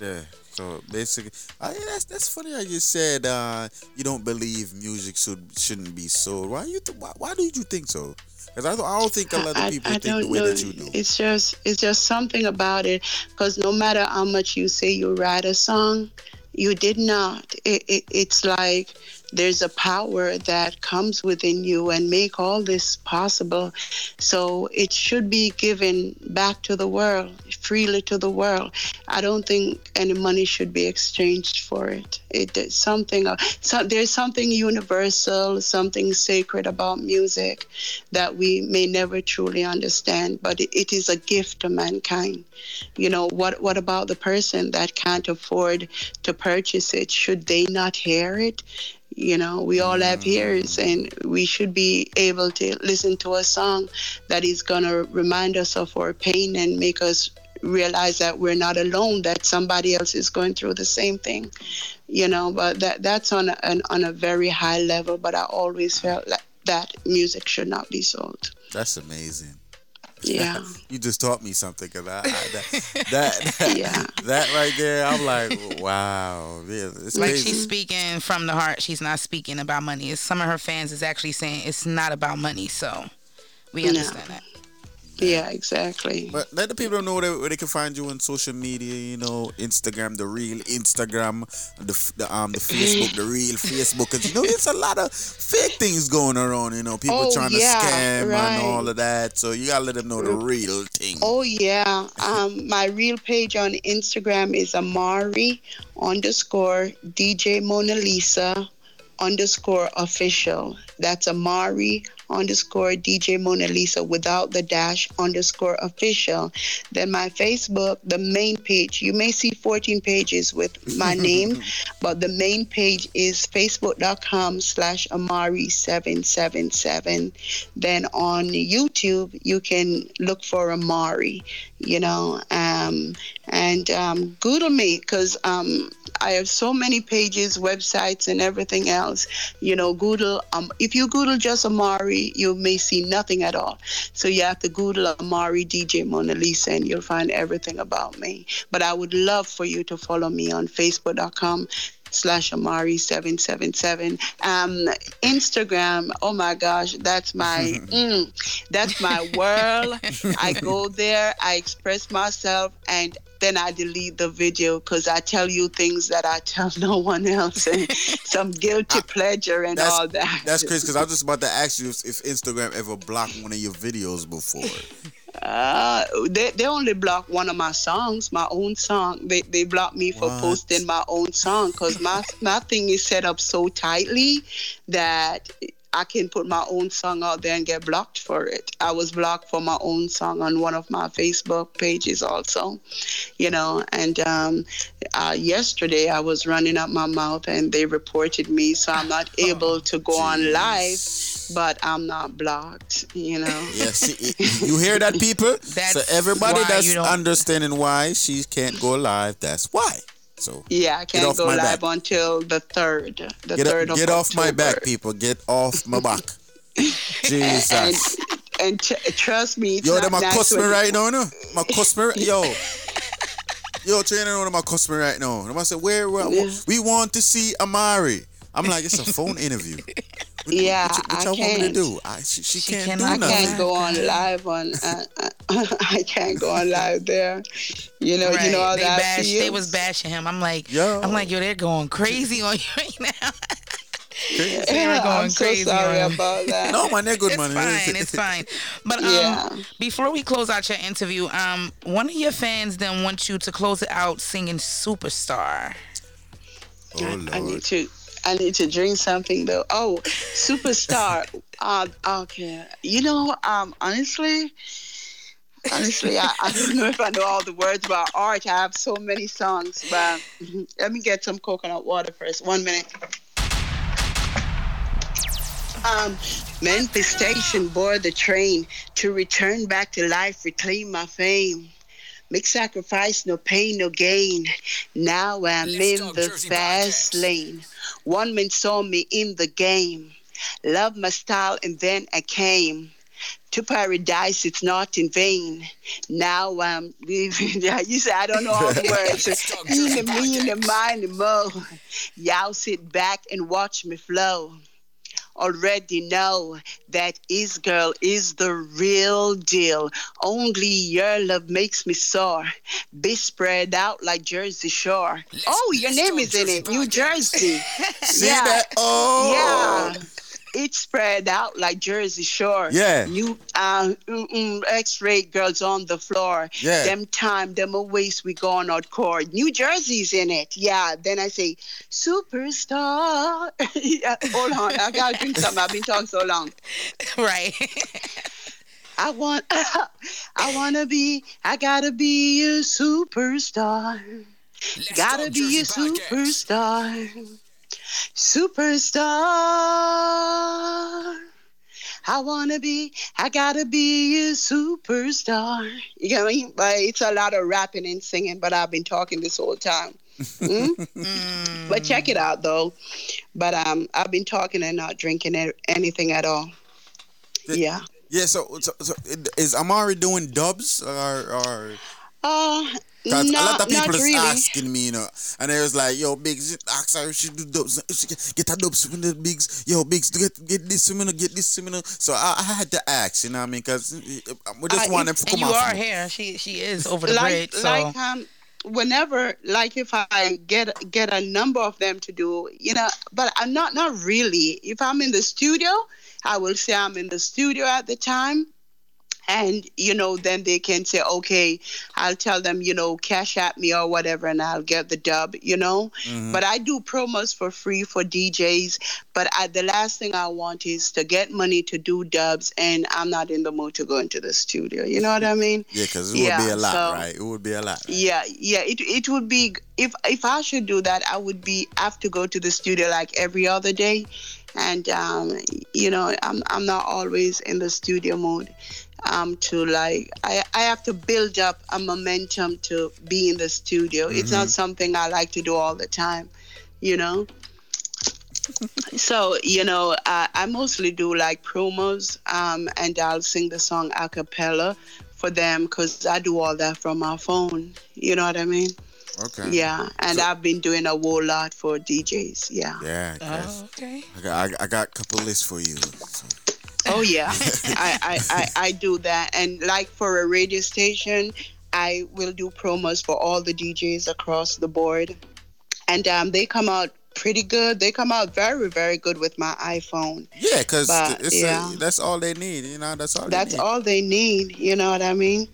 Speaker 6: Yeah. So basically, yeah, that's that's funny. I just said uh, you don't believe music should shouldn't be sold. Why you? Th- why, why do you think so? Because I, don't- I don't think a lot of people
Speaker 14: I
Speaker 6: think the way
Speaker 14: know.
Speaker 6: that you do.
Speaker 14: It's just it's just something about it. Because no matter how much you say you write a song, you did not. It, it, it's like there's a power that comes within you and make all this possible. So it should be given back to the world, freely to the world. I don't think any money should be exchanged for it. It is something. uh, So there's something universal, something sacred about music that we may never truly understand, but it, it is a gift to mankind. You know, what what about the person that can't afford to purchase it? Should they not hear it? You know, we all have mm. ears and we should be able to listen to a song that is going to remind us of our pain and make us realize that we're not alone, that somebody else is going through the same thing. You know, but that that's on a, an, on a very high level, but I always felt like that music should not be sold.
Speaker 6: That's amazing.
Speaker 14: Yeah. [laughs]
Speaker 6: you just taught me something because I, I that that,
Speaker 14: Yeah.
Speaker 6: that right there, I'm like, wow, yeah, it's
Speaker 15: like
Speaker 6: crazy.
Speaker 15: she's speaking from the heart. She's not speaking about money. It's, some of her fans is actually saying it's not about money. So we
Speaker 14: No.
Speaker 15: understand that.
Speaker 14: Yeah, exactly.
Speaker 6: But let the people know where they, where they can find you on social media. You know, Instagram, the real Instagram, the the um the Facebook, the real [laughs] Facebook. Because you know, it's a lot of fake things going around. You know, people
Speaker 14: Oh,
Speaker 6: trying
Speaker 14: yeah,
Speaker 6: to scam
Speaker 14: right.
Speaker 6: and all of that. So you gotta let them know the real thing.
Speaker 14: Oh yeah. Um, my real page on Instagram is Amari underscore DJ Mona Lisa underscore official. That's Amari underscore DJ Mona Lisa without the dash underscore official. Then my Facebook, the main page, you may see 14 pages with my [laughs] name, but the main page is facebook.com slash Amari777. Then on YouTube, you can look for Amari, you know, um, and um, Google me because um, I have so many pages, websites, and everything else. You know, Google, um, if you Google just Amari, you may see nothing at all. So you have to Google Amari DJ Mona Lisa and you'll find everything about me. But I would love for you to follow me on Facebook.com slash Amari777. Um, Instagram, oh my gosh, that's my, [laughs] mm, that's my world. I go there, I express myself, and then I delete the video because I tell you things that I tell [laughs] no one else, and [laughs] some guilty pleasure and all that.
Speaker 6: That's crazy because I was just about to ask you if, if Instagram ever blocked one of your videos before.
Speaker 14: Uh, they, they only block one of my songs, my own song. They they blocked me for
Speaker 6: What?
Speaker 14: posting my own song because my my thing is set up so tightly that I can put my own song out there and get blocked for it. I was blocked for my own song on one of my Facebook pages also, you know. And um, uh, yesterday I was running up my mouth and they reported me, so I'm not able to go on live, but I'm not blocked, you know.
Speaker 6: Yeah, see, you hear that, people? [laughs] so
Speaker 14: That's
Speaker 6: everybody
Speaker 14: why
Speaker 6: that's
Speaker 14: you don't-
Speaker 6: understanding why she can't go live, that's why. So
Speaker 14: Yeah, I can't go live
Speaker 6: back.
Speaker 14: until the third. The
Speaker 6: get,
Speaker 14: third of
Speaker 6: get off my back, people. Get off my back. [laughs] Jesus.
Speaker 14: And, and tr- trust me,
Speaker 6: Yo, them a
Speaker 14: nice
Speaker 6: cuss right now, no? My customer, [laughs] yo. Yo, trainer, a cuss me right now. Them I say, where, where we want to see Amari. I'm like, it's a phone interview. [laughs]
Speaker 14: Yeah,
Speaker 6: What you, what
Speaker 14: I
Speaker 6: y'all want me to
Speaker 14: can't.
Speaker 6: do? I, she, she, can't do
Speaker 14: I
Speaker 6: nothing.
Speaker 14: can't go on live on. Uh, uh, [laughs] I can't go on live there. You know,
Speaker 15: Right.
Speaker 14: you know how
Speaker 15: they
Speaker 14: that
Speaker 15: bash. They was bashing him. I'm like,
Speaker 6: Yo.
Speaker 15: I'm like, yo, they're going crazy on you right now. [laughs] they were
Speaker 14: Yeah,
Speaker 15: going
Speaker 14: I'm so
Speaker 15: crazy
Speaker 14: sorry
Speaker 15: on
Speaker 14: about that. [laughs]
Speaker 6: No, man, they're good,
Speaker 15: it's
Speaker 6: man.
Speaker 15: fine. It's fine. But um,
Speaker 14: Yeah.
Speaker 15: before we close out your interview, um, one of your fans then wants you to close it out singing "Superstar."
Speaker 6: Oh,
Speaker 14: I need to. I need to drink something though. Oh, superstar. [laughs] uh, okay. You know, um, honestly, honestly, I, I don't know [laughs] if I know all the words about art. I have so many songs, but [laughs] let me get some coconut water first. One minute. Um, Memphis Station board the train to return back to life, reclaim my fame. Make sacrifice, no pain, no gain. Now I'm in the fast lane. One man saw me in the game. Love my style, and then I came. To paradise, it's not in vain. Now I'm leaving. [laughs] Yeah, you say I don't know all the [laughs] words. in the me, in the mind, the mo. Y'all sit back and watch me flow already know that is girl is the real deal. Only your love makes me sore. Be spread out like Jersey Shore. oh, your name is in it, New Jersey. [laughs]
Speaker 6: See
Speaker 14: yeah.
Speaker 6: that? Oh.
Speaker 14: Yeah. It's spread out like Jersey Shore.
Speaker 6: Yeah.
Speaker 14: New uh, mm-mm, X-ray girls on the floor.
Speaker 6: Yeah.
Speaker 14: Them time, them a waste we gone out court. New Jersey's in it. Yeah. Then I say, superstar. [laughs] yeah, hold on. I gotta drink something. I've been talking so long. [laughs]
Speaker 15: Right. [laughs]
Speaker 14: I want, I wanna be, I gotta be a superstar. gotta be a superstar. Superstar. I wanna be, I gotta be a superstar. You get me? But it's a lot of rapping and singing, but I've been talking this whole time. [laughs] Mm? But check it out though. But um, I've been talking and not drinking anything at all. Yeah.
Speaker 6: Yeah, so, so, so is Amari doing dubs or or
Speaker 14: Uh,
Speaker 6: 'Cause a lot
Speaker 14: not,
Speaker 6: of people
Speaker 14: not
Speaker 6: is
Speaker 14: really.
Speaker 6: asking me, you know, and they was like, "Yo, Bigz, ask her if she do dubs, if she get, get her dubs from the Bigz. Yo, Bigz, get get this woman, get this woman." So I, I had to ask, you know what I mean? Because we just
Speaker 14: Uh,
Speaker 6: want them to
Speaker 15: And you
Speaker 6: off.
Speaker 15: are here. She she is over the
Speaker 14: like
Speaker 15: bridge. So
Speaker 14: like um whenever like if I get get a number of them to do, you know, but I'm not not really. If I'm in the studio, I will say I'm in the studio at the time. And you know, then they can say, okay, I'll tell them, you know, cash at me or whatever, and I'll get the dub, you know.
Speaker 20: Mhm.
Speaker 14: But I do promos for free for DJs. But I, the last thing I want is to get money to do dubs, and I'm not in the mood to go into the studio. You know what I mean? [laughs]
Speaker 6: Yeah, because it would be a lot,
Speaker 14: so-
Speaker 6: right? It would be a lot.
Speaker 14: Yeah, yeah. It it would be if if I should do that, I would be have to go to the studio like every other day, and um, you know, I'm I'm not always in the studio mode. Um, to like I I have to build up a momentum to be in the studio. It's not
Speaker 20: Mhm.
Speaker 14: something I like to do all the time, you know. [laughs] so you know, I, I mostly do like promos, um, and I'll sing the song a cappella for them because I do all that from my phone. You know what I mean?
Speaker 6: Okay.
Speaker 14: Yeah, and I've been doing a whole lot for DJs. Yeah.
Speaker 6: Yeah.
Speaker 15: Oh, okay.
Speaker 6: I got, I, I got a couple lists for you.
Speaker 14: Oh yeah, [laughs] I, I, I I do that, and like for a radio station, I will do promos for all the DJs across the board, and um, they come out pretty good. They come out very very good with my iPhone.
Speaker 6: Yeah, because
Speaker 14: But,
Speaker 6: it's
Speaker 14: yeah.
Speaker 6: a, that's all they need. You know, that's all.
Speaker 14: That's
Speaker 6: they need.
Speaker 14: all they need. You know what I mean?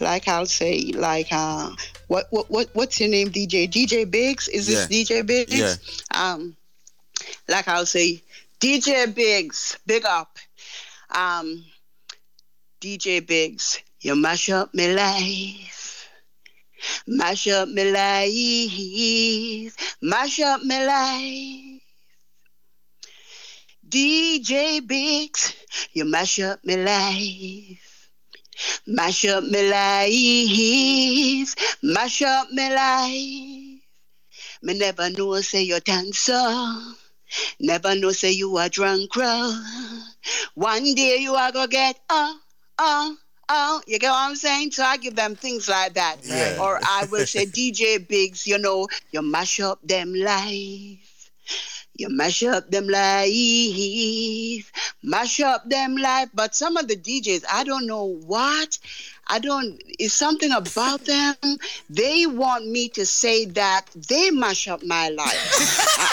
Speaker 14: Like I'll say, like uh, what what what what's your name, DJ? DJ Bigz? Is this
Speaker 20: Yeah.
Speaker 14: DJ Bigz?
Speaker 20: Yeah.
Speaker 14: Um, like I'll say, DJ Bigz, big up. Um, DJ Bigz, you mash up my life. Mash up my life. Mash up my life. DJ Bigz, you mash up my life. Mash up my life. Mash up my life. Me never know say you're dancer. Never know say you a drunk. One day you are gonna get oh oh oh. You get what I'm saying? So I give them things like that.
Speaker 6: Yeah.
Speaker 14: Or I will say [laughs] DJ Bigz, you know, you mash up them life. You mash up them life, mash up them life. But some of the DJs, I don't know what. I don't. It's something about [laughs] them. They want me to say that they mash up my life. [laughs] I,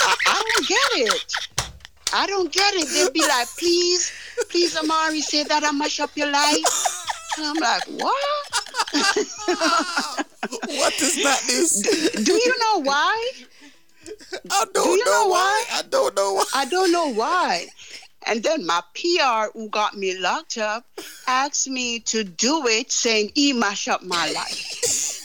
Speaker 14: I, I don't get it. I don't get it. They'd be like, please, please, Amari, say that I mash up your life. And I'm like, what? [laughs]
Speaker 6: what is that? This?
Speaker 14: Do, do you know why? [laughs]
Speaker 6: I don't
Speaker 14: do you
Speaker 6: know
Speaker 14: know
Speaker 6: why.
Speaker 14: why?
Speaker 6: I don't know why.
Speaker 14: I don't know why. [laughs] And then my PR, who got me locked up, asked me to do it, saying he mash up my life.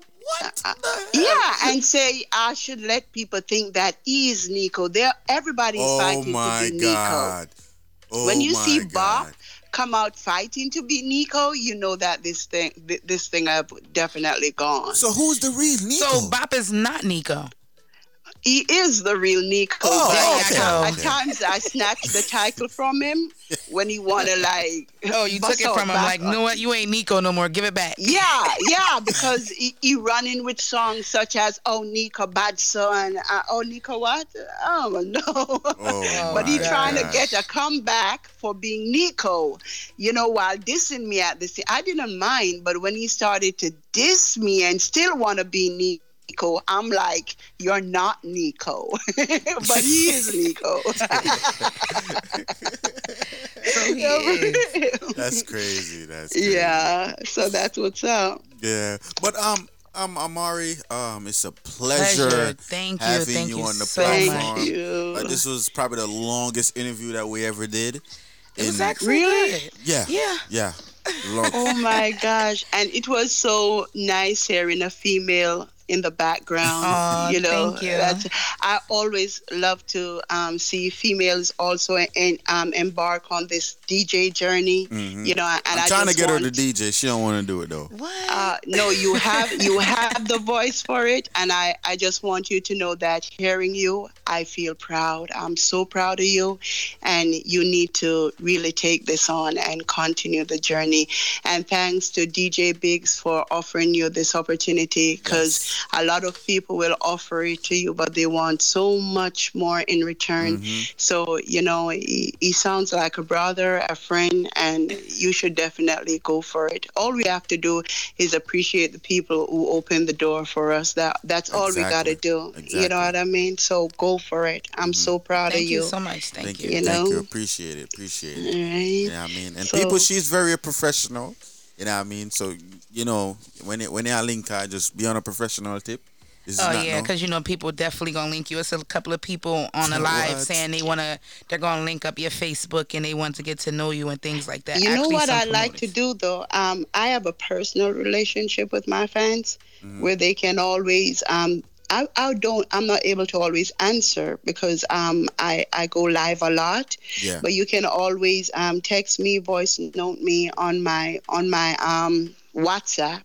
Speaker 14: [laughs]
Speaker 6: what?
Speaker 14: Uh, uh, yeah, and say I should let people think that he is Nico. There, everybody's
Speaker 6: Oh
Speaker 14: fighting
Speaker 6: my
Speaker 14: to be Nico.
Speaker 6: Oh my god. Oh
Speaker 14: when you
Speaker 6: my
Speaker 14: see
Speaker 6: Bop
Speaker 14: come out fighting to be Nico, you know that this thing, th- this thing, have definitely gone.
Speaker 6: So who's the real Nico?
Speaker 15: So Bop is not Nico.
Speaker 14: He is the real Nico.
Speaker 15: Oh,
Speaker 14: but
Speaker 15: okay,
Speaker 14: at,
Speaker 15: okay.
Speaker 14: times I snatch the title from him when he wanna like. [laughs]
Speaker 15: Oh, you took it from him. Like, no, what? You ain't Nico no more. Give it back.
Speaker 14: Yeah, [laughs] yeah, because he, he running with songs such as "Oh Nico Bad Son," uh, "Oh Nico What?" Oh no, [laughs]
Speaker 6: Oh,
Speaker 14: but he
Speaker 6: my
Speaker 14: trying to
Speaker 6: gosh.
Speaker 14: get a comeback for being Nico. You know, while dissing me at this, I didn't mind, but when he started to diss me and still want to be Nico. I'm like, you're not Nico, [laughs] but he is [laughs] Nico. [laughs]
Speaker 6: That's crazy. That's crazy.
Speaker 14: yeah, so that's what's up.
Speaker 6: Yeah, but um, um, Amari, um, it's a pleasure,
Speaker 15: Pleasure. Thank you.
Speaker 6: having
Speaker 15: Thank
Speaker 6: you
Speaker 15: you
Speaker 6: on the
Speaker 15: so
Speaker 6: platform.
Speaker 14: Thank you.
Speaker 6: Like, this was probably the longest interview that we ever did.
Speaker 15: It was
Speaker 6: In-
Speaker 15: actually
Speaker 14: Really?
Speaker 15: good.
Speaker 6: yeah,
Speaker 15: Yeah.
Speaker 6: yeah. Long-
Speaker 14: Oh my gosh. And it was so nice hearing a female in the background.
Speaker 15: Aw,
Speaker 14: you know,
Speaker 15: thank you.
Speaker 14: That's, I always love to um, see females also en- um, embark on this DJ journey.
Speaker 6: Mhm.
Speaker 14: You know, and
Speaker 6: I'm
Speaker 14: I
Speaker 6: trying to get
Speaker 14: want,
Speaker 6: her to DJ. She don't want to do it though.
Speaker 14: uh, no, you [laughs] have you have the voice for it, and I I just want you to know that hearing you, I feel proud. I'm so proud of you, and you need to really take this on and continue the journey. And thanks to DJ Bigz for offering you this opportunity, because a lot of people will offer it to you, but they want so much more in return.
Speaker 6: Mm-hmm.
Speaker 14: So you know, he, he sounds like a brother, a friend, and you should definitely go for it. All we have to do is appreciate the people who open the door for us. That that's all we got to
Speaker 6: Exactly.
Speaker 14: do. You know what I mean? So go for it. I'm so proud
Speaker 15: Thank
Speaker 14: of
Speaker 15: you Thank
Speaker 14: you.
Speaker 15: so much. Thank,
Speaker 6: Thank
Speaker 15: you.
Speaker 6: you.
Speaker 14: You
Speaker 6: Thank you.
Speaker 14: know?
Speaker 6: Appreciate it. Appreciate it.
Speaker 14: Right.
Speaker 6: Yeah, I mean, and
Speaker 14: So-
Speaker 6: people, she's very professional. You know what I mean? So you know, when it when they link her, just be on a professional tip.
Speaker 15: Oh
Speaker 6: not
Speaker 15: yeah,
Speaker 6: no-
Speaker 15: because you know people definitely gonna link you. It's a couple of people on the [laughs] live
Speaker 6: What?
Speaker 15: saying they wanna, they're gonna link up your Facebook and they want to get to know you and things like that.
Speaker 14: You know what
Speaker 15: some
Speaker 14: I like to do though? Um, I have a personal relationship with my fans
Speaker 6: Mm-hmm.
Speaker 14: where they can always um I, I don't I'm not able to always answer because um I, I go live a lot.
Speaker 6: Yeah.
Speaker 14: But you can always um text me, voice note me on my on my um WhatsApp.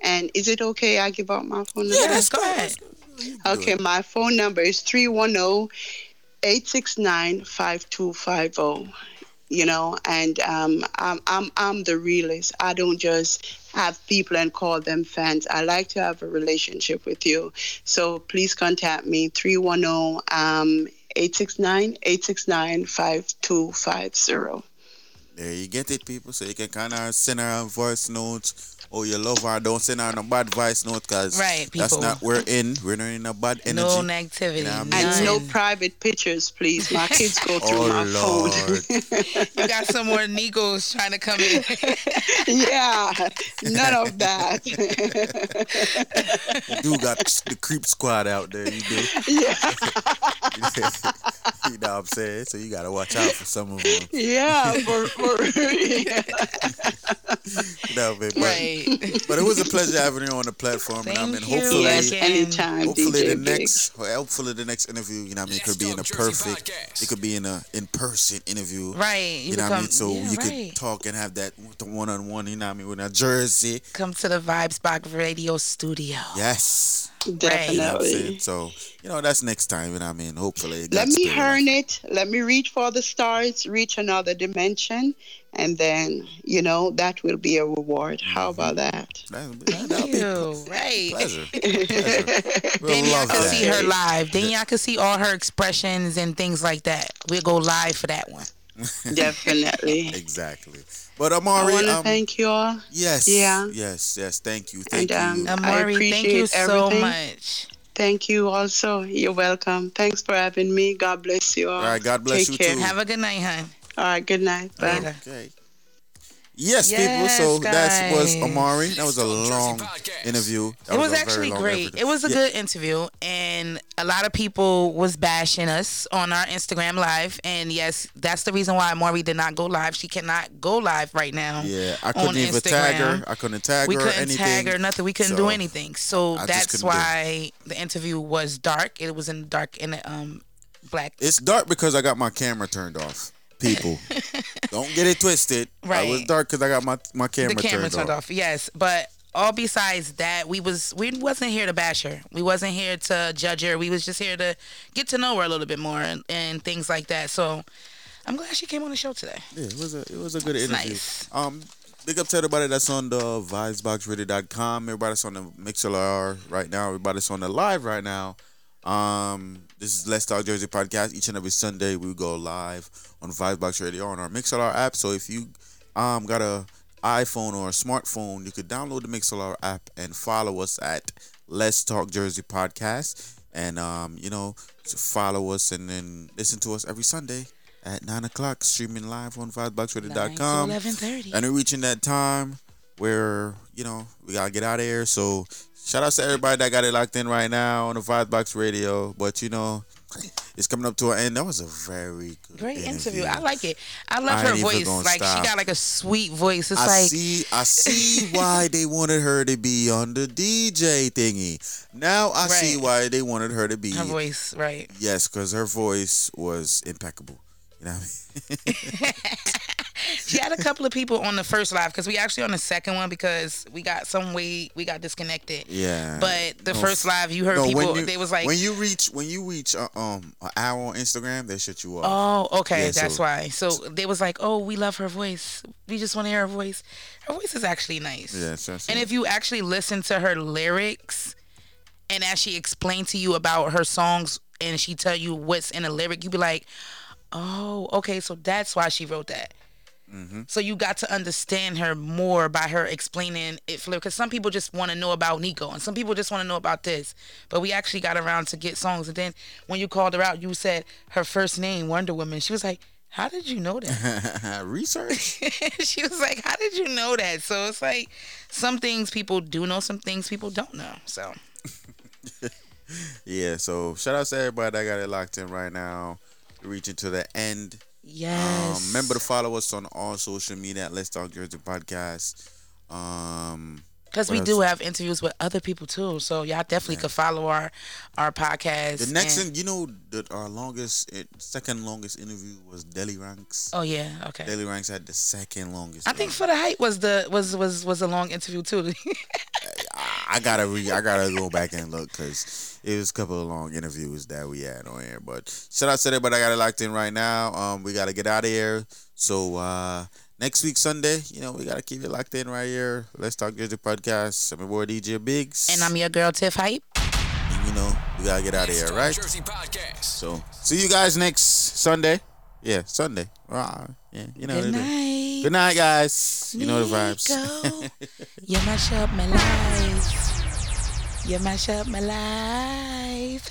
Speaker 14: And is it okay I give out my phone number?
Speaker 15: Yes, go ahead.
Speaker 14: Okay, my phone number is 310 869 5250. You know, and um, I'm, I'm, I'm the realist. I don't just have people and call them fans. I like to have a relationship with you. So please contact me 310 um, 869 869 5250.
Speaker 6: There you get it, people. So you can kind of send her a voice notes. Oh, or you love her, don't send her no bad voice note because
Speaker 15: Right,
Speaker 6: that's not we're in. We're not in a bad energy.
Speaker 15: No negativity.
Speaker 6: You know I mean?
Speaker 18: And no private pictures, please. My kids go [laughs] through
Speaker 6: Oh,
Speaker 18: my
Speaker 6: Lord. [laughs]
Speaker 15: You got some more Nicos trying to come in. [laughs]
Speaker 18: yeah, none of that.
Speaker 6: You do got the creep squad out there. You do. Yeah. you know what I'm saying? So you gotta watch out for some of them.
Speaker 18: yeah, for, for yeah.
Speaker 6: You know, man, but,
Speaker 15: Right.
Speaker 6: But it was a pleasure having you on the platform. Thank and I mean,
Speaker 15: Thank you
Speaker 6: hopefully,
Speaker 18: Yes,
Speaker 15: again.
Speaker 18: anytime,
Speaker 6: hopefully
Speaker 18: DJ
Speaker 6: the
Speaker 18: Big.
Speaker 6: next, hopefully the next interview, you know, what I mean, could be in a perfect, it could be in a in-person interview.
Speaker 15: Right.
Speaker 6: You,
Speaker 15: You
Speaker 6: know what I mean?
Speaker 15: become-
Speaker 6: So
Speaker 15: yeah,
Speaker 6: you
Speaker 15: right.
Speaker 6: could talk and have that one-on-one. You know what I mean? With a jersey.
Speaker 15: Come to the Vibes Box Radio Studio.
Speaker 6: Yes. You know what I'm
Speaker 18: Definitely.
Speaker 6: saying? So you know that's next time. You know what I mean? Hopefully. it
Speaker 18: Let
Speaker 6: got
Speaker 18: me
Speaker 6: spirit.
Speaker 18: earn it. Let me reach for the stars, reach another dimension, and then, you know, that will be a reward. How
Speaker 6: Mm-hmm.
Speaker 18: about that?
Speaker 15: Thank you. [laughs] Right.
Speaker 6: Pleasure. [laughs] Pleasure. We'll
Speaker 15: Then y'all can see her live. Then y'all can see all her expressions and things like that. We'll go live for that one. [laughs]
Speaker 18: Definitely.
Speaker 6: exactly. But Amari, I
Speaker 18: want to
Speaker 6: um,
Speaker 18: thank you all.
Speaker 6: yes,
Speaker 18: Yeah.
Speaker 6: yes, yes. Thank you, thank
Speaker 18: And
Speaker 6: you.
Speaker 18: um, I appreciate
Speaker 15: thank you so
Speaker 18: everything.
Speaker 15: much.
Speaker 18: Thank you also. You're welcome. Thanks for having me. God bless you all.
Speaker 6: All right, God bless
Speaker 18: Take
Speaker 6: you
Speaker 18: care.
Speaker 6: too.
Speaker 15: Have a good night, hon.
Speaker 18: All right, good night. Bye.
Speaker 6: Okay. Yes,
Speaker 15: Yes,
Speaker 6: people. So that was. Amari. That was a long interview. That
Speaker 15: it was,
Speaker 6: a very
Speaker 15: actually great.
Speaker 6: interview.
Speaker 15: It was a
Speaker 6: Yeah.
Speaker 15: good interview, and a lot of people was bashing us on our Instagram live. And yes, that's the reason why Amari did not go live. She cannot go live right now.
Speaker 6: Yeah, I couldn't even tag her. I couldn't tag
Speaker 15: we
Speaker 6: her.
Speaker 15: couldn't
Speaker 6: anything.
Speaker 15: tag her, nothing. We couldn't
Speaker 6: So,
Speaker 15: do anything. So
Speaker 6: I
Speaker 15: that's
Speaker 6: couldn't do it.
Speaker 15: why the interview was dark. It was in the dark in the um black.
Speaker 6: It's dark because I got my camera turned off. People, don't get it twisted. I was dark because I got my my camera,
Speaker 15: the camera
Speaker 6: turned,
Speaker 15: turned
Speaker 6: off.
Speaker 15: off. Yes, but all besides that, we was we wasn't here to bash her. We wasn't here to judge her. We was just here to get to know her a little bit more and, and things like that. So I'm glad she came on the show today.
Speaker 6: Yeah, it was a it was a good
Speaker 15: It's
Speaker 6: interview.
Speaker 15: nice.
Speaker 6: Um, big up to everybody that's on the vibesboxradio.com. Everybody that's on the MixLR right now. Everybody that's on the live right now. Um, this is Let's Talk Jersey podcast. Each and every Sunday we go live on Vibesbox Radio on our MixLR app. So if you um got a iPhone or a smartphone, you could download the MixLR app and follow us at Let's Talk Jersey podcast. And um, you know, follow us and then listen to us every Sunday at nine o'clock, streaming live on vibesboxradio.com.
Speaker 15: 11:30.
Speaker 6: And we're reaching that time where you know we gotta get out of here. So shout out to everybody that got it locked in right now on the Vibebox Radio. But you know, it's coming up to an end. That was a very good
Speaker 15: Great interview.
Speaker 6: interview.
Speaker 15: I like it. I love
Speaker 6: I
Speaker 15: her voice. Like
Speaker 6: stop.
Speaker 15: she got like a sweet voice. It's
Speaker 6: I
Speaker 15: like
Speaker 6: see. I see why they wanted her to be on the DJ thingy. Now I see why they wanted her to be.
Speaker 15: her voice, right?
Speaker 6: Yes, because her voice was impeccable. You know what I mean? [laughs]
Speaker 15: She had a couple of people on the first live because we actually on the second one because we got some way we got disconnected.
Speaker 6: Yeah.
Speaker 15: But the
Speaker 6: No,
Speaker 15: first live, you heard
Speaker 6: no,
Speaker 15: people.
Speaker 6: you-
Speaker 15: they was like,
Speaker 6: when you reach when you reach uh, um an hour on Instagram, they shut you off.
Speaker 15: Oh, okay,
Speaker 6: Yeah,
Speaker 15: that's
Speaker 6: so-
Speaker 15: why. So they was like, "Oh, we love her voice. We just want to hear her voice. Her voice is actually nice."
Speaker 6: Yeah, so- so-
Speaker 15: And if you actually listen to her lyrics, and as she explained to you about her songs, and she tell you what's in a lyric, you be like, "Oh, okay, so that's why she wrote that."
Speaker 6: Mm-hmm.
Speaker 15: So you got to understand her more by her explaining it for because some people just want to know about Nico and some people just want to know about this. But we actually got around to get songs and then when you called her out, you said her first name Wonder Woman. She was like, "How did you know that?" [laughs] [laughs]
Speaker 6: Research.
Speaker 15: she was like, "How did you know that?" So it's like some things people do know, some things people don't know. So [laughs]
Speaker 6: Yeah, so shout out to everybody that got it locked in right now. Reaching to the end.
Speaker 15: yes,
Speaker 6: Um, remember to follow us on all social media at Let's Talk Jersey Podcast. Um,
Speaker 15: because we
Speaker 6: else?
Speaker 15: do have interviews with other people too. So y'all definitely could follow our our podcast.
Speaker 6: The next,
Speaker 15: and-
Speaker 6: in, you know, that our longest, eh, second longest interview was Delly Ranx.
Speaker 15: Oh yeah, okay.
Speaker 6: Delly Ranx had the second longest.
Speaker 15: I think for the height was the was was was a long interview too. [laughs]
Speaker 6: I gotta re, I gotta go back and look because it was a couple of long interviews that we had on here. But shout out to everybody I got it locked in right now. Um, we gotta get out of here. So uh, next week Sunday, you know, we gotta keep it locked in right here. Let's talk Jersey podcast. I'm your boy DJ Bigz,
Speaker 15: and I'm your girl Tiff Hype.
Speaker 6: and you know we gotta get out of here, right?
Speaker 1: Jersey Podcast.
Speaker 6: So see you guys next Sunday. Yeah, Sunday. Uh, yeah. Yeah, you know.
Speaker 15: Good night.
Speaker 6: Good night, guys. You know the vibes. [laughs]
Speaker 15: You mash up my life. You mash up my life.